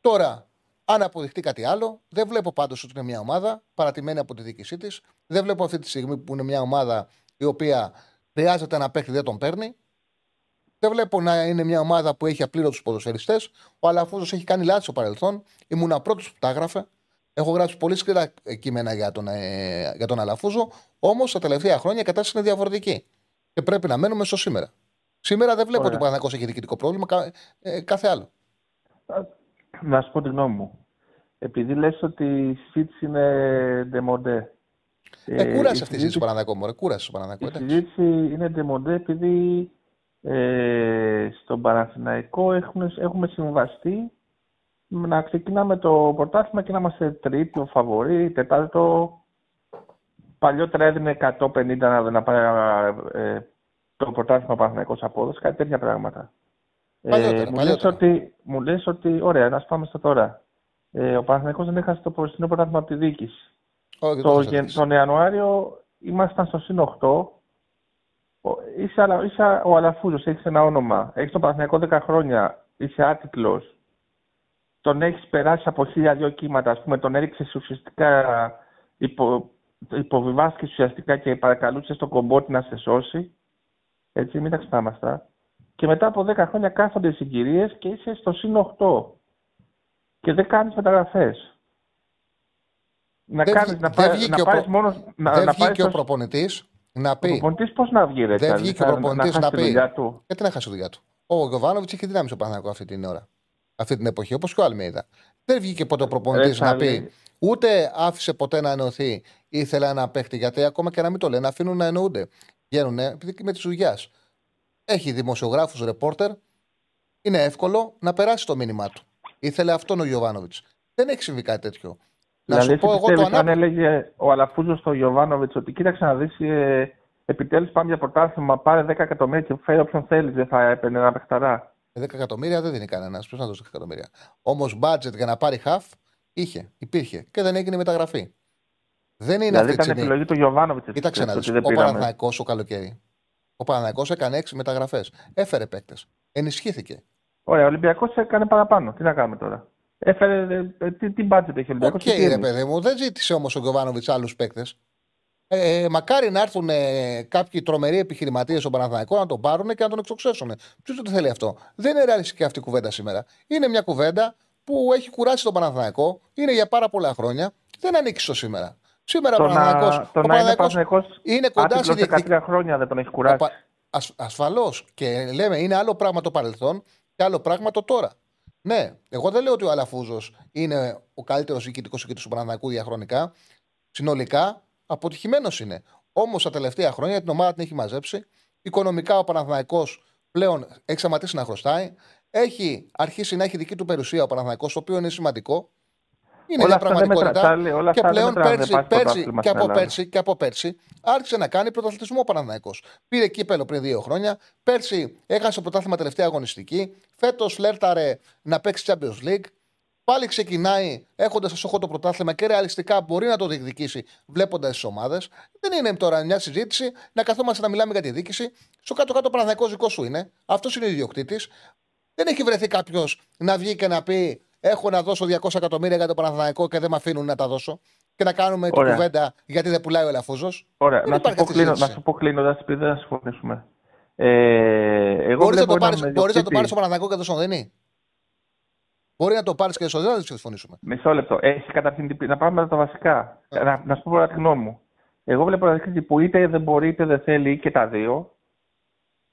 Τώρα, αν αποδειχτεί κάτι άλλο, δεν βλέπω πάντως ότι είναι μια ομάδα παρατημένη από τη διοίκησή της. Δεν βλέπω αυτή τη στιγμή που είναι μια ομάδα η οποία χρειάζεται ένα παίκτη, δεν τον παίρνει. Δεν βλέπω να είναι μια ομάδα που έχει απλήρωτους ποδοσφαιριστές. Ο Αλαφούζος έχει κάνει λάθη στο παρελθόν. Ήμουν πρώτος που τα έγραφε. Έχω γράψει πολύ σκληρά κείμενα για τον, ε, για τον Αλαφούζο. Όμως τα τελευταία χρόνια η κατάσταση είναι διαφορετική. Και πρέπει να μένουμε στο σήμερα. Σήμερα δεν βλέπω Ωραία. ότι ο Παναθηναϊκό έχει διοικητικό πρόβλημα. κα- ε, κάθε άλλο. Να σου πω τη γνώμη μου. Επειδή λες ότι η συζήτηση είναι ντεμοντέ. Ε, κούρασε αυτή η συζήτηση στο Παναθηναϊκό μου. ρε. Κούρασε στο Παναθηναϊκό. Η εντάξει. συζήτηση είναι ντεμοντέ επειδή ε, στον Παναθηναϊκό έχουμε, έχουμε συμβαστεί να ξεκινάμε το πρωτάθλημα και να είμαστε τρίτο, φαβορή, τετάρτο. Παλιότερα έδινε 150 να, να πάει ε, το πρωτάθλημα ο Παναθηναϊκός απόδοση, κάτι τέτοια πράγματα. Παλιότερα, ε, μου, λες παλιότερα. ότι, μου λες ότι, ωραία, να πάμε στο τώρα. Ε, ο Παναθηναϊκός δεν έχασε το προστινό πρωτάθλημα από τη διοίκηση. Όχι, Το, το έχασε Γεν- δίκιο. τον Ιανουάριο ήμασταν στο συν 8. Ο- Είσαι, αλα- είσαι ο Αλαφούζος, έχεις ένα όνομα. Έχεις τον Παναθηναϊκό 10 χρόνια. Είσαι άτυκλος. Τον έχεις περάσει από χίλια δυο κύματα. Ας πούμε, τον έριξες ουσιαστικά, υπο, υποβιβάστηκες ουσιαστικά και παρακαλούσες τον κομπότη να σε σώσει. Έτσι, μην τα ξεχνάμε αυτά. Και μετά από 10 χρόνια κάθονται οι συγκυρίες και είσαι στο συν 8. Και δεν κάνεις μεταγραφές. Να, Δεν κάνεις, βγη- να, δεν πάρεις, βγήκε να ο πάρεις προ- μόνο... Να, δεν να βγήκε πάρεις ο το- προπονητή να ο πει. προπονητής πώς να βγει, ρε, Δεν Τσάρλι, βγήκε ο θα- προπονητής να να, χάσει τη πει. δουλειά του. Γιατί να χάσει τη δουλειά του. Ο Γιωβάνοβιτς είχε δυνάμεις στο Παναγιώτο αυτή την ώρα. Αυτή την εποχή, όπως και ο Αλμίδα. Δεν βγήκε ποτέ ο Ρε, προπονητής να Τσάρλι, πει. Ούτε άφησε ποτέ να ενωθεί. Ήθελε ένα παίχτη. Γιατί ακόμα και να μην το λένε, αφήνουν να εννοούνται. Βγαίνουν επειδή και με της δουλειάς. Έχει δημοσιογράφους, ρεπόρτερ. Είναι εύκολο να περάσει το μήνυμά του. Ήθελε αυτόν ο Γιωβάνοβιτς. Δεν έχει συμβεί κάτι τέτοιο. Να Δηλαδή, σου πω εσύ εγώ το πιστεύεις, αν ανάποδο. έλεγε ο Αλαφούζος στο Γιωβάνοβιτς ότι κοίταξε να δεις, ε, επιτέλους πάμε για πρωτάθλημα, πάρε 10 εκατομμύρια και φέρει όποιον θέλεις, δεν θα έπαιρνε ένα παιχταρά. 10 εκατομμύρια δεν δίνει κανένα. Ποιος να δώσει 10 εκατομμύρια. Όμως budget για να πάρει half είχε, υπήρχε και δεν έγινε η μεταγραφή. Δεν είναι δηλαδή αυτή τη ήταν στιγμή. επιλογή του Γιωβάνοβιτς. εσύ Κοίταξε να πιστεύεις, δεις. ότι Ο δεν πήραμε. Παναθηναϊκός ο καλοκαίρι. Ο Παναθηναϊκός έκανε 6 μεταγραφές. Έφερε παίκτες. Ενισχύθηκε. Ωραία, ο Ολυμπιακός έκανε παραπάνω. Τι να κάνουμε τώρα; Έφερε, ε, ε, τι, τι budget έχει ο Οκ, Ολυμπιακός. και τι ρε εμείς. παιδί μου, δεν ζήτησε όμως ο Γιοβάνοβιτς άλλους παίκτες. Ε, μακάρι να έρθουν ε, κάποιοι τρομεροί επιχειρηματίες στον Παναθηναϊκό να τον πάρουν και να τον εκτοξεύσουν. Ποιος το θέλει αυτό. Δεν είναι ρεαλιστική αυτή η κουβέντα σήμερα. Είναι μια κουβέντα που έχει κουράσει τον Παναθηναϊκό. Είναι για πάρα πολλά χρόνια. Δεν ανήκει στο σήμερα. Σήμερα ο Το να, Παναθηναϊκός, το ο να είναι Παναθηναϊκός Παναθηναϊκός είναι κοντά στη άτιτλος διεκδικ... 13 χρόνια δεν τον έχει κουράσει. Ασ, Ασφαλώς. Και λέμε, είναι άλλο πράγμα το παρελθόν και άλλο πράγμα το τώρα. Ναι, εγώ δεν λέω ότι ο Αλαφούζος είναι ο καλύτερος διοικητικός συγκεκριτή του Παναθηναϊκού διαχρονικά. Συνολικά αποτυχημένος είναι. Όμως τα τελευταία χρόνια την ομάδα την έχει μαζέψει. Οικονομικά ο Παναθηναϊκός πλέον έχει σταματήσει να χρωστάει. Έχει αρχίσει να έχει δική του περιουσία ο Παναθηναϊκός, το οποίο είναι σημαντικό. Είναι Όλα μια αυτά δεν μετρά- πραγματικότητα. Τσάρλι, όλα και αυτά δεν πλέον μετράνε, πέρσι, δεν πάει πέρσι, πρωτάθλημα και, στην από Ελλάδα. πέρσι, και από πέρσι άρχισε να κάνει πρωταθλητισμό ο Παναθηναϊκός. Πήρε κύπελο πριν δύο χρόνια. Πέρσι έχασε το πρωτάθλημα τελευταία αγωνιστική. Φέτος φλέρταρε να παίξει Champions League. Πάλι ξεκινάει έχοντας στο στόχο το πρωτάθλημα και ρεαλιστικά μπορεί να το διεκδικήσει βλέποντας τις ομάδες. Δεν είναι τώρα μια συζήτηση να καθόμαστε να μιλάμε για τη διοίκηση. Στο κάτω-κάτω Παναθηναϊκός δικός σου είναι. Αυτός είναι ο ιδιοκτήτης. Δεν έχει βρεθεί κάποιος να βγει και να πει: Έχω να δώσω 200 εκατομμύρια για το Παναθηναϊκό και δεν με αφήνουν να τα δώσω. Και να κάνουμε την κουβέντα γιατί δεν πουλάει ο Ελαφούζος. Ωραία, να σου, πω κλείνω, να σου πω κλείνοντας, επειδή δεν θα συμφωνήσουμε. Ε, Μπορείς να το πάρει μπορείς να το πάρεις στο Παναθηναϊκό και το Σονδένι. Μπορεί να το πάρεις και στο δεν θα συμφωνήσουμε. Μισό λεπτό. Έχει καταρχήν να πάμε με τα βασικά. Να, να σου πω πρώτα τη γνώμη μου. Εγώ βλέπω ένα κριτή που είτε δεν μπορεί είτε δεν θέλει και τα δύο.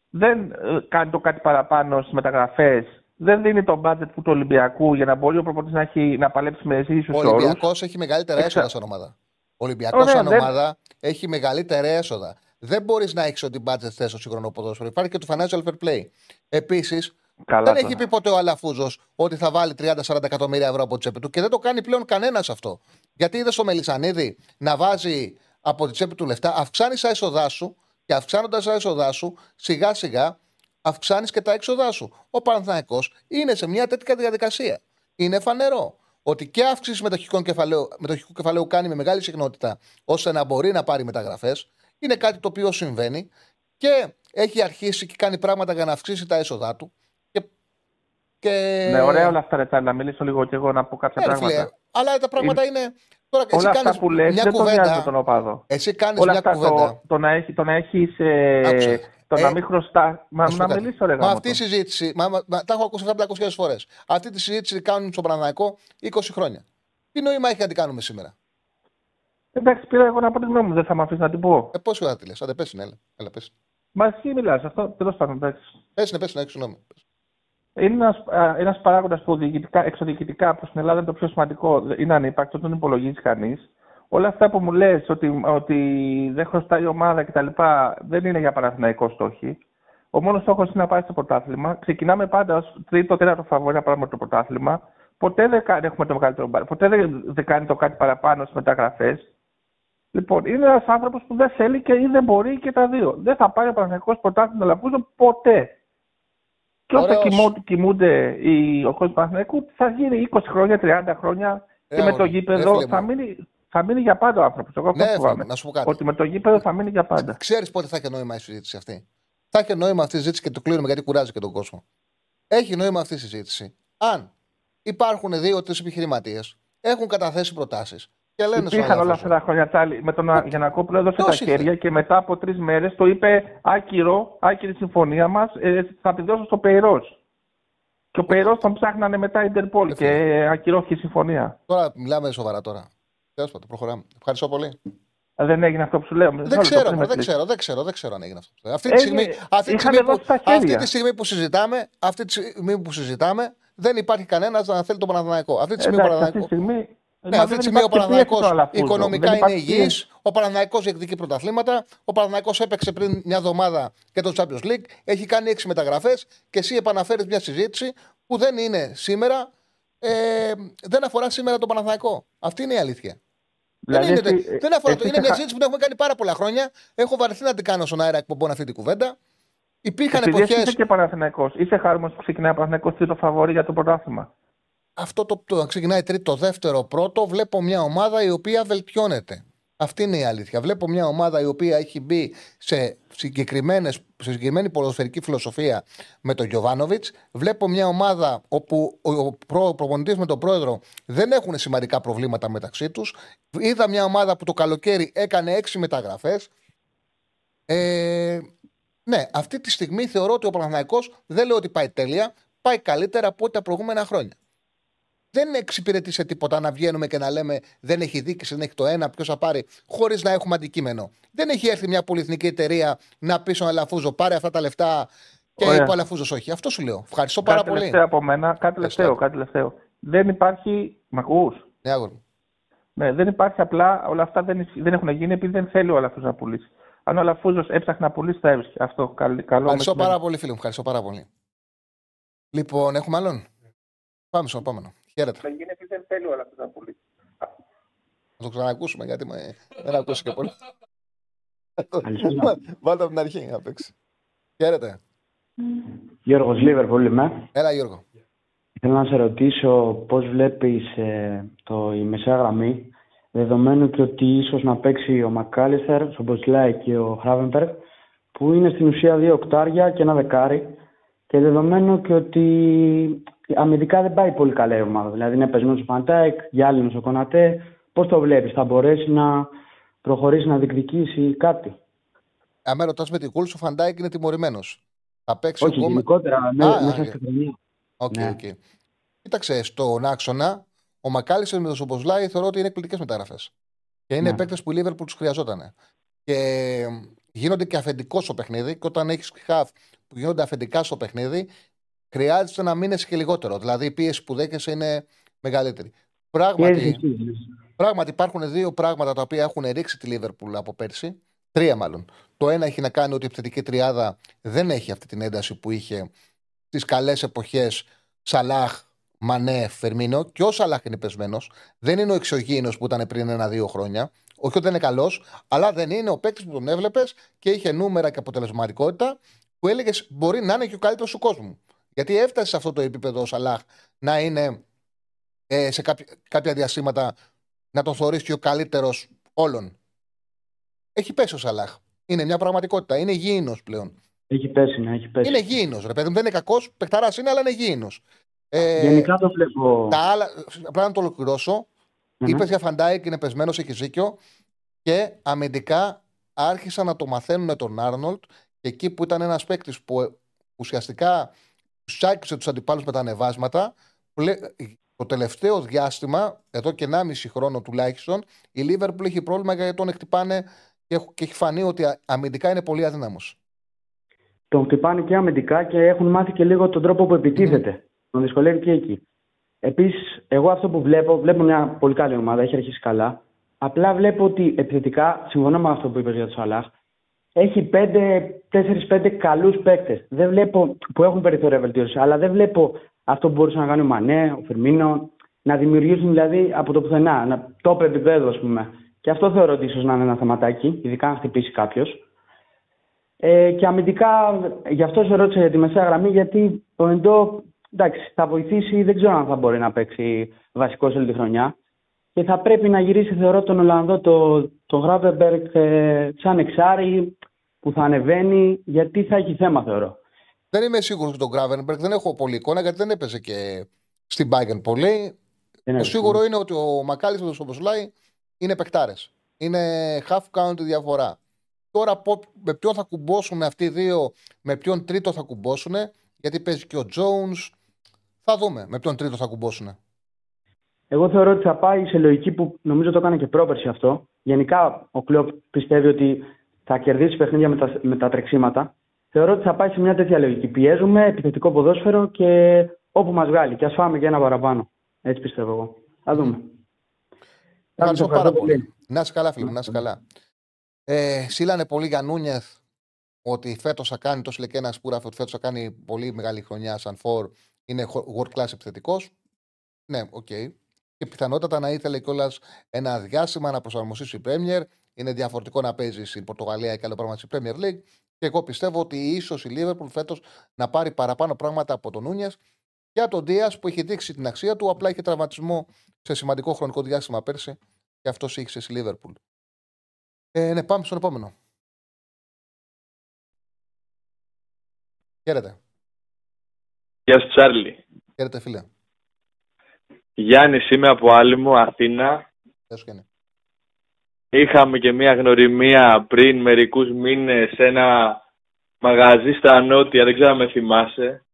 Δεν ε, κάνει το κάτι παραπάνω στις μεταγραφές. Δεν δίνει το budget του Ολυμπιακού για να μπορεί ο προπονητής να, έχει, να παλέψει με ίσου όρου. Ο Ολυμπιακός έχει μεγαλύτερα έσοδα σαν ομάδα. Ο Ολυμπιακός σαν ομάδα έχει μεγαλύτερα έσοδα. Δεν μπορείς να έχεις ό,τι budget θες στο σύγχρονο ποδόσφαιρο. Υπάρχει και το financial fair play. Επίσης, δεν έχει πει ποτέ ο Αλαφούζος ότι θα βάλει 30-40 εκατομμύρια ευρώ από τσέπη του και δεν το κάνει πλέον κανένας αυτό. Γιατί είδες ο Μελισανίδη να βάζει από τη τσέπη του λεφτά, αυξάνεις τα έσοδά σου και αυξάνοντας τα έσοδά σου, σιγά σιγά αυξάνεις και τα έξοδά σου. Ο Παναθναϊκό είναι σε μια τέτοια διαδικασία. Είναι φανερό ότι και αύξηση μετοχικού κεφαλαίου, μετοχικού κεφαλαίου κάνει με μεγάλη συχνότητα ώστε να μπορεί να πάρει μεταγραφές. Είναι κάτι το οποίο συμβαίνει και έχει αρχίσει και κάνει πράγματα για να αυξήσει τα έσοδά του. Και... Ναι, ωραία όλα αυτά, Ρετά, να μιλήσω λίγο και εγώ να πω κάποια ναι, πράγματα. αλλά τα πράγματα είναι. είναι... Τώρα, όλα εσύ αυτά που λες μια δεν κουβέντα. τον οπάδο. Εσύ κάνεις μια κουβέντα. Το, το, να έχει, το να έχεις, ε, το ε, να μην χρωστά. Μα να μιλήσω, ρε Μα αυτή η συζήτηση. Μα, μα, μα, τα έχω ακούσει αυτά 500 φορές. Αυτή τη συζήτηση κάνουν στο Παναναναϊκό 20 χρόνια. Τι νόημα έχει να την κάνουμε σήμερα; Εντάξει, πήρα εγώ να πω τη γνώμη μου, δεν θα με αφήσεις να την πω. Ε, πώ θα τη λες, αν πέσει, ναι, έλα, πέσει. Μα εσύ μιλάς, αυτό τέλος πάντων, εντάξει. Πέσει, ναι, πέσει, ναι, συγγνώμη είναι ένας, ένας παράγοντας που εξοδιοικητικά προς την Ελλάδα είναι το πιο σημαντικό, είναι ανύπαρκτο, δεν υπολογίζει κανείς. Όλα αυτά που μου λες ότι, ότι δεν χρωστάει η ομάδα κτλ. δεν είναι για παραθυναϊκό στόχο. Ο μόνος στόχος είναι να πάει στο πρωτάθλημα. Ξεκινάμε πάντα ως τρίτο, τέταρτο φαβόρι να πάρουμε το πρωτάθλημα. Ποτέ δεν έχουμε το μεγαλύτερο μπάρ. Ποτέ δεν, δεν κάνει το κάτι παραπάνω στις μεταγραφές. Λοιπόν, είναι ένας άνθρωπος που δεν θέλει και ή δεν μπορεί και τα δύο. Δεν θα πάρει ο Παναγενικό πρωτάθλημα Λαπούζο ποτέ. Και όσο κοιμούνται οι, ο κόσμος Παναθηναϊκού, θα γίνει 20 χρόνια, 30 χρόνια και με το γήπεδο θα μείνει, θα μείνει για πάντα ο άνθρωπος. Εγώ αυτό ναι, φοβάμαι. Να σου πω κάτι. Ότι με το γήπεδο θα μείνει για πάντα. Ξέρεις πότε θα έχει νόημα η συζήτηση αυτή; Θα έχει νόημα αυτή η συζήτηση και το κλείνουμε γιατί κουράζει και τον κόσμο. Έχει νόημα αυτή η συζήτηση. Αν υπάρχουν δύο-τρει επιχειρηματίες, έχουν καταθέσει προτάσεις και λένε Υπήρχαν όλα αυτά τα χρόνια τσάλι. Με τον Γιανακόπουλο έδωσε τα χέρια και μετά από τρεις μέρες το είπε άκυρο, άκυρη συμφωνία μας, ε, θα τη δώσω στο Πεϊρός. Και ο Πεϊρός τον ψάχνανε μετά η Ιντερπολ και ακυρώθηκε η συμφωνία. Τώρα μιλάμε σοβαρά τώρα. Τέλος πάντων, προχωράμε. Ευχαριστώ πολύ. Δεν έγινε αυτό που σου λέω. Δεν ξέρω, δεν ξέρω, δεν ξέρω, δεν ξέρω αν έγινε αυτό. Αυτή τη στιγμή, αυτή τη στιγμή, που, αυτή τη στιγμή που συζητάμε, αυτή τη στιγμή που συζητάμε, δεν υπάρχει κανένας να θέλει το Παναθηναϊκό. Αυτή τη στιγμή, Εντάξει, αυτή τη στιγμή ναι, αυτή τη στιγμή ο Παναναναϊκό οικονομικά είναι υγιής. Ο Παναναναϊκό διεκδικεί πρωταθλήματα. Ο Παναναναϊκό έπαιξε πριν μια εβδομάδα και το Champions League. Έχει κάνει έξι μεταγραφές και εσύ επαναφέρεις μια συζήτηση που δεν είναι σήμερα. Ε, δεν αφορά σήμερα τον Παναναναϊκό. Αυτή είναι η αλήθεια. Δηλαδή, δεν είναι, εσύ, δεν αφορά, είναι μια συζήτηση που την έχουμε κάνει πάρα πολλά χρόνια. Έχω βαρεθεί να την κάνω στον αέρα εκπομπών αυτή την κουβέντα. Υπήρχαν εποχέ. Είσαι και Παναθηναϊκός. Είσαι χάρμος που ξεκινάει ο Παναθηναϊκός τρίτο φαβόρι για το πρωτάθλημα αυτό το, το ξεκινάει τρίτο, δεύτερο, πρώτο, βλέπω μια ομάδα η οποία βελτιώνεται. Αυτή είναι η αλήθεια. Βλέπω μια ομάδα η οποία έχει μπει σε, σε συγκεκριμένη ποδοσφαιρική φιλοσοφία με τον Γιωβάνοβιτς. Βλέπω μια ομάδα όπου ο προπονητής με τον πρόεδρο δεν έχουν σημαντικά προβλήματα μεταξύ τους. Είδα μια ομάδα που το καλοκαίρι έκανε έξι μεταγραφές. Ε, ναι, αυτή τη στιγμή θεωρώ ότι ο Παναθηναϊκός δεν λέω ότι πάει τέλεια, πάει καλύτερα από ό,τι τα προηγούμενα χρόνια δεν εξυπηρετεί τίποτα να βγαίνουμε και να λέμε δεν έχει δίκηση, δεν έχει το ένα, ποιος θα πάρει, χωρίς να έχουμε αντικείμενο. Δεν έχει έρθει μια πολυεθνική εταιρεία να πει στον Αλαφούζο πάρε αυτά τα λεφτά και είπε ο Αλαφούζος όχι. Αυτό σου λέω. Ευχαριστώ πάρα πολύ. Κάτι από μένα, κάτι τελευταίο, κάτι τελευταίο. Δεν υπάρχει. Μ' ακούς; Ναι, αγόρι. Ναι, δεν υπάρχει απλά, όλα αυτά δεν, δεν έχουν γίνει επειδή δεν θέλει ο Αλαφούζος να πουλήσει. Αν ο Αλαφούζος έψαχνε να πουλήσει, θα έβρισκε. Αυτό καλό. Ευχαριστώ πάρα πολύ, φίλε μου. Ευχαριστώ πάρα πολύ. Λοιπόν, έχουμε άλλον; Πάμε στο επόμενο. Χαίρετε. Θα γίνει επειδή δεν θέλει όλα αυτά τα Θα το ξανακούσουμε γιατί με... δεν ακούσει και πολύ. Βάλτε από την αρχή να παίξει. Χαίρετε. Γιώργος Λίβερπουλ είμαι. Έλα Γιώργο. Θέλω να σε ρωτήσω πώς βλέπεις ε, το, η μεσαία γραμμή, δεδομένου και ότι ίσως να παίξει ο Μακάλιστερ, ο Σομποσλάι και ο Χράφενμπερχ, που είναι στην ουσία δύο οκτάρια και ένα δεκάρι, και δεδομένου και ότι αμυντικά δεν πάει πολύ καλά η ομάδα. Δηλαδή είναι πεσμένο ο Φαν Ντάικ, γυάλινο ο Κονατέ. Πώς το βλέπεις, θα μπορέσει να προχωρήσει να διεκδικήσει κάτι; Αν με ρωτάς με τη Γουλβς, ο Φαν Ντάικ είναι τιμωρημένος. Θα παίξει Όχι, ακόμα... γενικότερα, Α, μέσα α, στη χρονιά. Οκ, Ναι. οκ. Κοίταξε, στον άξονα, ο Μακάλιστερ με τον Σομποσλάι θεωρώ ότι είναι εκπληκτικές μεταγραφές. Και είναι Ναι. παίκτες που η Λίβερπουλ τους χρειαζόταν. Και γίνονται και αφεντικό στο παιχνίδι. Και όταν έχεις χαφ που γίνονται αφεντικά στο παιχνίδι, χρειάζεται να μείνεις και λιγότερο. Δηλαδή η πίεση που δέχεσαι είναι μεγαλύτερη. Και Πράγματι, εσύ, Πράγματι υπάρχουν δύο πράγματα τα οποία έχουν ρίξει τη Λίβερπουλ από πέρσι. Τρία μάλλον. Το ένα έχει να κάνει ότι η επιθετική τριάδα δεν έχει αυτή την ένταση που είχε στις καλές εποχές Σαλάχ, Μανέ, Φερμίνο. Και ο Σαλάχ είναι πεσμένος. Δεν είναι ο εξωγήινος που ήταν πριν ένα-δύο χρόνια. Όχι ότι δεν είναι καλός, αλλά δεν είναι ο παίκτης που τον έβλεπες και είχε νούμερα και αποτελεσματικότητα που έλεγες μπορεί να είναι και ο καλύτερος του κόσμου. Γιατί έφτασε σε αυτό το επίπεδο ο Σαλάχ να είναι ε, σε κάποια, κάποια διαστήματα να τον θεωρήσει και ο καλύτερος όλων. Έχει πέσει ο Σαλάχ. Είναι μια πραγματικότητα. Είναι γήινος πλέον. Έχει πέσει, ναι, έχει πέσει. Είναι γήινος, ρε παιδί μου. Δεν είναι κακός, παιχταράς είναι, αλλά είναι γήινος. Ε, Γενικά το βλέπω. τα άλλα, απλά να το ολοκληρώσω. Μμμ. Είπες για Φαν Ντάικ, είναι πεσμένος, έχει δίκιο. Και αμυντικά άρχισαν να το μαθαίνουν τον Άρνολντ. Και εκεί που ήταν ένας παίκτης που ε, ουσιαστικά τους άκουσε τους αντιπάλους με τα ανεβάσματα, πλε- το τελευταίο διάστημα, εδώ και 1,5 χρόνο τουλάχιστον, η Λίβερπουλ έχει πρόβλημα γιατί τον εκτυπάνε και έχ- και έχει φανεί ότι α- αμυντικά είναι πολύ αδύναμος. Τον χτυπάνε και αμυντικά και έχουν μάθει και λίγο τον τρόπο που επιτίθεται. Τον δυσκολεύει και εκεί. Επίσης, εγώ αυτό που βλέπω, βλέπω μια πολύ καλή ομάδα, έχει αρχίσει καλά. Απλά βλέπω ότι επιθετικά, συμφωνώ με αυτό που είπες για τον Σαλάχ, έχει 4-5 καλούς παίκτες. Δεν βλέπω που έχουν περιθώρια βελτίωσης, αλλά δεν βλέπω αυτό που μπορούσε να κάνει ο Μανέ, ο Φερμίνο, να δημιουργήσουν δηλαδή από το πουθενά, να, top επίπεδο, ας πούμε. Και αυτό θεωρώ ότι ίσως να είναι ένα θεματάκι, ειδικά αν χτυπήσει κάποιος. Ε, και αμυντικά, γι' αυτό σε ρώτησα για τη μεσαία γραμμή, γιατί ο Εντό εντάξει, θα βοηθήσει, δεν ξέρω αν θα μπορεί να παίξει βασικό όλη τη χρονιά. Και θα πρέπει να γυρίσει, θεωρώ, τον Ολλανδό, το, το Γράβεμπεργκ, ε, σαν εξάρι που θα ανεβαίνει, γιατί θα έχει θέμα, θεωρώ. Δεν είμαι σίγουρος για τον Γκράβενμπεργκ, δεν έχω πολύ εικόνα γιατί δεν έπαιζε και στην Bayern πολύ. Δεν Το είναι σίγουρο είναι ότι ο Μακάλιστο και ο Σομποσλάι είναι παικτάρες. Είναι half count τη διαφορά. Τώρα πο- με ποιον θα κουμπώσουν αυτοί οι δύο, με ποιον τρίτο θα κουμπώσουν, γιατί παίζει και ο Jones. Θα δούμε με ποιον τρίτο θα κουμπώσουν. Εγώ θεωρώ ότι θα πάει σε λογική που νομίζω το έκανε και πρόπερση αυτό. Γενικά ο Κλόπ πιστεύει ότι θα κερδίσει παιχνίδια με τα, με τα τρεξίματα. Θεωρώ ότι θα πάει σε μια τέτοια λογική. Πιέζουμε, επιθετικό ποδόσφαιρο και όπου μας βγάλει. Και ας φάμε και ένα παραπάνω. Έτσι πιστεύω εγώ. Θα δούμε. Ευχαριστώ Ευχαριστώ πάρα πολύ. πολύ. Να είσαι καλά, φίλε μου, να είσαι καλά. Ε, στείλανε πολύ για Νούνιεθ ότι φέτος θα κάνει, το και ένα σπούραφ, ότι φέτος θα κάνει πολύ μεγάλη χρονιά σαν φορ. Είναι world class επιθετικός. Ναι, οκ. Και πιθανότατα να ήθελε κιόλας ένα διάστημα να προσαρμοστεί στη Premier. Είναι διαφορετικό να παίζεις στην Πορτογαλία και άλλο πράγμα στη Premier League. Και εγώ πιστεύω ότι ίσως η Liverpool φέτος να πάρει παραπάνω πράγματα από τον Νούνιεθ και από τον Δία που έχει δείξει την αξία του. Απλά είχε τραυματισμό σε σημαντικό χρονικό διάστημα πέρσι και αυτό είχε στη Liverpool. Ε, ναι, πάμε στον επόμενο. Χαίρετε. Γεια σου Τσάρλι. Χαίρετε, φίλε. Γιάννης είμαι από Άλυμο, Αθήνα. Γεια σου, Γιάννη. Είχαμε και μια γνωριμία πριν μερικούς μήνες σε ένα μαγαζί στα Νότια, δεν ξέρω αν με θυμάσαι.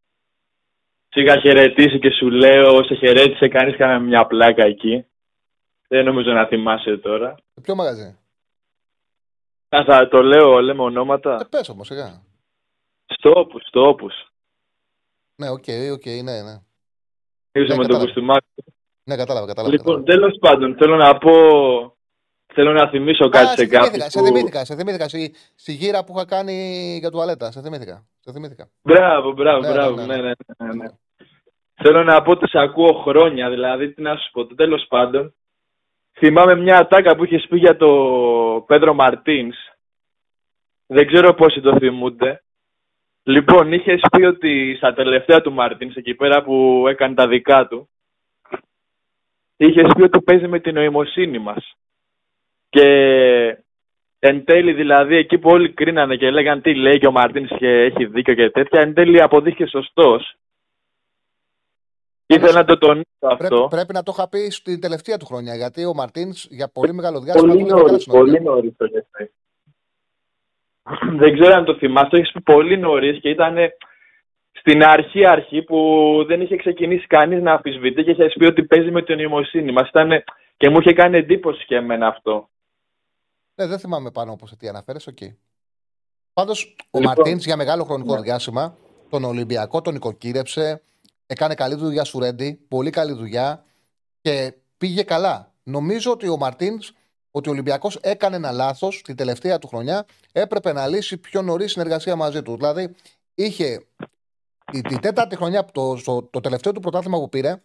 Σε είχα χαιρετήσει και σου λέω, σε χαιρέτησε κανείς, κάναμε μια πλάκα εκεί. Δεν νομίζω να θυμάσαι τώρα. Σε ποιο μαγαζί; Α, θα το λέω, λέμε ονόματα. Ε, πες όμως, σιγά. Στο όπους, στο όπους. Ναι, οκ, οκ, ναι, ναι. Ήρθε Ναι, με το κατάλαβα. κουστούμάκι. Ναι, κατάλαβα, κατάλαβα. Λοιπόν, τέλος πάντων, θέλω να πω, θέλω να θυμίσω κάτι Α, σε σε θυμήθηκα, κάποιους σε που... θυμήθηκα, σε θυμήθηκα. Στη, στη γύρα που είχα κάνει για τουαλέτα. Σε θυμήθηκα. Σε θυμήθηκα. Μπράβο, μπράβο, Ναι, μπράβο. ναι, Ναι, ναι. ναι, ναι, ναι. Θέλω να πω ότι σε ακούω χρόνια, δηλαδή τι να σου πω. Τέλος πάντων, θυμάμαι μια ατάκα που είχες πει για το Πέντρο Μαρτίνς. Δεν ξέρω πόσοι το θυμούνται. Λοιπόν, είχες πει ότι στα τελευταία του Μάρτινς, εκεί πέρα που έκανε τα δικά του, είχες πει ότι παίζει με την νοημοσύνη μας. Και εν τέλει, δηλαδή, εκεί που όλοι κρίνανε και λέγανε τι λέει και ο Μαρτίν και έχει δίκιο και τέτοια, εν τέλει αποδείχθηκε σωστός. Ήθελα να το τονίσω αυτό. Πρέπει, πρέπει να το είχα πει στην τελευταία του χρονιά. Γιατί ο Μαρτίν για πολύ μεγάλο διάστημα. Πολύ νωρίς πολύ νωρίς το είχε πει. Δεν ξέρω αν το θυμάσαι, το έχεις πει πολύ νωρίς και ήταν στην αρχή αρχή που δεν είχε ξεκινήσει κανείς να αμφισβητεί και είχες πει ότι παίζει με την νοημοσύνη μας. Και μου είχε κάνει εντύπωση και εμένα αυτό. Ναι, δεν θυμάμαι πάνω όπως τι αναφέρεις, οκ. Okay. Πάντως, ο λοιπόν, Μαρτίνς για μεγάλο χρονικό ναι. διάστημα τον Ολυμπιακό τον οικοκύρεψε, έκανε καλή δουλειά σου Ρέντι, πολύ καλή δουλειά και πήγε καλά. Νομίζω ότι ο Μαρτίνς, ότι ο Ολυμπιακός έκανε ένα λάθος την τελευταία του χρονιά, έπρεπε να λύσει πιο νωρίς συνεργασία μαζί του. Δηλαδή, είχε η, τέταρτη χρονιά, το, το, το τελευταίο του πρωτάθλημα που πήρε,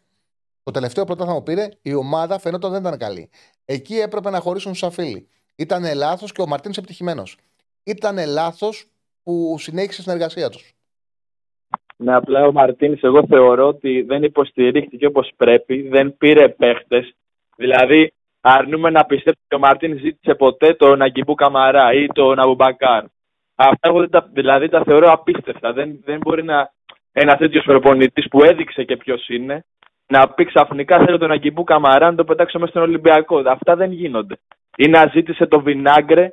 το τελευταίο πρωτάθλημα που πήρε, η ομάδα φαίνεται δεν ήταν καλή. Εκεί έπρεπε να χωρίσουν σαν φίλοι. Ήταν λάθος και ο Μαρτίνς επιτυχημένος. Ήταν λάθος που συνέχισε η συνεργασία τους. Ναι, απλά ο Μαρτίνη, εγώ θεωρώ ότι δεν υποστηρίχθηκε όπως πρέπει, δεν πήρε παίχτες. Δηλαδή, αρνούμε να πιστέψουμε ότι ο Μαρτίνη ζήτησε ποτέ τον Αγκιμπού Καμαρά ή τον Αμπουμπακάρ. Αυτά εγώ δηλαδή τα θεωρώ απίστευτα. Δεν, δεν μπορεί να ένας τέτοιος προπονητής που έδειξε και ποιος είναι να πει ξαφνικά θέλω τον Αγκιμπού Καμαρά να το πετάξω μέσα στον Ολυμπιακό. Αυτά δεν γίνονται. Ή να ζήτησε το Βινάγκρε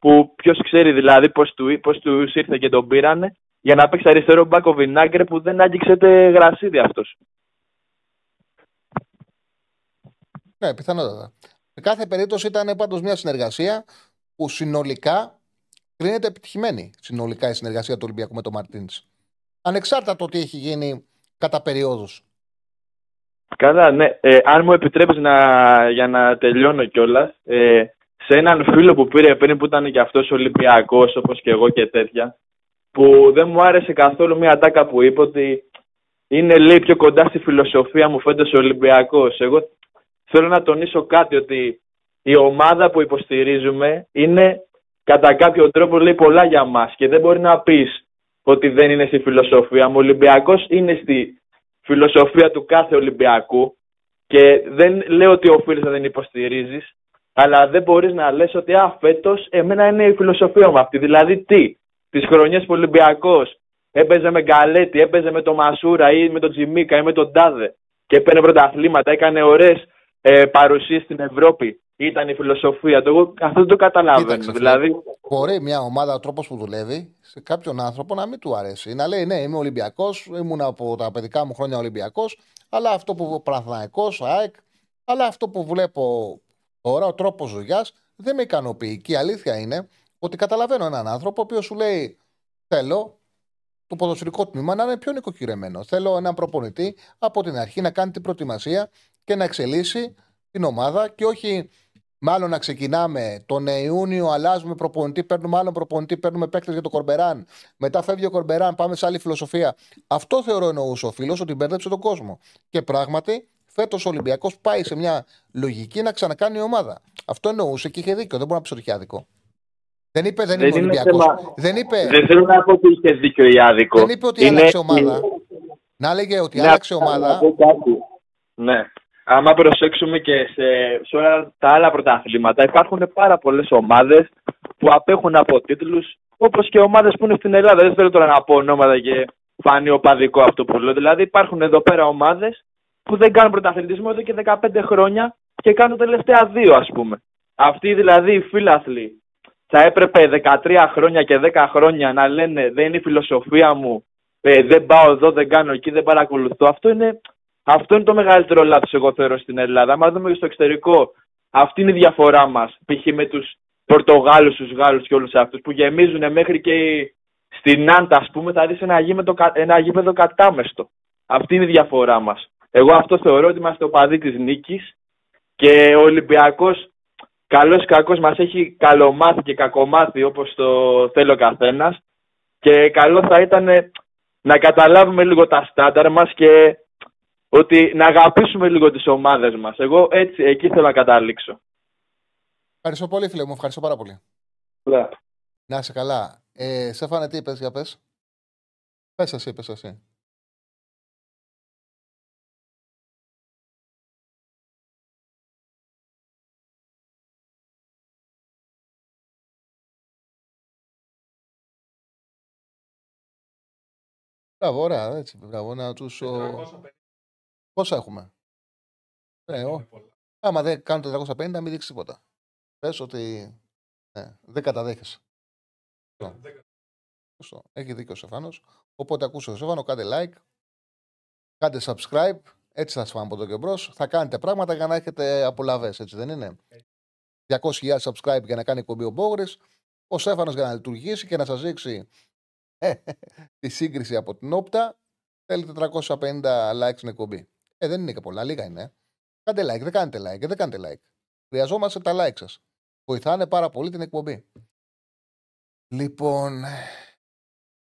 που ποιος ξέρει δηλαδή πώς του, πώς τους ήρθε και τον πήρανε για να παίξει αριστερό μπάκο Βινάγκρε που δεν άγγιξε γρασίδι αυτός. Ναι, πιθανότατα. Σε κάθε περίπτωση ήταν πάντως μια συνεργασία που συνολικά κρίνεται επιτυχημένη. Συνολικά η συνεργασία του Ολυμπιακού με τον Μαρτίν. Ανεξάρτητα το τι έχει γίνει κατά περιόδου. Καλά, ναι. Ε, αν μου επιτρέπεις να, για να τελειώνω κιόλας, ε, σε έναν φίλο που πήρε πριν που ήταν και αυτός Ολυμπιακός όπως και εγώ και τέτοια, που δεν μου άρεσε καθόλου μια τάκα που είπε ότι είναι λέει πιο κοντά στη φιλοσοφία μου φέτος ο Ολυμπιακός. Εγώ θέλω να τονίσω κάτι ότι η ομάδα που υποστηρίζουμε είναι κατά κάποιο τρόπο λέει πολλά για μας και δεν μπορεί να πεις ότι δεν είναι στη φιλοσοφία μου. Ο Ολυμπιακός είναι στη φιλοσοφία του κάθε Ολυμπιακού και δεν λέω ότι οφείλει να δεν υποστηρίζεις, αλλά δεν μπορείς να λες ότι α, φέτος εμένα είναι η φιλοσοφία μου αυτή. Δηλαδή τι, τις χρονιές που ο Ολυμπιακός έπαιζε με Γκαλέτη, έπαιζε με τον Μασούρα ή με τον Τζιμίκα ή με τον Τάδε και παίρνει πρωταθλήματα, έκανε ωραίες ε, παρουσίε στην Ευρώπη. Ήταν η φιλοσοφία του. Εγώ αυτό δεν το καταλαβαίνω. Κοίταξε, δηλαδή... Μπορεί μια ομάδα, ο τρόπος που δουλεύει, σε κάποιον άνθρωπο να μην του αρέσει. Να λέει ναι, είμαι Ολυμπιακός, ήμουν από τα παιδικά μου χρόνια Ολυμπιακός, αλλά αυτό που Παναθηναϊκός, ΑΕΚ, αλλά αυτό που βλέπω τώρα, ο τρόπος δουλειά δεν με ικανοποιεί. Και η αλήθεια είναι ότι καταλαβαίνω έναν άνθρωπο ο οποίος σου λέει Θέλω το ποδοσφαιρικό τμήμα να είναι πιο νοικοκυρεμένο. Θέλω έναν προπονητή από την αρχή να κάνει την προετοιμασία και να εξελίσσει την ομάδα και όχι Μάλλον να ξεκινάμε τον Ιούνιο, αλλάζουμε προπονητή, παίρνουμε άλλον προπονητή, παίρνουμε παίκτες για το Κορμπεράν. Μετά φεύγει ο Κορμπεράν, πάμε σε άλλη φιλοσοφία. Αυτό θεωρώ εννοούσε ο φίλος ότι μπέρδεψε τον κόσμο. Και πράγματι, φέτος ο Ολυμπιακός πάει σε μια λογική να ξανακάνει η ομάδα. Αυτό εννοούσε και είχε δίκιο. Δεν μπορεί να πει ότι είχε άδικο. Δεν είπε δεν, δεν είμαι Ολυμπιακός. Δεν, είπε... δεν θέλω να πω ότι είχε δίκιο ή άδικο. Δεν είπε ότι είναι... άλλαξε ομάδα. Να έλεγε ότι ναι, άλλαξε ομάδα. Ναι άμα προσέξουμε και σε, σε όλα τα άλλα πρωταθλήματα, υπάρχουν πάρα πολλές ομάδες που απέχουν από τίτλους, όπως και ομάδες που είναι στην Ελλάδα. Δεν θέλω τώρα να πω ονόματα και φάνει οπαδικό αυτό που λέω. Δηλαδή, υπάρχουν εδώ πέρα ομάδες που δεν κάνουν πρωταθλητισμό εδώ και 15 χρόνια και κάνουν τελευταία δύο, ας πούμε. Αυτοί δηλαδή οι φίλαθλοι θα έπρεπε 13 χρόνια και 10 χρόνια να λένε δεν είναι η φιλοσοφία μου, ε, δεν πάω εδώ, δεν κάνω εκεί, δεν παρακολουθώ. Αυτό είναι αυτό είναι το μεγαλύτερο λάθος, εγώ θεωρώ στην Ελλάδα. Αν δούμε και στο εξωτερικό, αυτή είναι η διαφορά μας. Π.χ. με τους Πορτογάλους, τους Γάλλους και όλους αυτούς που γεμίζουν μέχρι και στην Νάντα, ας πούμε, θα δεις ένα, γήπεδο, ένα γήπεδο κατάμεστο. Αυτή είναι η διαφορά μας. Εγώ αυτό θεωρώ ότι είμαστε ο παδί της νίκης και ο Ολυμπιακός, καλός ή κακός, μας έχει καλομάθει και κακομάθει όπως το θέλει ο καθένας. Και καλό θα ήταν να καταλάβουμε λίγο τα στάνταρ μας και ότι να αγαπήσουμε λίγο τις ομάδες μας. Εγώ έτσι, εκεί θέλω να καταλήξω. Ευχαριστώ πολύ φίλε μου, ευχαριστώ πάρα πολύ. Ναι. Να είσαι καλά. Ε, Σέφανε, τι είπες, για πες. Πες εσύ, πες εσύ. Μπράβο, ωραία, έτσι, μπράβο, να τους... ο- Πόσα έχουμε; Ε, ο... Άμα δεν κάνω 450, μην δείξεις τίποτα. Πες ότι ναι, δεν καταδέχεσαι. Σωστό. Έχει δίκιο ο Σεφάνος. Οπότε ακούσε ο Σεφάνο, κάντε like, κάντε subscribe, έτσι θα σπάμε από εδώ και μπρος. Θα κάνετε πράγματα για να έχετε απολαυές, έτσι δεν είναι; 200.000 subscribe για να κάνει εκπομπή ο Μπόγρης, ο Σέφανος για να λειτουργήσει και να σας δείξει ε, τη σύγκριση από την όπτα, θέλει 450 likes στην εκπομπή. Ε, δεν είναι και πολλά, λίγα είναι. Κάντε like, δεν κάνετε like, δεν κάνετε like. Χρειαζόμαστε τα like σας. Βοηθάνε πάρα πολύ την εκπομπή. Λοιπόν,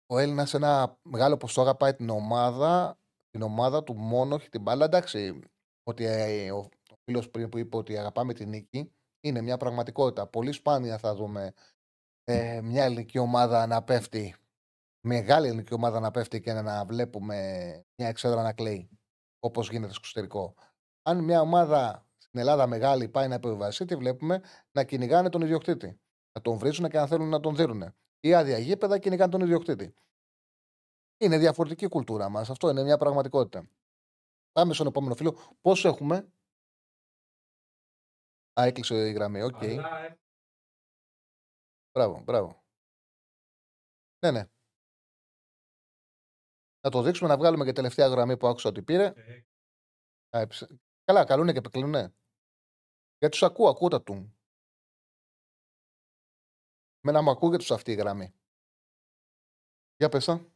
ο Έλληνας ένα μεγάλο ποσό αγαπάει την ομάδα, την ομάδα του μόνο, όχι την μπάλα. Εντάξει, ότι ε, ο, ο φίλος πριν που είπε ότι αγαπάμε την νίκη είναι μια πραγματικότητα. Πολύ σπάνια θα δούμε ε, μια ελληνική ομάδα να πέφτει, μεγάλη ελληνική ομάδα να πέφτει και να βλέπουμε μια εξέδρα να κλαίει, όπως γίνεται στο εξωτερικό. Αν μια ομάδα στην Ελλάδα μεγάλη πάει να επιβασίσει, τη βλέπουμε να κυνηγάνε τον ιδιοκτήτη. Να τον βρίζουν και να θέλουν να τον δίνουν. Ή άδεια γήπεδα κυνηγάνε τον ιδιοκτήτη. Είναι διαφορετική η κουλτούρα μας. Αυτό είναι μια πραγματικότητα. Πάμε στον επόμενο φίλο. Πώς έχουμε. Α, έκλεισε η γραμμή. Οκ. Okay. Μπράβο, μπράβο. Ναι, ναι. Να το δείξουμε να βγάλουμε και τελευταία γραμμή που άκουσα ότι πήρε. Α, Καλά, καλούνε και επεκλείνουνε. Γιατί τους ακούω, ακούω τα του. Με να μου ακούγεται τους αυτή η γραμμή. Για πέσα.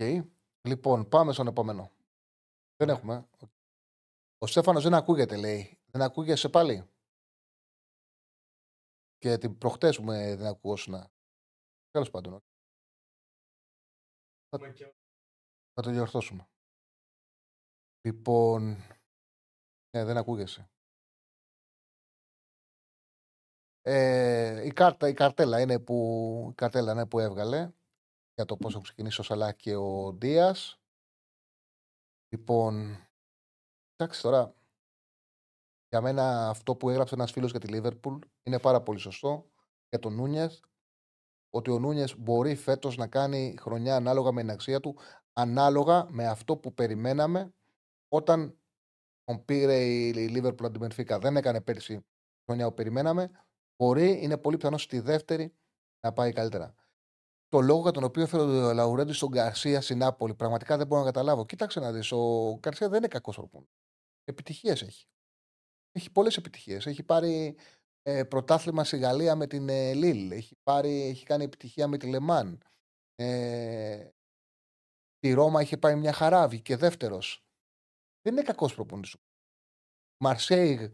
Okay. Λοιπόν, πάμε στον επόμενο. Δεν έχουμε. Ο Στέφανος δεν ακούγεται, λέει. Δεν ακούγεσαι πάλι; Και την προχτές μου ε, δεν ακούσουνα. Τέλος πάντων. Θα... θα το διορθώσουμε. Λοιπόν, ναι, δεν ακούγεσαι. Ε, η, κάρτα, η καρτέλα είναι που, η καρτέλα είναι που έβγαλε για το πώς έχουν ξεκινήσει ο Σαλά και ο Ντία. Λοιπόν, εντάξει τώρα, για μένα αυτό που έγραψε ένας φίλος για τη Λίβερπουλ είναι πάρα πολύ σωστό για τον Νούνιεθ, ότι ο Νούνιεθ μπορεί φέτος να κάνει χρονιά ανάλογα με την αξία του, ανάλογα με αυτό που περιμέναμε όταν τον πήρε η Λίβερπουλ από την Μενφίκα. Δεν έκανε πέρσι χρονιά που περιμέναμε. Μπορεί, είναι πολύ πιθανό στη δεύτερη να πάει καλύτερα το λόγο για τον οποίο έφερε ο Λαουρέντι στον Γκαρσία στην Νάπολη. Πραγματικά δεν μπορώ να καταλάβω. Κοίταξε να δεις. Ο Γκαρσία δεν είναι κακός προπονητή. Επιτυχίες έχει. Έχει πολλές επιτυχίες. Έχει πάρει ε, πρωτάθλημα στη Γαλλία με την ε, Λίλ. Έχει, πάρει, έχει κάνει επιτυχία με τη Λεμάν. Ε, τη Ρώμα είχε πάει μια χαρά, και δεύτερος. Δεν είναι κακός προπονητής. Μαρσέιγ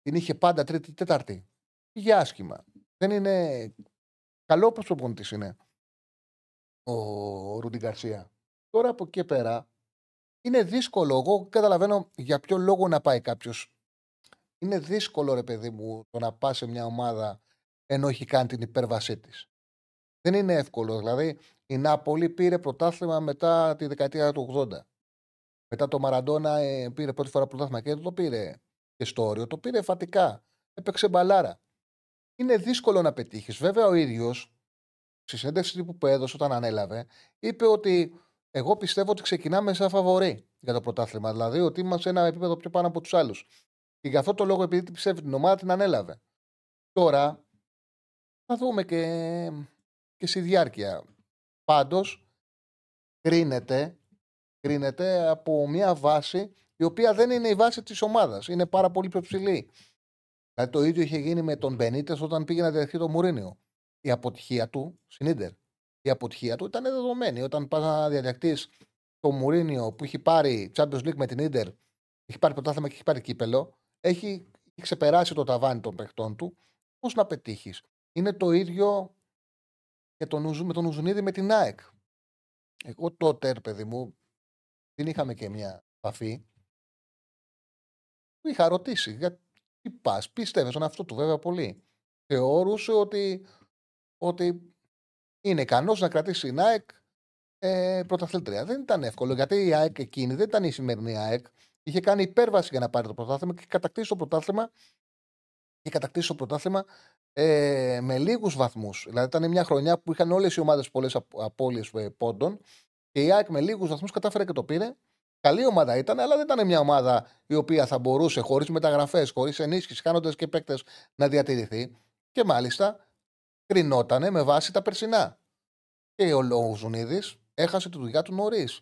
την είχε πάντα τρίτη-τέταρτη. Πήγε άσχημα. Δεν είναι. Καλό προπονητής είναι ο Ρούντι Γκαρσία. Τώρα από εκεί πέρα είναι δύσκολο. Εγώ καταλαβαίνω για ποιο λόγο να πάει κάποιος. Είναι δύσκολο, ρε παιδί μου, το να πας σε μια ομάδα ενώ έχει κάνει την υπέρβασή της. Δεν είναι εύκολο. Δηλαδή, η Νάπολη πήρε πρωτάθλημα μετά τη δεκαετία του 80. Μετά το Μαραντόνα ε, πήρε πρώτη φορά πρωτάθλημα και το πήρε και στο όριο. Το πήρε φατικά. Έπαιξε μπαλάρα. Είναι δύσκολο να πετύχεις. Βέβαια, ο ίδιος στη συνέντευξη που έδωσε όταν ανέλαβε, είπε ότι εγώ πιστεύω ότι ξεκινάμε σαν φαβορή για το πρωτάθλημα. Δηλαδή ότι είμαστε σε ένα επίπεδο πιο πάνω από τους άλλους. Και γι' αυτό το λόγο, επειδή πιστεύει την ομάδα, την ανέλαβε. Τώρα θα δούμε και, και στη διάρκεια. Πάντως, κρίνεται, κρίνεται από μια βάση η οποία δεν είναι η βάση της ομάδας. Είναι πάρα πολύ πιο ψηλή. Δηλαδή το ίδιο είχε γίνει με τον Μπενίτες όταν πήγε να διαδεχθεί το Μουρίνιο η αποτυχία του στην Ιντερ. η αποτυχία του ήταν δεδομένη. Όταν πας να διαδεχτεί το Μουρίνιο που έχει πάρει Champions League με την ντερ, έχει πάρει πρωτάθλημα και έχει πάρει κύπελο, έχει, έχει ξεπεράσει το ταβάνι των παιχτών του. Πώς να πετύχεις; Είναι το ίδιο και τον, με τον Ουζουνίδη με την ΑΕΚ. Εγώ τότε, ρε παιδί μου, δεν είχαμε και μια επαφή. Που είχα ρωτήσει γιατί πας, πίστευες στον αυτό του βέβαια πολύ. Θεώρησε ότι, ότι είναι ικανός να κρατήσει την ΑΕΚ ε, πρωταθλήτρια. Δεν ήταν εύκολο γιατί η ΑΕΚ εκείνη δεν ήταν η σημερινή ΑΕΚ. Είχε κάνει υπέρβαση για να πάρει το πρωτάθλημα και κατακτήσει το πρωτάθλημα και κατακτήσει το πρωτάθλημα ε, με λίγους βαθμούς. Δηλαδή ήταν μια χρονιά που είχαν όλες οι ομάδες πολλές απώλειες ε, πόντων και η ΑΕΚ με λίγους βαθμούς κατάφερε και το πήρε. Καλή ομάδα ήταν, αλλά δεν ήταν μια ομάδα η οποία θα μπορούσε χωρίς μεταγραφές, χωρίς ενίσχυση, κάνοντα και παίκτες να διατηρηθεί. Και μάλιστα κρινότανε με βάση τα περσινά. Και ο Λοουζουνίδης έχασε τη δουλειά του νωρίς.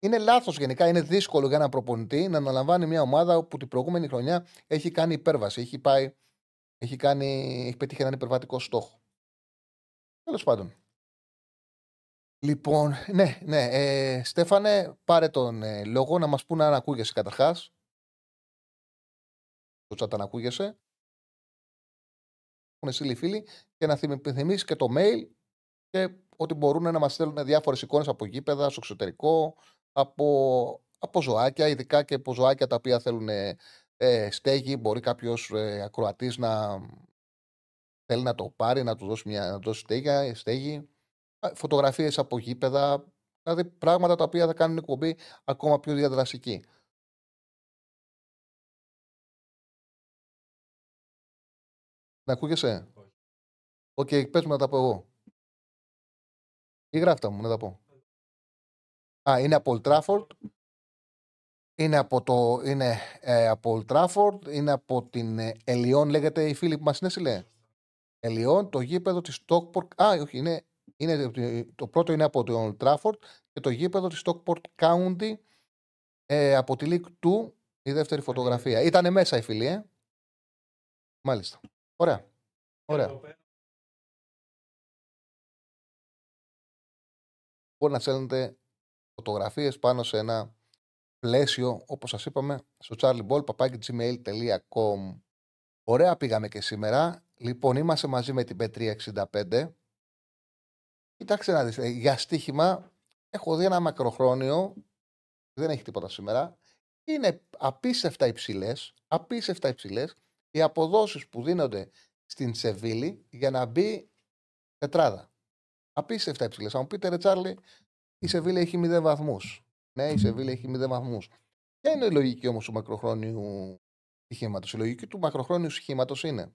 Είναι λάθος γενικά, είναι δύσκολο για έναν προπονητή να αναλαμβάνει μια ομάδα που την προηγούμενη χρονιά έχει κάνει υπέρβαση. Έχει, πάει, έχει, κάνει, έχει πετύχει έναν υπερβατικό στόχο. Τέλος πάντων. Λοιπόν, ναι, ναι. Ε, Στέφανε, πάρε τον ε, λόγο να μας πούνε αν ακούγεσαι καταρχάς. Το chat αν ακούγεσαι. Έχουν στείλει φίλοι και να θυμίσει και το mail και ότι μπορούν να μας στέλνουν διάφορες εικόνες από γήπεδα, στο εξωτερικό, από, από ζωάκια, ειδικά και από ζωάκια τα οποία θέλουν ε, στέγη. Μπορεί κάποιος ε, ακροατής να θέλει να το πάρει, να του δώσει, μια, να δώσει στέγη, στέγη. Φωτογραφίες από γήπεδα. Δηλαδή πράγματα τα οποία θα κάνουν εκπομπή ακόμα πιο διαδραστική. Να ακούγεσαι; Οκ, okay, πες μου να τα πω εγώ. Ή γράφτα μου να τα πω. Α, είναι από Old Trafford. Είναι από, το, είναι, ε, από Old Trafford. Είναι από την ε, Ελιόν, λέγεται η φίλη που μας είναι Ελιόν, το γήπεδο της Stockport. Α, όχι, είναι, είναι, το πρώτο είναι από το Old Trafford και το γήπεδο της Stockport County ε, από τη League 2, η δεύτερη φωτογραφία. Ήτανε μέσα η φίλη, ε. Μάλιστα. Ωραία. Ωραία. Μπορεί να στέλνετε φωτογραφίες πάνω σε ένα πλαίσιο, όπως σας είπαμε, στο charlieball.gmail.com. Ωραία πήγαμε και σήμερα. Λοιπόν, είμαστε μαζί με την P365. Κοιτάξτε να δείτε, για στοίχημα έχω δει ένα μακροχρόνιο, δεν έχει τίποτα σήμερα. Είναι απίστευτα υψηλές, απίστευτα υψηλές οι αποδόσεις που δίνονται στην Σεβίλη για να μπει τετράδα. Απίστευτα υψηλές. Αν μου πείτε, Ρε Τσάρλι, η Σεβίλη έχει 0 βαθμούς. Ναι, η Σεβίλη έχει 0 βαθμούς. Ποια είναι η λογική όμως του μακροχρόνιου στοιχήματο. Η λογική του μακροχρόνιου στοιχήματο είναι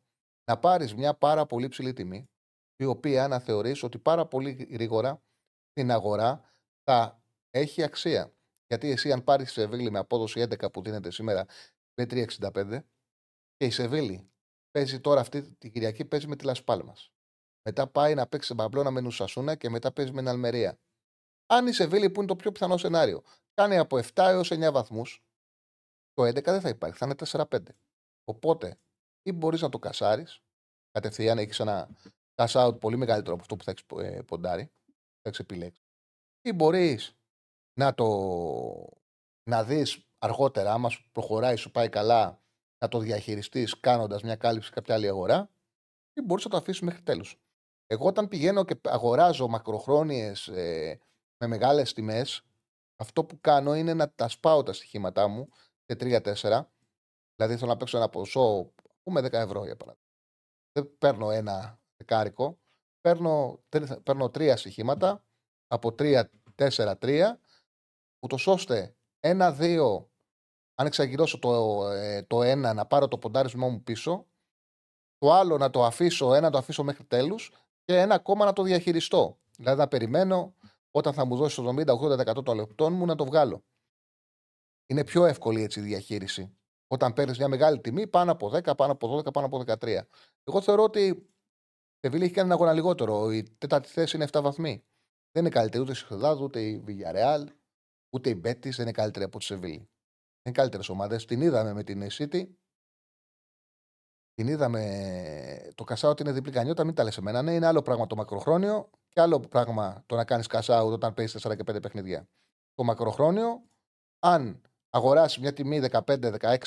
να πάρεις μια πάρα πολύ ψηλή τιμή, η οποία να θεωρείς ότι πάρα πολύ γρήγορα στην αγορά θα έχει αξία. Γιατί εσύ, αν πάρεις Σεβίλη με απόδοση 11 που δίνεται σήμερα με 3,65 και η Σεβίλη παίζει τώρα αυτή την Κυριακή παίζει με τη Λασπάλμα. Μετά πάει να παίξει σε Μπαμπλώνα με Νουσασούνα και μετά παίζει με την Αλμερία. Αν η Σεβίλη, που είναι το πιο πιθανό σενάριο, κάνει από 7 έως 9 βαθμούς, το 11 δεν θα υπάρχει, θα είναι 4-5. Οπότε, ή μπορείς να το κασάρεις, κατευθείαν έχεις ένα cash out πολύ μεγαλύτερο από αυτό που θα έχεις ε, ποντάρει, θα έχεις επιλέξει. Ή μπορείς να το να δεις αργότερα, άμα σου προχωράει, σου πάει καλά, να το διαχειριστείς κάνοντας μια κάλυψη σε κάποια άλλη αγορά, ή μπορείς να το αφήσεις μέχρι τέλους. Εγώ όταν πηγαίνω και αγοράζω μακροχρόνιες ε, με μεγάλες τιμές, αυτό που κάνω είναι να τα σπάω τα στοιχήματά μου σε 3-4. Δηλαδή θέλω να παίξω ένα ποσό, πούμε 10 ευρώ για παράδειγμα. Δεν παίρνω ένα δεκάρικο, παίρνω, παίρνω τρία στοιχήματα από 3-4-3, ούτως ώστε ένα-δύο, αν εξαγγυρώσω το, ε, το ένα, να πάρω το ποντάρισμό μου πίσω, το άλλο να το αφήσω, ένα να το αφήσω μέχρι τέλους και ένα ακόμα να το διαχειριστώ. Δηλαδή να περιμένω όταν θα μου δώσει το 70-80% των λεπτών μου να το βγάλω. Είναι πιο εύκολη έτσι η διαχείριση. Όταν παίρνεις μια μεγάλη τιμή πάνω από 10, πάνω από 12, πάνω από 13. Εγώ θεωρώ ότι η Σεβίλη έχει κάνει ένα αγώνα λιγότερο. Η τέταρτη θέση είναι 7 βαθμοί. Δεν είναι καλύτερη ούτε η Σιχεδάδου, ούτε η Villarreal, ούτε η Μπέτη δεν είναι καλύτερη από τη Σεβίλη. Είναι καλύτερες ομάδες. Την είδαμε με την City. Την είδαμε. Το Κασάο ότι είναι διπλή κανιότα, μην τα λες εμένα. Ναι, είναι άλλο πράγμα το μακροχρόνιο και άλλο πράγμα το να κάνεις cash out όταν παίζεις 4 και 5 παιχνίδια. Το μακροχρόνιο, αν αγοράσεις μια τιμή 15-16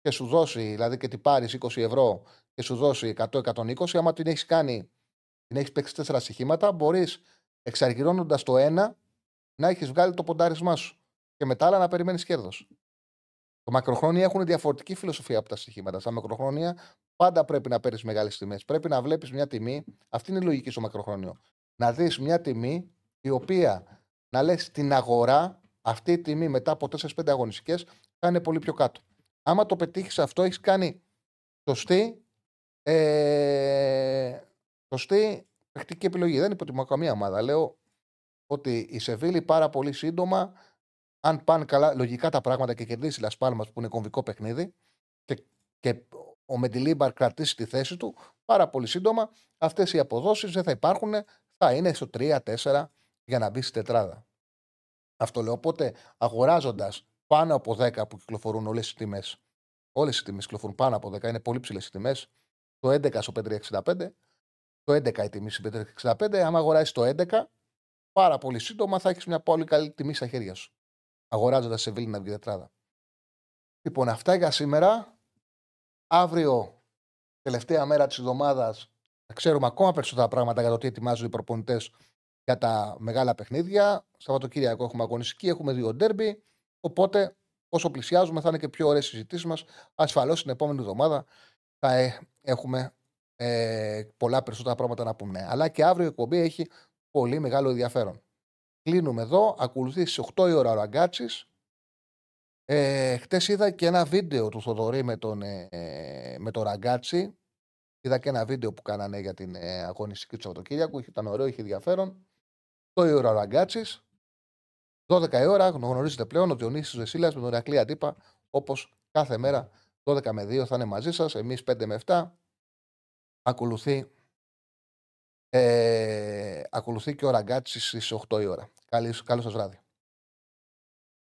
και σου δώσει, δηλαδή και την πάρεις 20 ευρώ και σου δώσει 100-120, άμα την έχεις κάνει, την έχεις παίξει 4 στοιχήματα, μπορείς εξαργυρώνοντας το ένα να έχεις βγάλει το ποντάρισμά σου και μετά άλλα να περιμένεις κέρδος. Το μακροχρόνια έχουν διαφορετική φιλοσοφία από τα στοιχήματα. Στα μακροχρόνια πάντα πρέπει να παίρνεις μεγάλες τιμές. Πρέπει να βλέπεις μια τιμή. Αυτή είναι η λογική στο μακροχρόνιο. Να δεις μια τιμή η οποία να λες την αγορά, αυτή η τιμή μετά από 4-5 αγωνιστικές θα είναι πολύ πιο κάτω. Άμα το πετύχεις αυτό, έχεις κάνει σωστή, ε, σωστή παιχτική επιλογή. Δεν υποτιμώ καμία ομάδα. Λέω ότι η Σεβίλη πάρα πολύ σύντομα αν πάνε καλά λογικά τα πράγματα και κερδίσει η Λασπάλμα που είναι κομβικό παιχνίδι και, και ο Μεντιλίμπαρ κρατήσει τη θέση του, πάρα πολύ σύντομα αυτές οι αποδόσεις δεν θα υπάρχουν, θα είναι στο 3-4 για να μπει στη τετράδα. Αυτό λέω. Οπότε αγοράζοντας πάνω από 10 που κυκλοφορούν όλες οι τιμές, όλες οι τιμές κυκλοφορούν πάνω από 10, είναι πολύ ψηλές οι τιμές. Το 11 στο 565, το 11 η τιμή στο 565. Αν αγοράσει το 11, πάρα πολύ σύντομα θα έχεις μια πολύ καλή τιμή στα χέρια σου αγοράζοντας σε Βίλη να βγει τετράδα. Λοιπόν, αυτά για σήμερα. Αύριο, τελευταία μέρα της εβδομάδας, θα ξέρουμε ακόμα περισσότερα πράγματα για το τι ετοιμάζουν οι προπονητές για τα μεγάλα παιχνίδια. Σαββατοκύριακο έχουμε αγωνιστική, έχουμε δύο ντέρμπι. Οπότε, όσο πλησιάζουμε, θα είναι και πιο ωραίες συζητήσεις μας. Ασφαλώς την επόμενη εβδομάδα θα ε, έχουμε ε, πολλά περισσότερα πράγματα να πούμε. Αλλά και αύριο η εκπομπή έχει πολύ μεγάλο ενδιαφέρον. Κλείνουμε εδώ. Ακολουθεί στις 8 η ώρα ο Ραγκάτσης. Ε, Χτες είδα και ένα βίντεο του Θοδωρή με τον, ε, με τον Ραγκάτσι. Είδα και ένα βίντεο που κάνανε για την ε, αγωνιστική του Σαββατοκύριακου. Ήταν ωραίο, είχε ενδιαφέρον. 8 η ώρα ο Ραγκάτσης. 12 η ώρα γνωρίζετε πλέον ο Διονύσης Βεσίλα με τον Ρακλή Αντίπα. Όπως κάθε μέρα 12 με 2 θα είναι μαζί σας. Εμείς 5 με 7. Ακολουθεί ε, ακολουθεί και ο Ραγκάτσι στις 8 η ώρα. Καλή, καλό σας βράδυ.